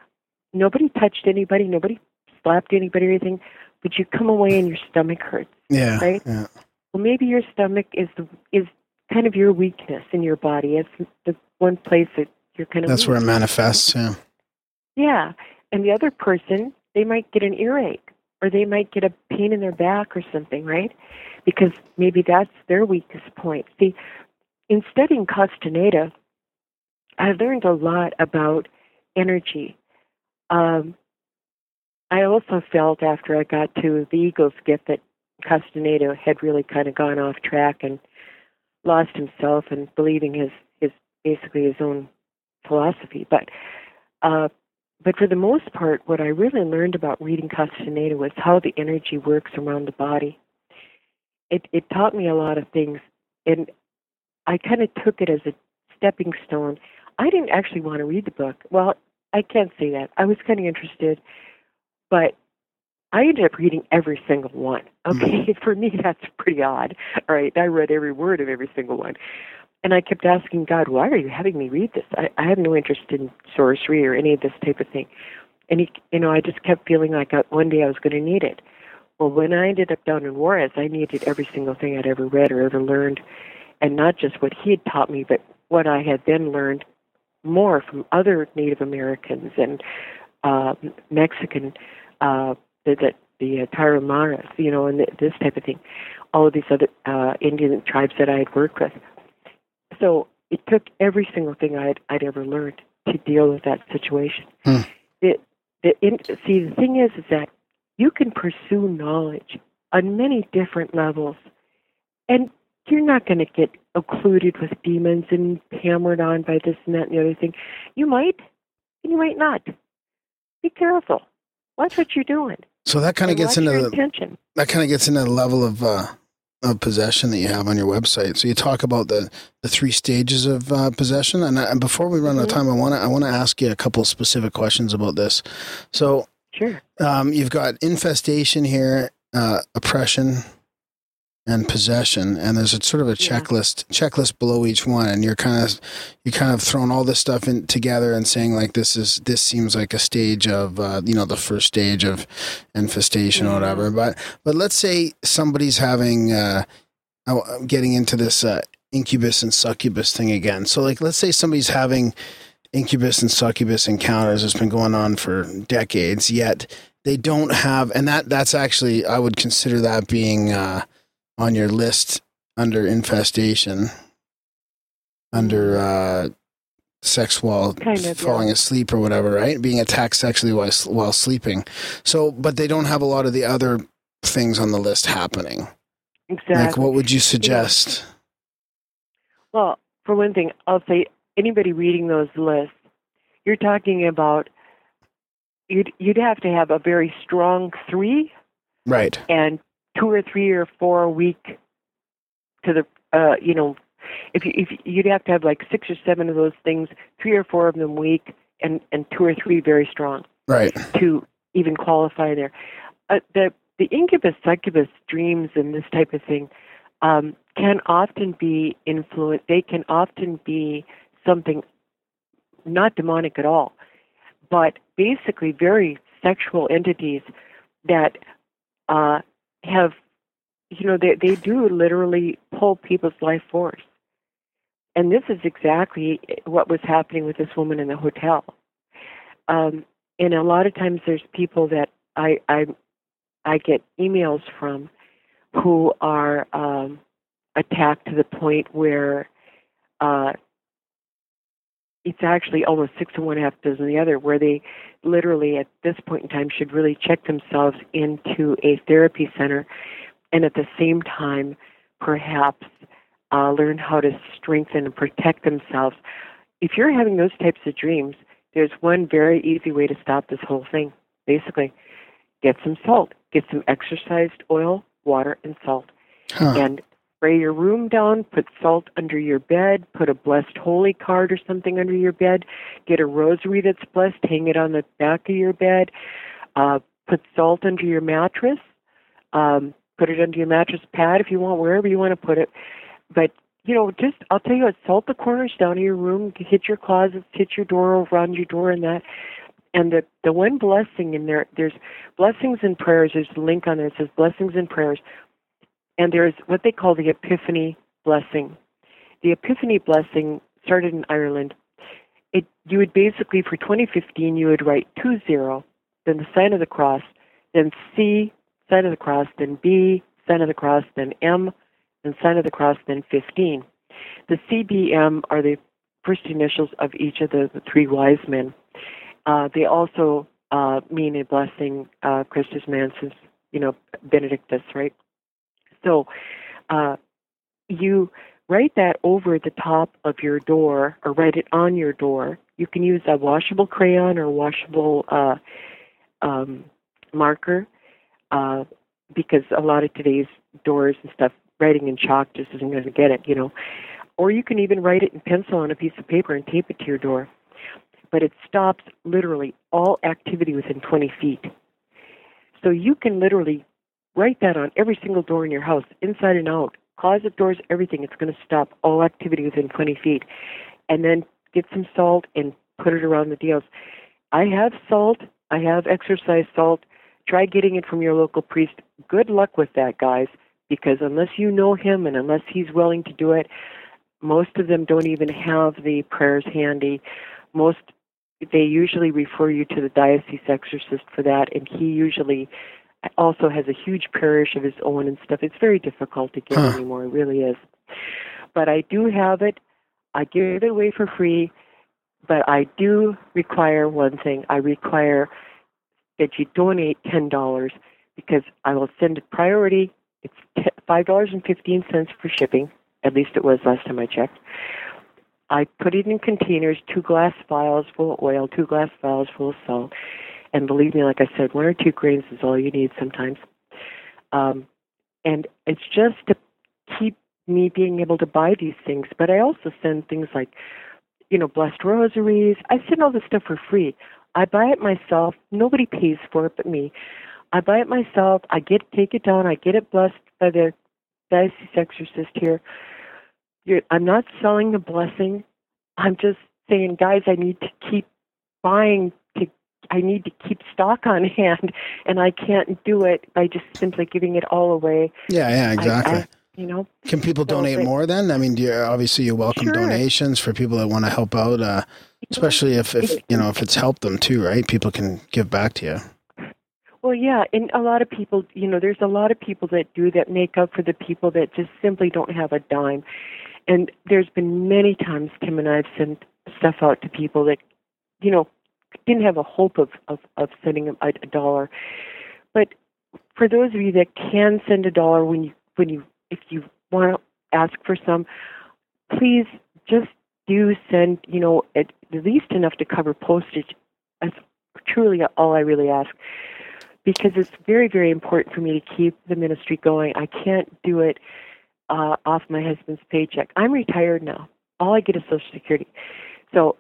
nobody touched anybody, nobody slapped anybody or anything, but you come away and your stomach hurts. Yeah. Right? Yeah. Well, maybe your stomach is the, is kind of your weakness in your body. It's the one place that you're kind of. That's weak. where it manifests. Yeah. Yeah, and the other person, they might get an earache or they might get a pain in their back or something, right? Because maybe that's their weakest point. See, in studying Castaneda, I learned a lot about energy. Um, I also felt after I got to the Eagle's Gift that Castaneda had really kind of gone off track and lost himself and believing his his basically his own philosophy. But uh, but for the most part, what I really learned about reading Castaneda was how the energy works around the body. It it taught me a lot of things, and I kind of took it as a stepping stone. I didn't actually want to read the book. Well, I can't say that. I was kind of interested, but I ended up reading every single one. Okay, mm-hmm. for me that's pretty odd. All right, I read every word of every single one. And I kept asking God, why are you having me read this? I, I have no interest in sorcery or any of this type of thing. And he, you know, I just kept feeling like I, one day I was going to need it. Well, when I ended up down in Juarez, I needed every single thing I'd ever read or ever learned, and not just what he had taught me, but what I had then learned more from other Native Americans and uh, Mexican, uh, the the, the uh, Tarahumaras, you know, and this type of thing. All of these other uh, Indian tribes that I had worked with. So it took every single thing I'd, I'd ever learned to deal with that situation. Hmm. The, the in, see, the thing is, is that you can pursue knowledge on many different levels, and you're not going to get occluded with demons and hammered on by this and that and the other thing. You might, and you might not. Be careful. Watch what you're doing. So that kind of gets into the intention. that kind of gets into the level of uh, of possession that you have on your website. So you talk about the the three stages of uh, possession, and, I, and before we run out of Mhm. time, I want to I want to ask you a couple specific questions about this. So Sure. um, you've got infestation here, uh, oppression, and possession, and there's a sort of a Yeah. checklist checklist below each one, and you're kind of you kind of throwing all this stuff in together and saying like this is this seems like a stage of uh, you know the first stage of infestation or whatever. But but let's say somebody's having uh, oh, I'm getting into this uh, incubus and succubus thing again. So like let's say somebody's having incubus and succubus encounters that's been going on for decades, yet they don't have, and that that's actually I would consider that being uh, on your list under infestation, under uh, sex while Kind of, falling yeah. asleep or whatever, right? Being attacked sexually while while sleeping. So, but they don't have a lot of the other things on the list happening. Exactly. Like, what would you suggest? Well, for one thing, I'll say anybody reading those lists, you're talking about you'd you'd have to have a very strong three Right. and two or three or four a week to the uh you know if you if you- you'd have to have like six or seven of those things, three or four of them weak and and two or three very strong Right. to even qualify there. Uh, the the incubus succubus dreams and this type of thing um, can often be influenced. They can often be something not demonic at all, but basically very sexual entities that uh, have, you know, they they do literally pull people's life force. And this is exactly what was happening with this woman in the hotel. Um, and a lot of times there's people that I I I get emails from who are um, attacked to the point where uh, it's actually almost six and one half dozen the other, where they literally at this point in time should really check themselves into a therapy center, and at the same time, perhaps uh, learn how to strengthen and protect themselves. If you're having those types of dreams, there's one very easy way to stop this whole thing. Basically, get some salt, get some exorcised oil, water, and salt Huh. and spray your room down, put salt under your bed, put a blessed holy card or something under your bed, get a rosary that's blessed, hang it on the back of your bed, uh, put salt under your mattress, um, put it under your mattress pad if you want, wherever you want to put it. But you know, just I'll tell you what, salt the corners down of your room, hit your closets, hit your door, around your door, and that. And the the one blessing in there, there's blessings and prayers. There's a link on there. It says blessings and prayers, and there's what they call the Epiphany blessing. The Epiphany blessing started in Ireland. It you would basically for 2015 you would write two zero, then the sign of the cross, then C sign of the cross, then B sign of the cross, then M and sign of the cross, then 15. The CBM are the first initials of each of the, the three wise men. Uh, they also uh, mean a blessing, uh, Christus Mansus, you know, Benedictus, right? So uh, you write that over the top of your door or write it on your door. You can use a washable crayon or washable uh, um, marker uh, because a lot of today's doors and stuff writing in chalk just isn't going to get it, you know. Or you can even write it in pencil on a piece of paper and tape it to your door. But it stops literally all activity within 20 feet. So you can literally write that on every single door in your house, inside and out, closet doors, everything. It's going to stop all activity within 20 feet. And then get some salt and put it around the deals. I have salt. I have exorcise salt. Try getting it from your local priest. Good luck with that, guys because unless you know him and unless he's willing to do it, most of them don't even have the prayers handy. Most they usually refer you to the diocese exorcist for that, and he usually also has a huge parish of his own and stuff. It's very difficult to get Huh. anymore. It really is. But I do have it. I give it away for free. But I do require one thing. I require that you donate ten dollars because I will send it priority. It's five dollars and fifteen cents for shipping. At least it was last time I checked. I put it in containers, two glass vials full of oil, two glass vials full of salt, and believe me, like I said, one or two grains is all you need sometimes. Um, and it's just to keep me being able to buy these things. But I also send things like, you know, blessed rosaries. I send all this stuff for free. I buy it myself. Nobody pays for it but me. I buy it myself. I get take it down. I get it blessed by the diocese exorcist here. You're, I'm not selling the blessing. I'm just saying, guys, I need to keep buying. I need to keep stock on hand, and I can't do it by just simply giving it all away. Yeah, yeah, exactly. I- you know, Can people donate more then? I mean, you, obviously you welcome Sure. donations for people that want to help out, uh, especially if, if you know if it's helped them too, right? People can give back to you. Well, yeah, and a lot of people, you know, there's a lot of people that do that make up for the people that just simply don't have a dime. And there's been many times Tim and I've sent stuff out to people that, you know, didn't have a hope of of, of sending a, a dollar. But for those of you that can send a dollar when you when you if you want to ask for some, please just do send, you know, at least enough to cover postage. That's truly all I really ask because it's very, very important for me to keep the ministry going. I can't do it uh, off my husband's paycheck. I'm retired now. All I get is Social Security. So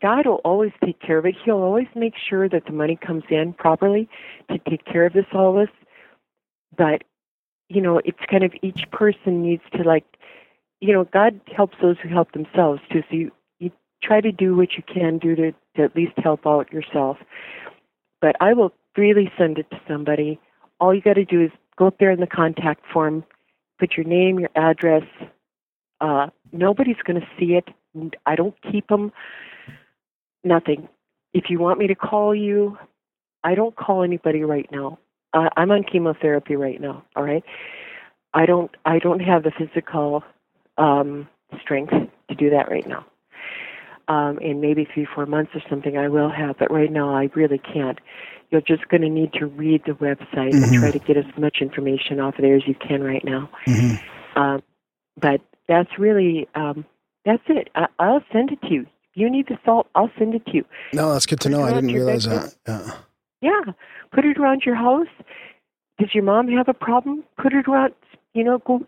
God will always take care of it. He'll always make sure that the money comes in properly to take care of this all this. But, you know, it's kind of each person needs to like you know, God helps those who help themselves too. So you, you try to do what you can do to, to at least help out yourself. But I will freely send it to somebody. All you got to do is go up there in the contact form, put your name, your address. Uh, nobody's going to see it. I don't keep them. Nothing. If you want me to call you, I don't call anybody right now. Uh, I'm on chemotherapy right now. All right. I don't. I don't have the physical um, strength to do that right now. Um, in maybe three, four months or something, I will have, but right now I really can't. You're just going to need to read the website and Mhm. try to get as much information off of there as you can right now. hmm Um, but that's really um, that's it. I, I'll send it to you. You need the salt, I'll send it to you. No, that's good to know. I didn't realize bedroom. that. Yeah. Yeah, put it around your house. Does your mom have a problem? Put it around. You know, go.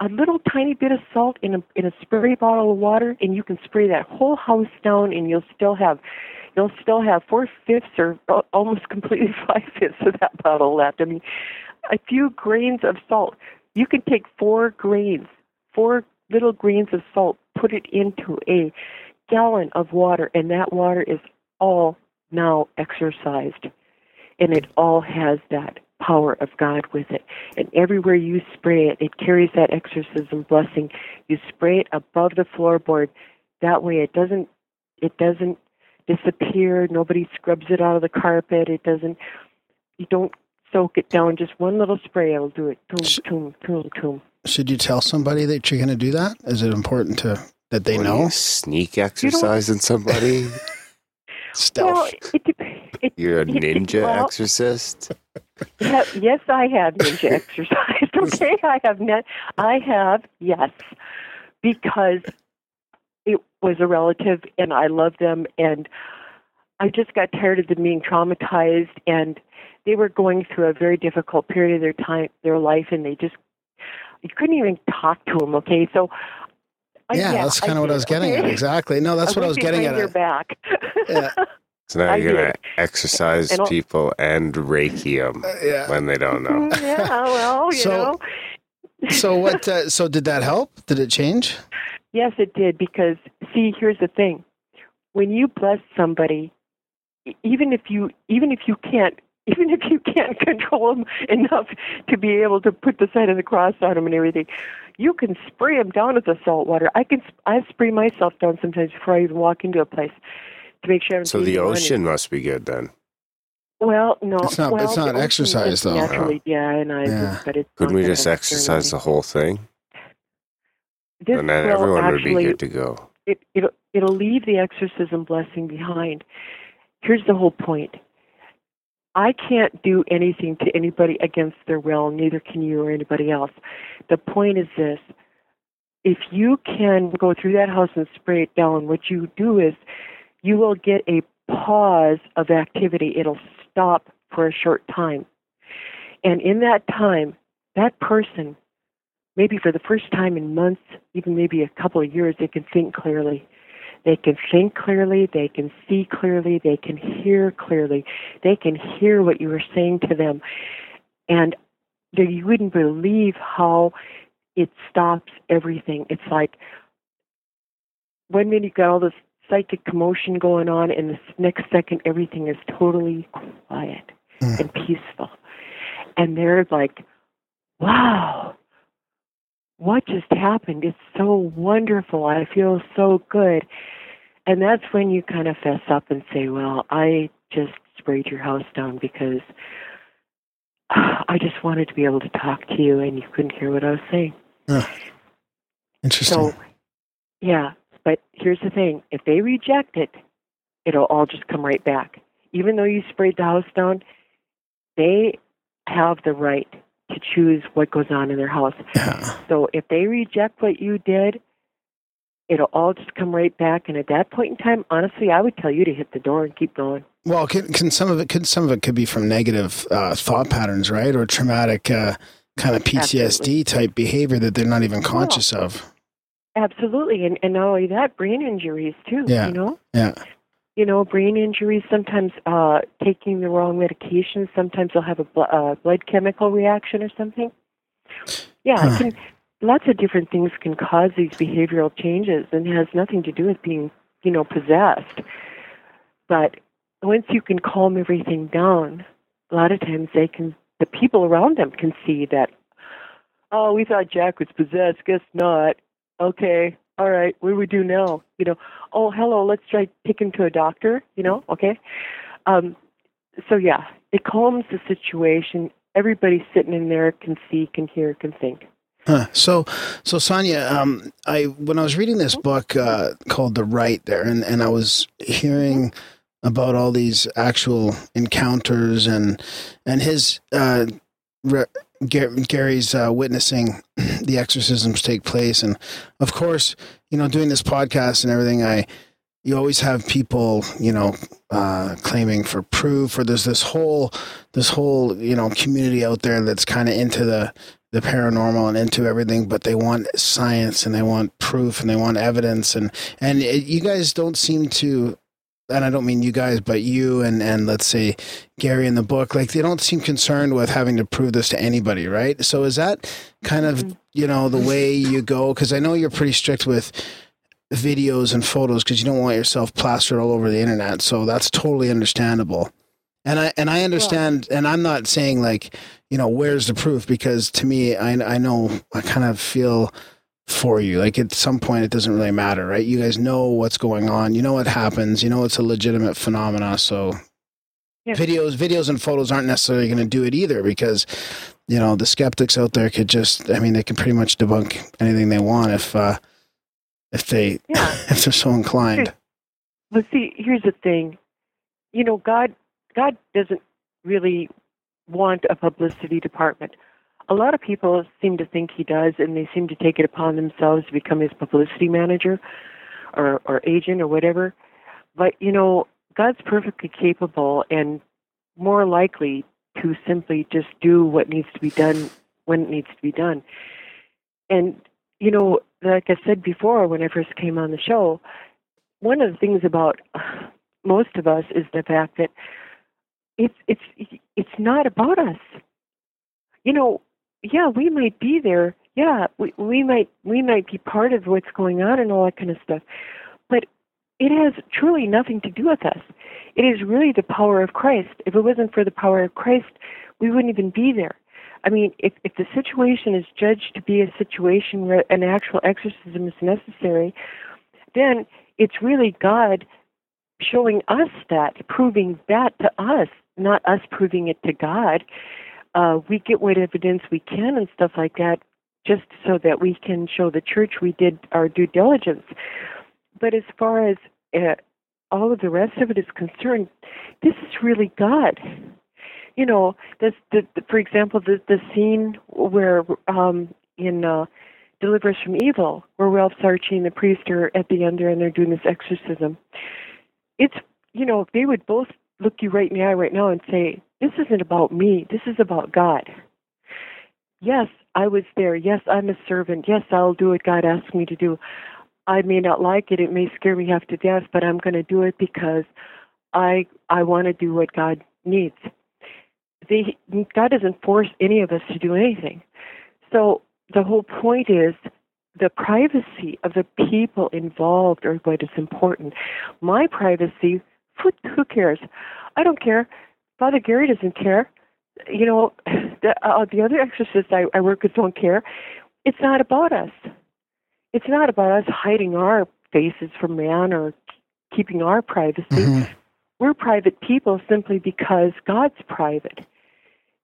a little tiny bit of salt in a in a spray bottle of water, and you can spray that whole house down, and you'll still have you'll still have four fifths or almost completely five fifths of that bottle left. I mean, a few grains of salt. You can take four grains, four little grains of salt, put it into a gallon of water, and that water is all now exorcised. And it all has that power of God with it. And everywhere you spray it, it carries that exorcism blessing. You spray it above the floorboard. That way it doesn't it doesn't disappear. Nobody scrubs it out of the carpet. It doesn't you don't soak it down. Just one little spray will do it. Toom, toom, toom, toom. Should you tell somebody that you're going to do that? Is it important to that they What know? you, sneak exorcising somebody? Stealth. Well, it, it You're a it- ninja well, exorcist? Yeah, yes, I have ninja exorcised. Okay, I have net. I have yes, because it was a relative, and I love them, and I just got tired of them being traumatized, and they were going through a very difficult period of their time, their life, and they just you couldn't even talk to them. Okay, so. I- yeah, that's kind of what I was getting at. Exactly. No, that's what I was getting behind at. Your back. Yeah. So now I you're going to exorcise And people and Reiki them Uh, yeah. when they don't know. Mm, yeah, well, you So- know. So what? Uh, so did that help? Did it change? Yes, it did because see, here's the thing: when you bless somebody, even if you even if you can't even if you can't control them enough to be able to put the sign of the cross on them and everything, you can spray them down with the salt water. I can I spray myself down sometimes before I even walk into a place to make sure. I'm So the breathing on ocean must be good then. Well, no, It's not- Well, it's not exorcise, though. Naturally, yeah, and I, Yeah. but it's Couldn't we just exorcise the whole thing? This And then everyone actually, would be good to go. it, it'll, it'll leave the exorcism blessing behind. Here's the whole point. I can't do anything to anybody against their will, neither can you or anybody else. The point is this. If you can go through that house and spray it down, what you do is you will get a pause of activity. It'll stop for a short time. And in that time, that person, maybe for the first time in months, even maybe a couple of years, they can think clearly. They can think clearly, they can see clearly, they can hear clearly, they can hear what you are saying to them. And you wouldn't believe how it stops everything. It's like one minute you got all this psychic commotion going on, and the next second everything is totally quiet Mm. and peaceful. And they're like, wow, what just happened? It's so wonderful. I feel so good. And that's when you kind of fess up and say, well, I just sprayed your house down because I just wanted to be able to talk to you and you couldn't hear what I was saying. Interesting. So, yeah, but here's the thing if they reject it, it'll all just come right back. Even though you sprayed the house down, they have the right to choose what goes on in their house. yeah. So if they reject what you did, it'll all just come right back. And at that point in time, honestly, I would tell you to hit the door and keep going. Well, can, can some of it could some of it could be from negative uh, thought patterns, right, or traumatic uh, kind of PTSD Absolutely. type behavior that they're not even conscious of. Absolutely, and and not only that, brain injuries too. Yeah. You know, Yeah. you know, brain injuries. Sometimes uh, taking the wrong medication. Sometimes they'll have a bl- uh, blood chemical reaction or something. Yeah, Huh. it can. Lots of different things can cause these behavioral changes, and has nothing to do with being, you know, possessed. But once you can calm everything down, a lot of times they can. The people around them can see that. Oh, we thought Jack was possessed. Guess not. Okay. All right. What do we do now? You know. Oh, hello. Let's try take him to a doctor. You know. Okay. Um. So yeah, it calms the situation. Everybody sitting in there can see, can hear, can think. Huh. So, so Sonia, um, I when I was reading this book uh, called The Rite there, and and I was hearing about all these actual encounters and and his uh, re- Gar- Gary's uh, witnessing the exorcisms take place, and of course, you know, doing this podcast and everything, I you always have people, you know, uh, claiming for proof, or there's this whole, this whole, you know, community out there that's kind of into the the paranormal and into everything, but they want science and they want proof and they want evidence, and and it, you guys don't seem to. And I don't mean you guys, but you and, and let's say Gary in the book, like they don't seem concerned with having to prove this to anybody, right? So is that kind of, you know, the way you go? Because I know you're pretty strict with videos and photos because you don't want yourself plastered all over the internet. So that's totally understandable. And I and I understand, and I'm not saying like, you know, where's the proof? Because to me, I I know I kind of feel for you. Like at some point, it doesn't really matter, right? You guys know what's going on. You know what happens. You know it's a legitimate phenomena. So Yeah. videos, videos, and photos aren't necessarily going to do it either because you know the skeptics out there could just. I mean, they can pretty much debunk anything they want if uh if they Yeah. if they're so inclined. Well, see, here's the thing. You know, God, God doesn't really want a publicity department. A lot of people seem to think He does, and they seem to take it upon themselves to become His publicity manager, or or agent, or whatever. But you know, God's perfectly capable and more likely to simply just do what needs to be done when it needs to be done. And you know, like I said before, when I first came on the show, one of the things about uh, most of us is the fact that it's it's it's not about us. You know, yeah, we might be there. Yeah, we we might we might be part of what's going on and all that kind of stuff. But it has truly nothing to do with us. It is really the power of Christ. If it wasn't for the power of Christ, we wouldn't even be there. I mean, if if the situation is judged to be a situation where an actual exorcism is necessary, then it's really God showing us that, proving that to us, not us proving it to God. Uh, we get what evidence we can and stuff like that, just so that we can show the church we did our due diligence. But as far as uh, all of the rest of it is concerned, this is really God. You know, this, the, the, for example, the the scene where um, in uh, Deliver Us from Evil, where Ralph Sarchie and the priest are at the end there and they're doing this exorcism. It's, you know, they would both look you right in the eye right now and say, This isn't about me, this is about God. Yes, I was there. Yes, I'm a servant. Yes, I'll do what God asks me to do. I may not like it, it may scare me half to death, but I'm going to do it because I I want to do what God needs. God doesn't force any of us to do anything. So the whole point is the privacy of the people involved are what is important. My privacy, who, cares? I don't care. Father Gary doesn't care. You know, the, uh, the other exorcists I, I work with don't care. It's not about us. It's not about us hiding our faces from man or keeping our privacy. Mhm. We're private people simply because God's private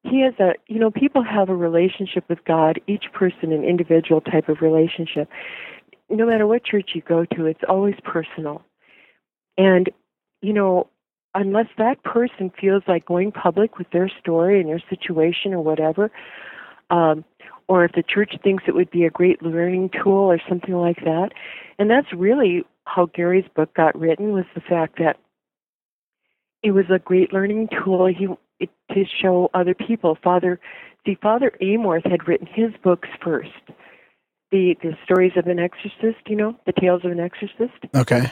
he has a you know people have a relationship with god each person an individual type of relationship. No matter what church you go to it's always personal. And you know unless that person feels like going public with their story and their situation or whatever um or if the church thinks it would be a great learning tool or something like that and that's really how gary's book got written was the fact that it was a great learning tool. He it, to show other people. Father, see, Father Amorth had written his books first. The the stories of an exorcist, you know, the tales of an exorcist. Okay.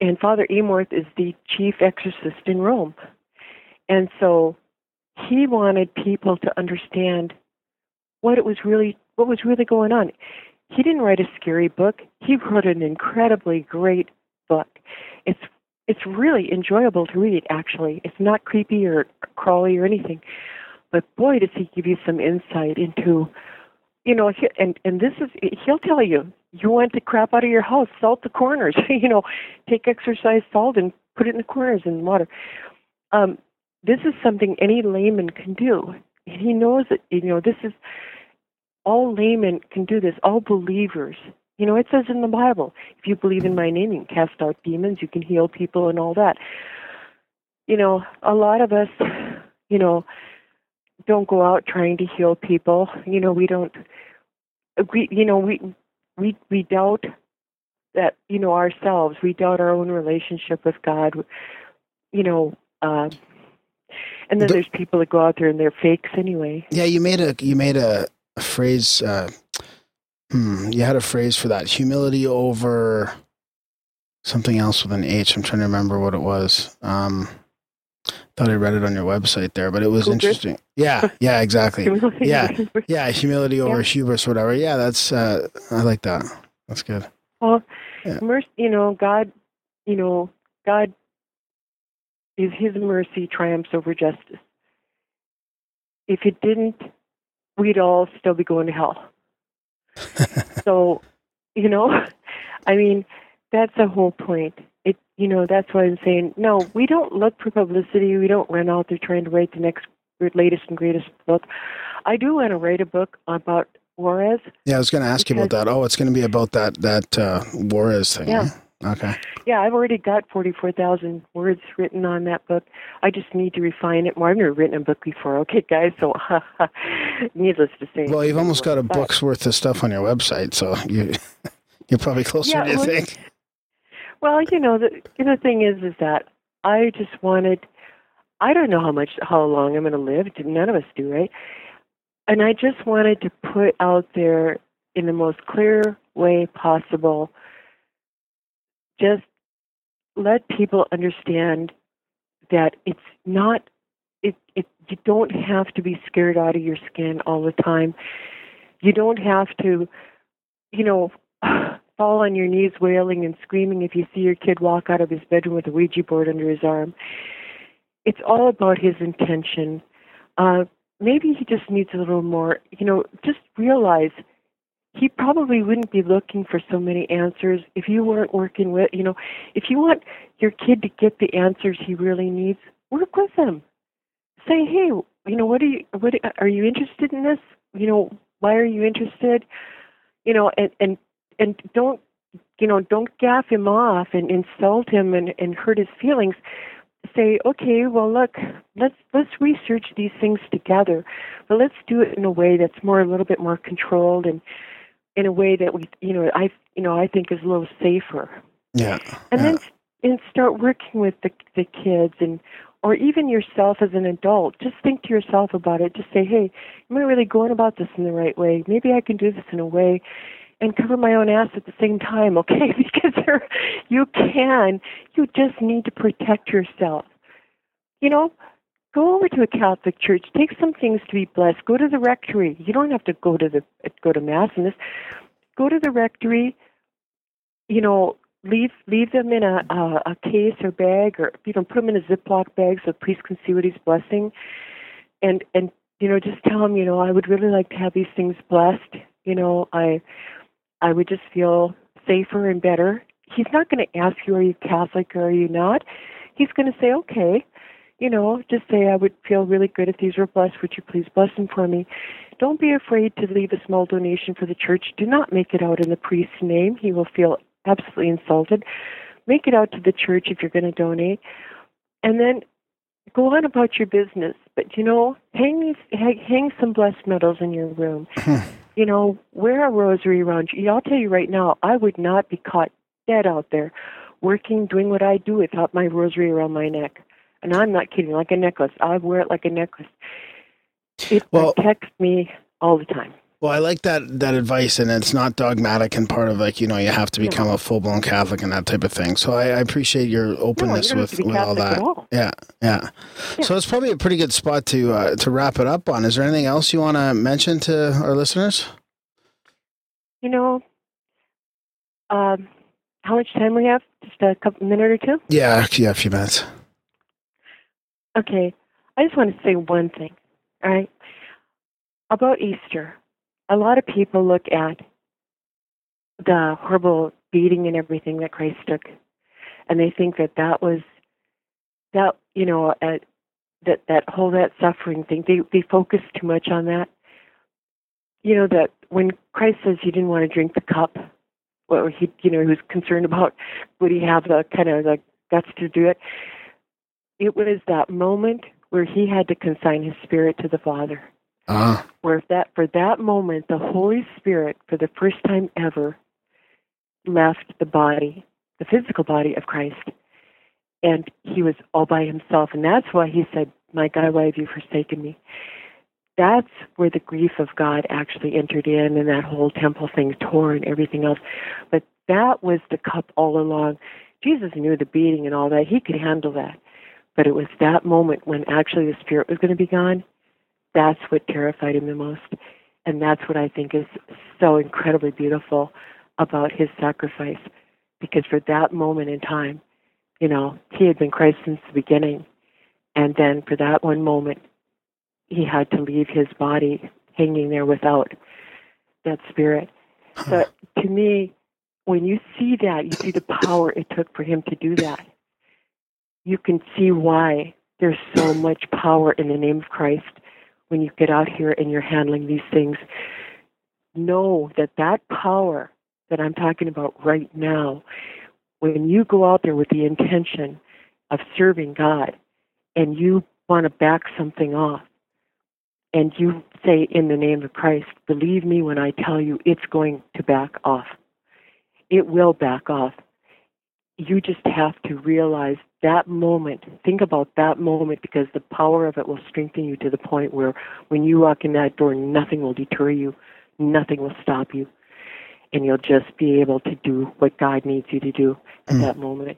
And Father Amorth is the chief exorcist in Rome, and so he wanted people to understand what it was really what was really going on. He didn't write a scary book. He wrote an incredibly great book. It's it's really enjoyable to read actually. It's not creepy or crawly or anything. But boy does he give you some insight into you know and and this is he'll tell you you want to crap out of your house salt the corners. You know take exorcise salt and put it in the corners in water. Um this is something any layman can do. He knows that you know this is all laymen can do this all believers you know, it says in the Bible, if you believe in my name, you can cast out demons, you can heal people, and all that. You know, a lot of us, you know, don't go out trying to heal people. You know, we don't. We, you know, we we we doubt that you know ourselves. We doubt our own relationship with God. You know, uh, and then The- there's people that go out there and they're fakes anyway. Yeah, you made a you made a, a phrase. Uh, hmm, you had a phrase for that: humility over something else with an H. I'm trying to remember what it was. Um, thought I read it on your website there, but it was Hubris? interesting. Yeah, yeah, exactly. Yeah. Yeah, humility over Yeah. hubris, whatever. Yeah, that's uh, I like that. That's good. Well, Yeah. mercy, you know, God, you know, God is His mercy triumphs over justice. If it didn't, we'd all still be going to hell. so, you know, I mean, that's the whole point. It, you know, that's why I'm saying no. We don't look for publicity. We don't run out there trying to write the next latest and greatest book. I do want to write a book about Juarez. Yeah, I was going to ask you about that. Oh, it's going to be about that that uh, Juarez thing. Yeah. huh? Okay. Yeah, I've already got 44,000 words written on that book. I just need to refine it more. I've never written a book before, okay, guys? So, needless to say. Well, you've almost got a But- book's worth of stuff on your website, so you you're probably closer. Yeah, you well, think? Well, you know, the you know, the thing is, is that I just wanted. I don't know how much, how long I'm going to live. None of us do, right? And I just wanted to put out there in the most clear way possible. Just let people understand that it's not. It, it you don't have to be scared out of your skin all the time. You don't have to, you know, fall on your knees wailing and screaming if you see your kid walk out of his bedroom with a Ouija board under his arm. It's all about his intention. Uh, maybe he just needs a little more, you know, just realize he probably wouldn't be looking for so many answers if you weren't working with, you know, if you want your kid to get the answers he really needs, work with him. Say, hey, you know, what are you, what are you interested in this? You know, why are you interested? You know, and and and don't you know don't gaff him off and insult him and and hurt his feelings say okay well look let's let's research these things together but let's do it in a way that's more a little bit more controlled and in a way that we you know i you know i think is a little safer. Yeah. and yeah. then and start working with the the kids and or even yourself as an adult. Just think to yourself about it. Just say hey am i really going about this in the right way? Maybe i can do this in a way and cover my own ass at the same time okay? Because there, you can. You just need to protect yourself. You know go over to a catholic church. Take some things to be blessed. Go to the rectory. You don't have to go to the go to mass and this. Go to the rectory you know leave leave them in a a, a case or bag or you know put them in a ziploc bag so the priest can see what he's blessing. And and you know just tell him you know i would really like to have these things blessed. You know i i would just feel safer and better. He's not going to ask you are you catholic or are you not? He's going to say okay you know just say i would feel really good if these were blessed. Would you please bless them for me? Don't be afraid to leave a small donation for the church. Do not make it out in the priest's name. He will feel absolutely insulted. Make it out to the church if you're going to donate. And then go on about your business. But you know hang hang, hang some blessed medals in your room. You know wear a rosary around you. I'll tell you right now i would not be caught dead out there working doing what i do without my rosary around my neck and i'm not kidding like a necklace i wear it like a necklace it Well- protects me all the time Well, I like that that advice, and it's not dogmatic and part of like you know you have to become a full blown Catholic and that type of thing. So I, I appreciate your openness don't with with all that. at all. Yeah, yeah, So it's probably a pretty good spot to uh, to wrap it up on. Is there anything else you want to mention to our listeners? you know um how much time we have just a couple minute or two Yeah, yeah, a few minutes. Okay, I just want to say one thing, all right? About Easter. A lot of people look at the horrible beating and everything that Christ took, and they think that that was that you know uh, that that whole that suffering thing. They they focus too much on that. You know that when Christ says he didn't want to drink the cup, or he you know he was concerned about would he have the kind of the guts to do it it was that moment where he had to consign his spirit to the Father. Uh, Where if that for that moment the Holy Spirit, for the first time ever, left the body, the physical body of Christ, and he was all by himself. And that's why he said, My God, why have you forsaken me? That's where the grief of God actually entered in and that whole temple thing tore and everything else. But that was the cup all along. Jesus knew the beating and all that. He could handle that. But it was that moment when actually the spirit was going to be gone. That's what terrified him the most. And that's what I think is so incredibly beautiful about his sacrifice. Because for that moment in time, you know, he had been Christ since the beginning. And then for that one moment, he had to leave his body hanging there without that spirit. So to me, when you see that, you see the power it took for him to do that. You can see why there's so much power in the name of Christ when you get out here and you're handling these things. Know that that power that I'm talking about right now, when you go out there with the intention of serving God and you want to back something off, and you say, in the name of Christ, believe me when I tell you it's going to back off. It will back off. You just have to realize that moment. Think about that moment because the power of it will strengthen you to the point where when you walk in that door, nothing will deter you, nothing will stop you, and you'll just be able to do what God needs you to do at Mm. that moment.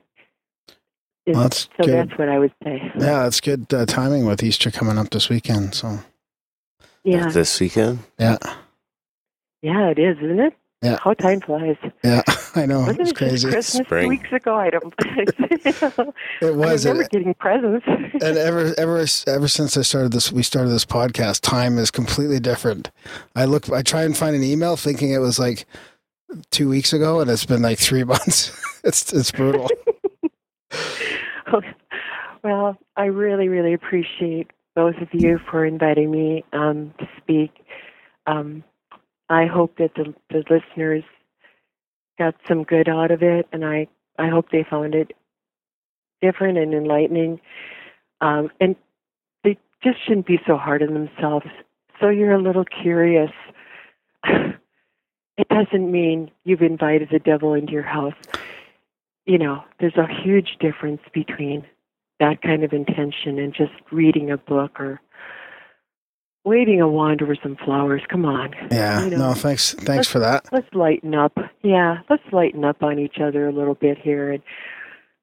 Well, that's so good. that's what I would say. Yeah, that's good uh, timing with Easter coming up this weekend. So Yeah, This weekend? yeah, yeah, it is, isn't it? Yeah. How time flies. yeah, I know Wasn't it's it just crazy. Christmas Spring. two weeks ago? I don't. It was. I remember It, getting presents. and ever ever ever since I started this, we started this podcast. Time is completely different. I look, I try and find an email thinking it was like two weeks ago, and it's been like three months. it's it's brutal. well, I really, really appreciate both of you for inviting me um, to speak. Um, I hope that the, the listeners got some good out of it, and I, I hope they found it different and enlightening. Um, and they just shouldn't be so hard on themselves. So you're a little curious. it doesn't mean you've invited the devil into your house. You know, there's a huge difference between that kind of intention and just reading a book or waving a wand over some flowers. Come on. Yeah. You know, No, thanks. Thanks for that. let's lighten up. Yeah, let's lighten up on each other a little bit here and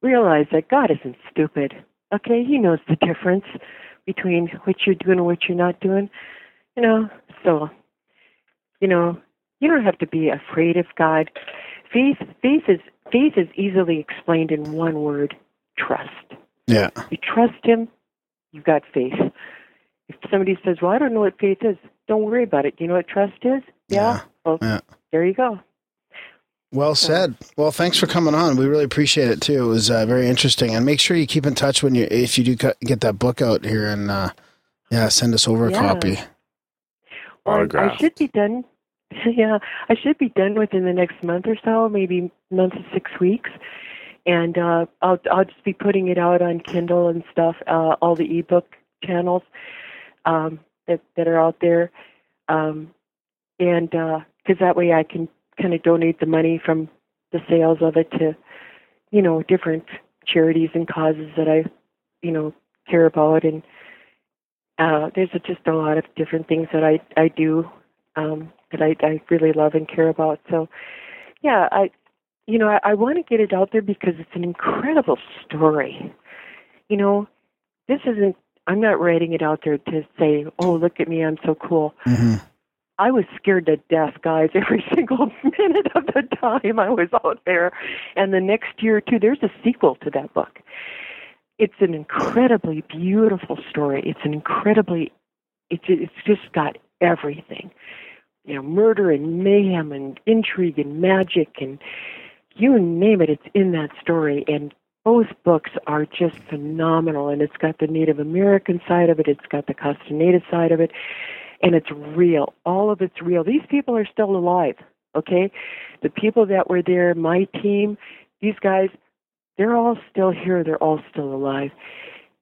realize that God isn't stupid. Okay, He knows the difference between what you're doing and what you're not doing. You know, so you know, you don't have to be afraid of God. Faith, faith is faith is easily explained in one word: trust. Yeah. You trust Him, you've got faith. If somebody says, "Well, I don't know what faith is," don't worry about it. Do you know what trust is? Yeah. Well, Yeah. there you go. Well said. Well, thanks for coming on. We really appreciate it too. It was uh, very interesting. And make sure you keep in touch when you if you do cut, get that book out here and uh, yeah, send us over a Yeah. copy. Well, I- I should be done. Yeah, I should be done within the next month or so, maybe month to six weeks, and uh, I'll I'll just be putting it out on Kindle and stuff, uh, all the ebook channels um, that that are out there, um, and because that way I can kind of donate the money from the sales of it to, you know, different charities and causes that I, you know, care about, and uh, there's just a lot of different things that I I do um, that I, I really love and care about. So, yeah, I, you know, I, I want to get it out there because it's an incredible story. You know, this isn't. I'm not writing it out there to say, "Oh, look at me, I'm so cool." hmm I was scared to death, guys, every single minute of the time I was out there. And the next year, too, there's a sequel to that book. It's an incredibly beautiful story. It's an incredibly, it's, it's just got everything. You know, murder and mayhem and intrigue and magic and you name it, it's in that story. And both books are just phenomenal. And it's got the Native American side of it, it's got the Costa Castaneda side of it and it's real. All of it's real. These people are still alive, okay? The people that were there, my team, these guys, they're all still here. They're all still alive.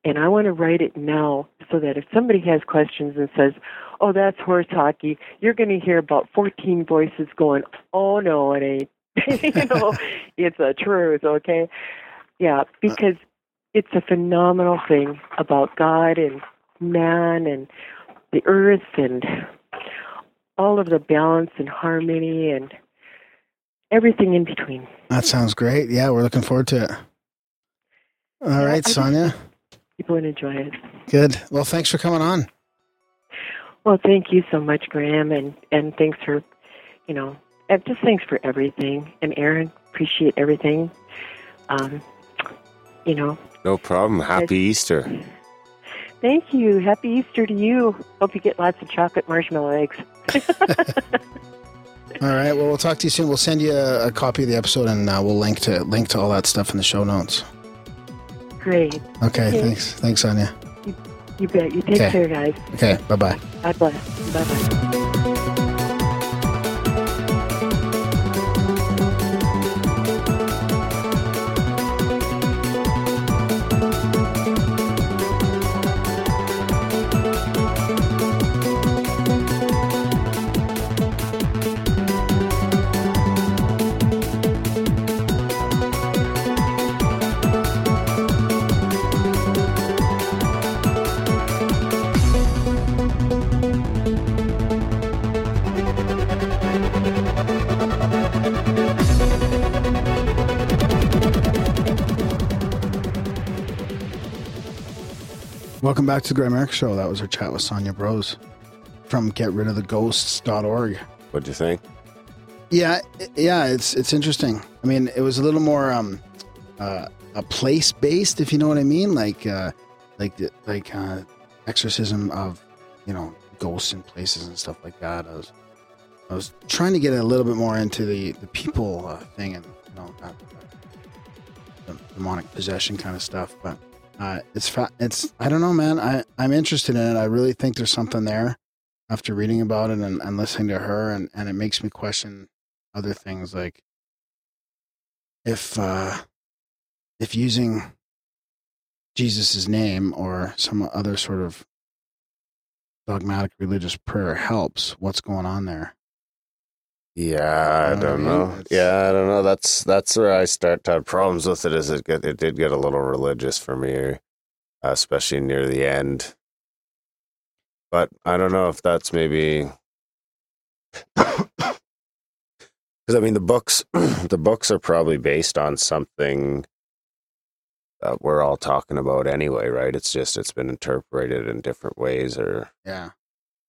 And I want to write it now so that if somebody has questions and says, oh, that's horse hockey, you're going to hear about 14 voices going, oh, no, it ain't. you know, it's a truth, okay? Yeah, because it's a phenomenal thing about God and man and the earth and all of the balance and harmony and everything in between. That sounds great. Yeah, we're looking forward to it. All Yeah, right, Sonia. People would enjoy it. Good. Well, thanks for coming on. Well, thank you so much, Graham, and and thanks for, you know, and just thanks for everything. And Aaron, appreciate everything. Um, you know, No problem. Happy Easter. thank you. Happy Easter to you. Hope you get lots of chocolate marshmallow eggs. All right. Well, we'll talk to you soon. We'll send you a, a copy of the episode, and uh, we'll link to link to all that stuff in the show notes. Great. Okay. Okay. Thanks. Thanks, Sonia. You bet. You take Okay. care, guys. Okay. Bye bye. God bless. Bye bye. Welcome back to the Grimerica Show. That was our chat with Sonia Brosz from GetRidOfTheGhosts.org. What'd you think? Yeah, yeah, it's it's interesting. I mean, it was a little more um, uh, a place based, if you know what I mean, like uh, like like uh, exorcism of you know ghosts in places and stuff like that. I was I was trying to get a little bit more into the the people uh, thing and you know that, the demonic possession kind of stuff, but uh, it's fa- it's I don't know, man. I I'm interested in it. I really think there's something there after reading about it and, and listening to her and, and it makes me question other things like if uh if using Jesus' name or some other sort of dogmatic religious prayer helps, what's going on there? Yeah, I don't know. it's- Yeah, I don't know. That's that's where I start to have problems with it. Is it get, it did get a little religious for me, especially near the end. But I don't know if that's maybe because I mean the books the books are probably based on something that we're all talking about anyway, right? It's just it's been interpreted in different ways, or Yeah.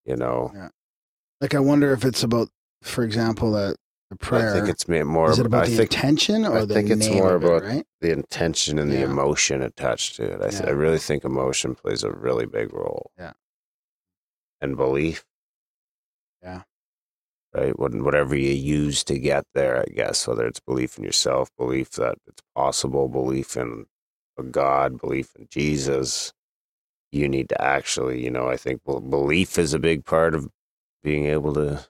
you know, yeah. Like I wonder if it's about for example that the prayer I think it's more. is it about I the think intention or I the think it's more of it, about right? the intention and the emotion attached to it. I, th- Yeah. I really think emotion plays a really big role. Yeah. And belief. Yeah. Right. What- Whatever you use to get there, I guess, whether it's belief in yourself, belief that it's possible, belief in a God, belief in Jesus, you need to actually, you know, I think belief is a big part of being able to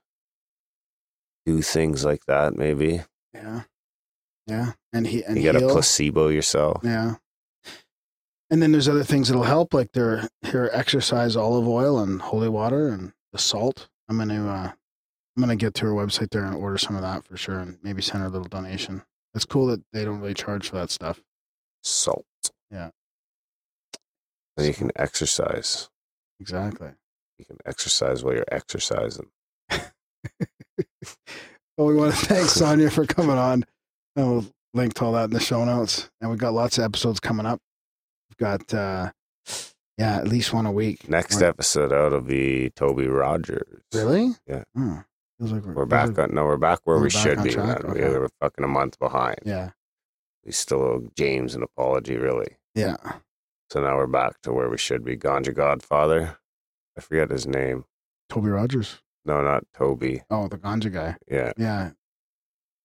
do things like that, maybe. Yeah. Yeah. And he and you got to heal. placebo yourself. Yeah. And then there's other things that'll help, like there here exercise olive oil and holy water and the salt. I'm gonna uh I'm gonna get to her website there and order some of that for sure and maybe send her a little donation. It's cool that they don't really charge for that stuff. Salt. Yeah. Then you can exercise. Exactly. You can exercise while you're exorcising. Well, we want to thank Sonia for coming on. And we'll link to all that in the show notes. And we've got lots of episodes coming up. We've got uh yeah, at least one a week. Next One- episode out will be Toby Rogers. Really? Yeah. Hmm. Feels like We're feels back like- on. No, we're back where We're we back should be. Man. We Okay. were fucking a month behind. Yeah. We still owe James an apology, really. Yeah. So now we're back to where we should be. Ganja Godfather. I forget his name. Toby Rogers. No, not Toby. Oh, the ganja guy. Yeah, Yeah,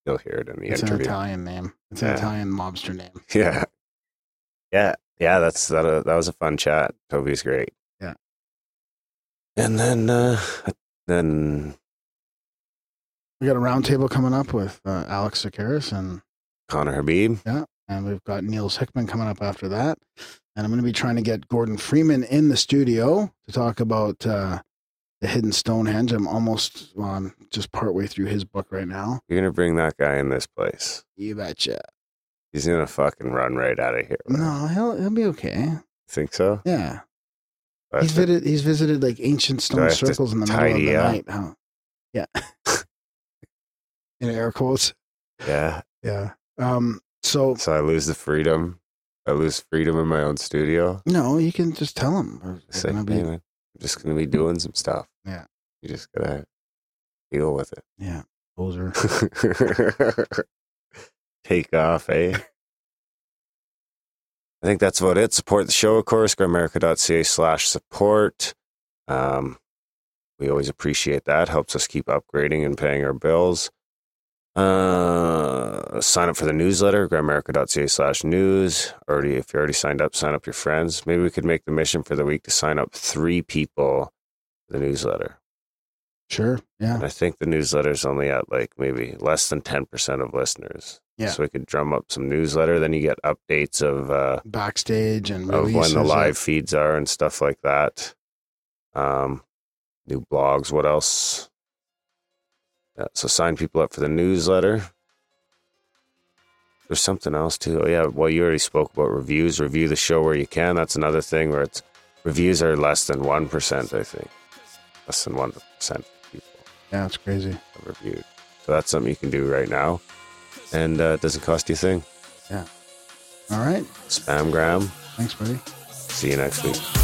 you'll hear it in the it's an interview. Italian name. It's an Italian mobster name. Yeah, yeah, yeah. That's that. Uh, that was a fun chat. Toby's great. Yeah. And then, uh then We got a roundtable coming up with uh, Alex Tsakiris and Conner Habib. Yeah. And we've got Niels Hickman coming up after that. And I'm going to be trying to get Gordon Freeman in the studio to talk about uh, the Hidden Stonehenge. I'm almost well, I'm just partway through his book right now. You're gonna bring that guy in this place. You betcha. He's gonna fucking run right out of here. No, he'll he'll be okay. Think so? Yeah, he's visited. He's visited like ancient stone circles in the middle of the up? night. Huh? Yeah. in air quotes. yeah. Yeah. Um. So So I lose the freedom. I lose freedom in my own studio. no, you can just tell him. We're, we're Say, gonna be. I'm just gonna be doing some stuff. You just gotta deal with it. Yeah. Poser. Take off, eh? I think that's about it. Support the show, of course. Grimerica.ca slash support. Um, we always appreciate that. Helps us keep upgrading and paying our bills. Uh, sign up for the newsletter, grimerica.ca slash news. Already, if you already signed up, sign up your friends. Maybe we could make the mission for the week to sign up three people for the newsletter. Sure. Yeah. And I think the newsletter's only at like maybe less than 10% of listeners. Yeah. So we could drum up some newsletter. Then you get updates of, uh, Backstage and of when the live feeds are and stuff like that. Um, new blogs. What else? Yeah, so sign people up for the newsletter. There's something else too. Oh yeah, well you already spoke about reviews. Review the show where you can. That's another thing where it's reviews are less than one percent. I think less than one percent people Yeah, it's crazy. reviewed. So that's something you can do right now, and uh, it doesn't cost you a thing. Yeah. All right. Spamgram. Thanks, buddy. See you next week.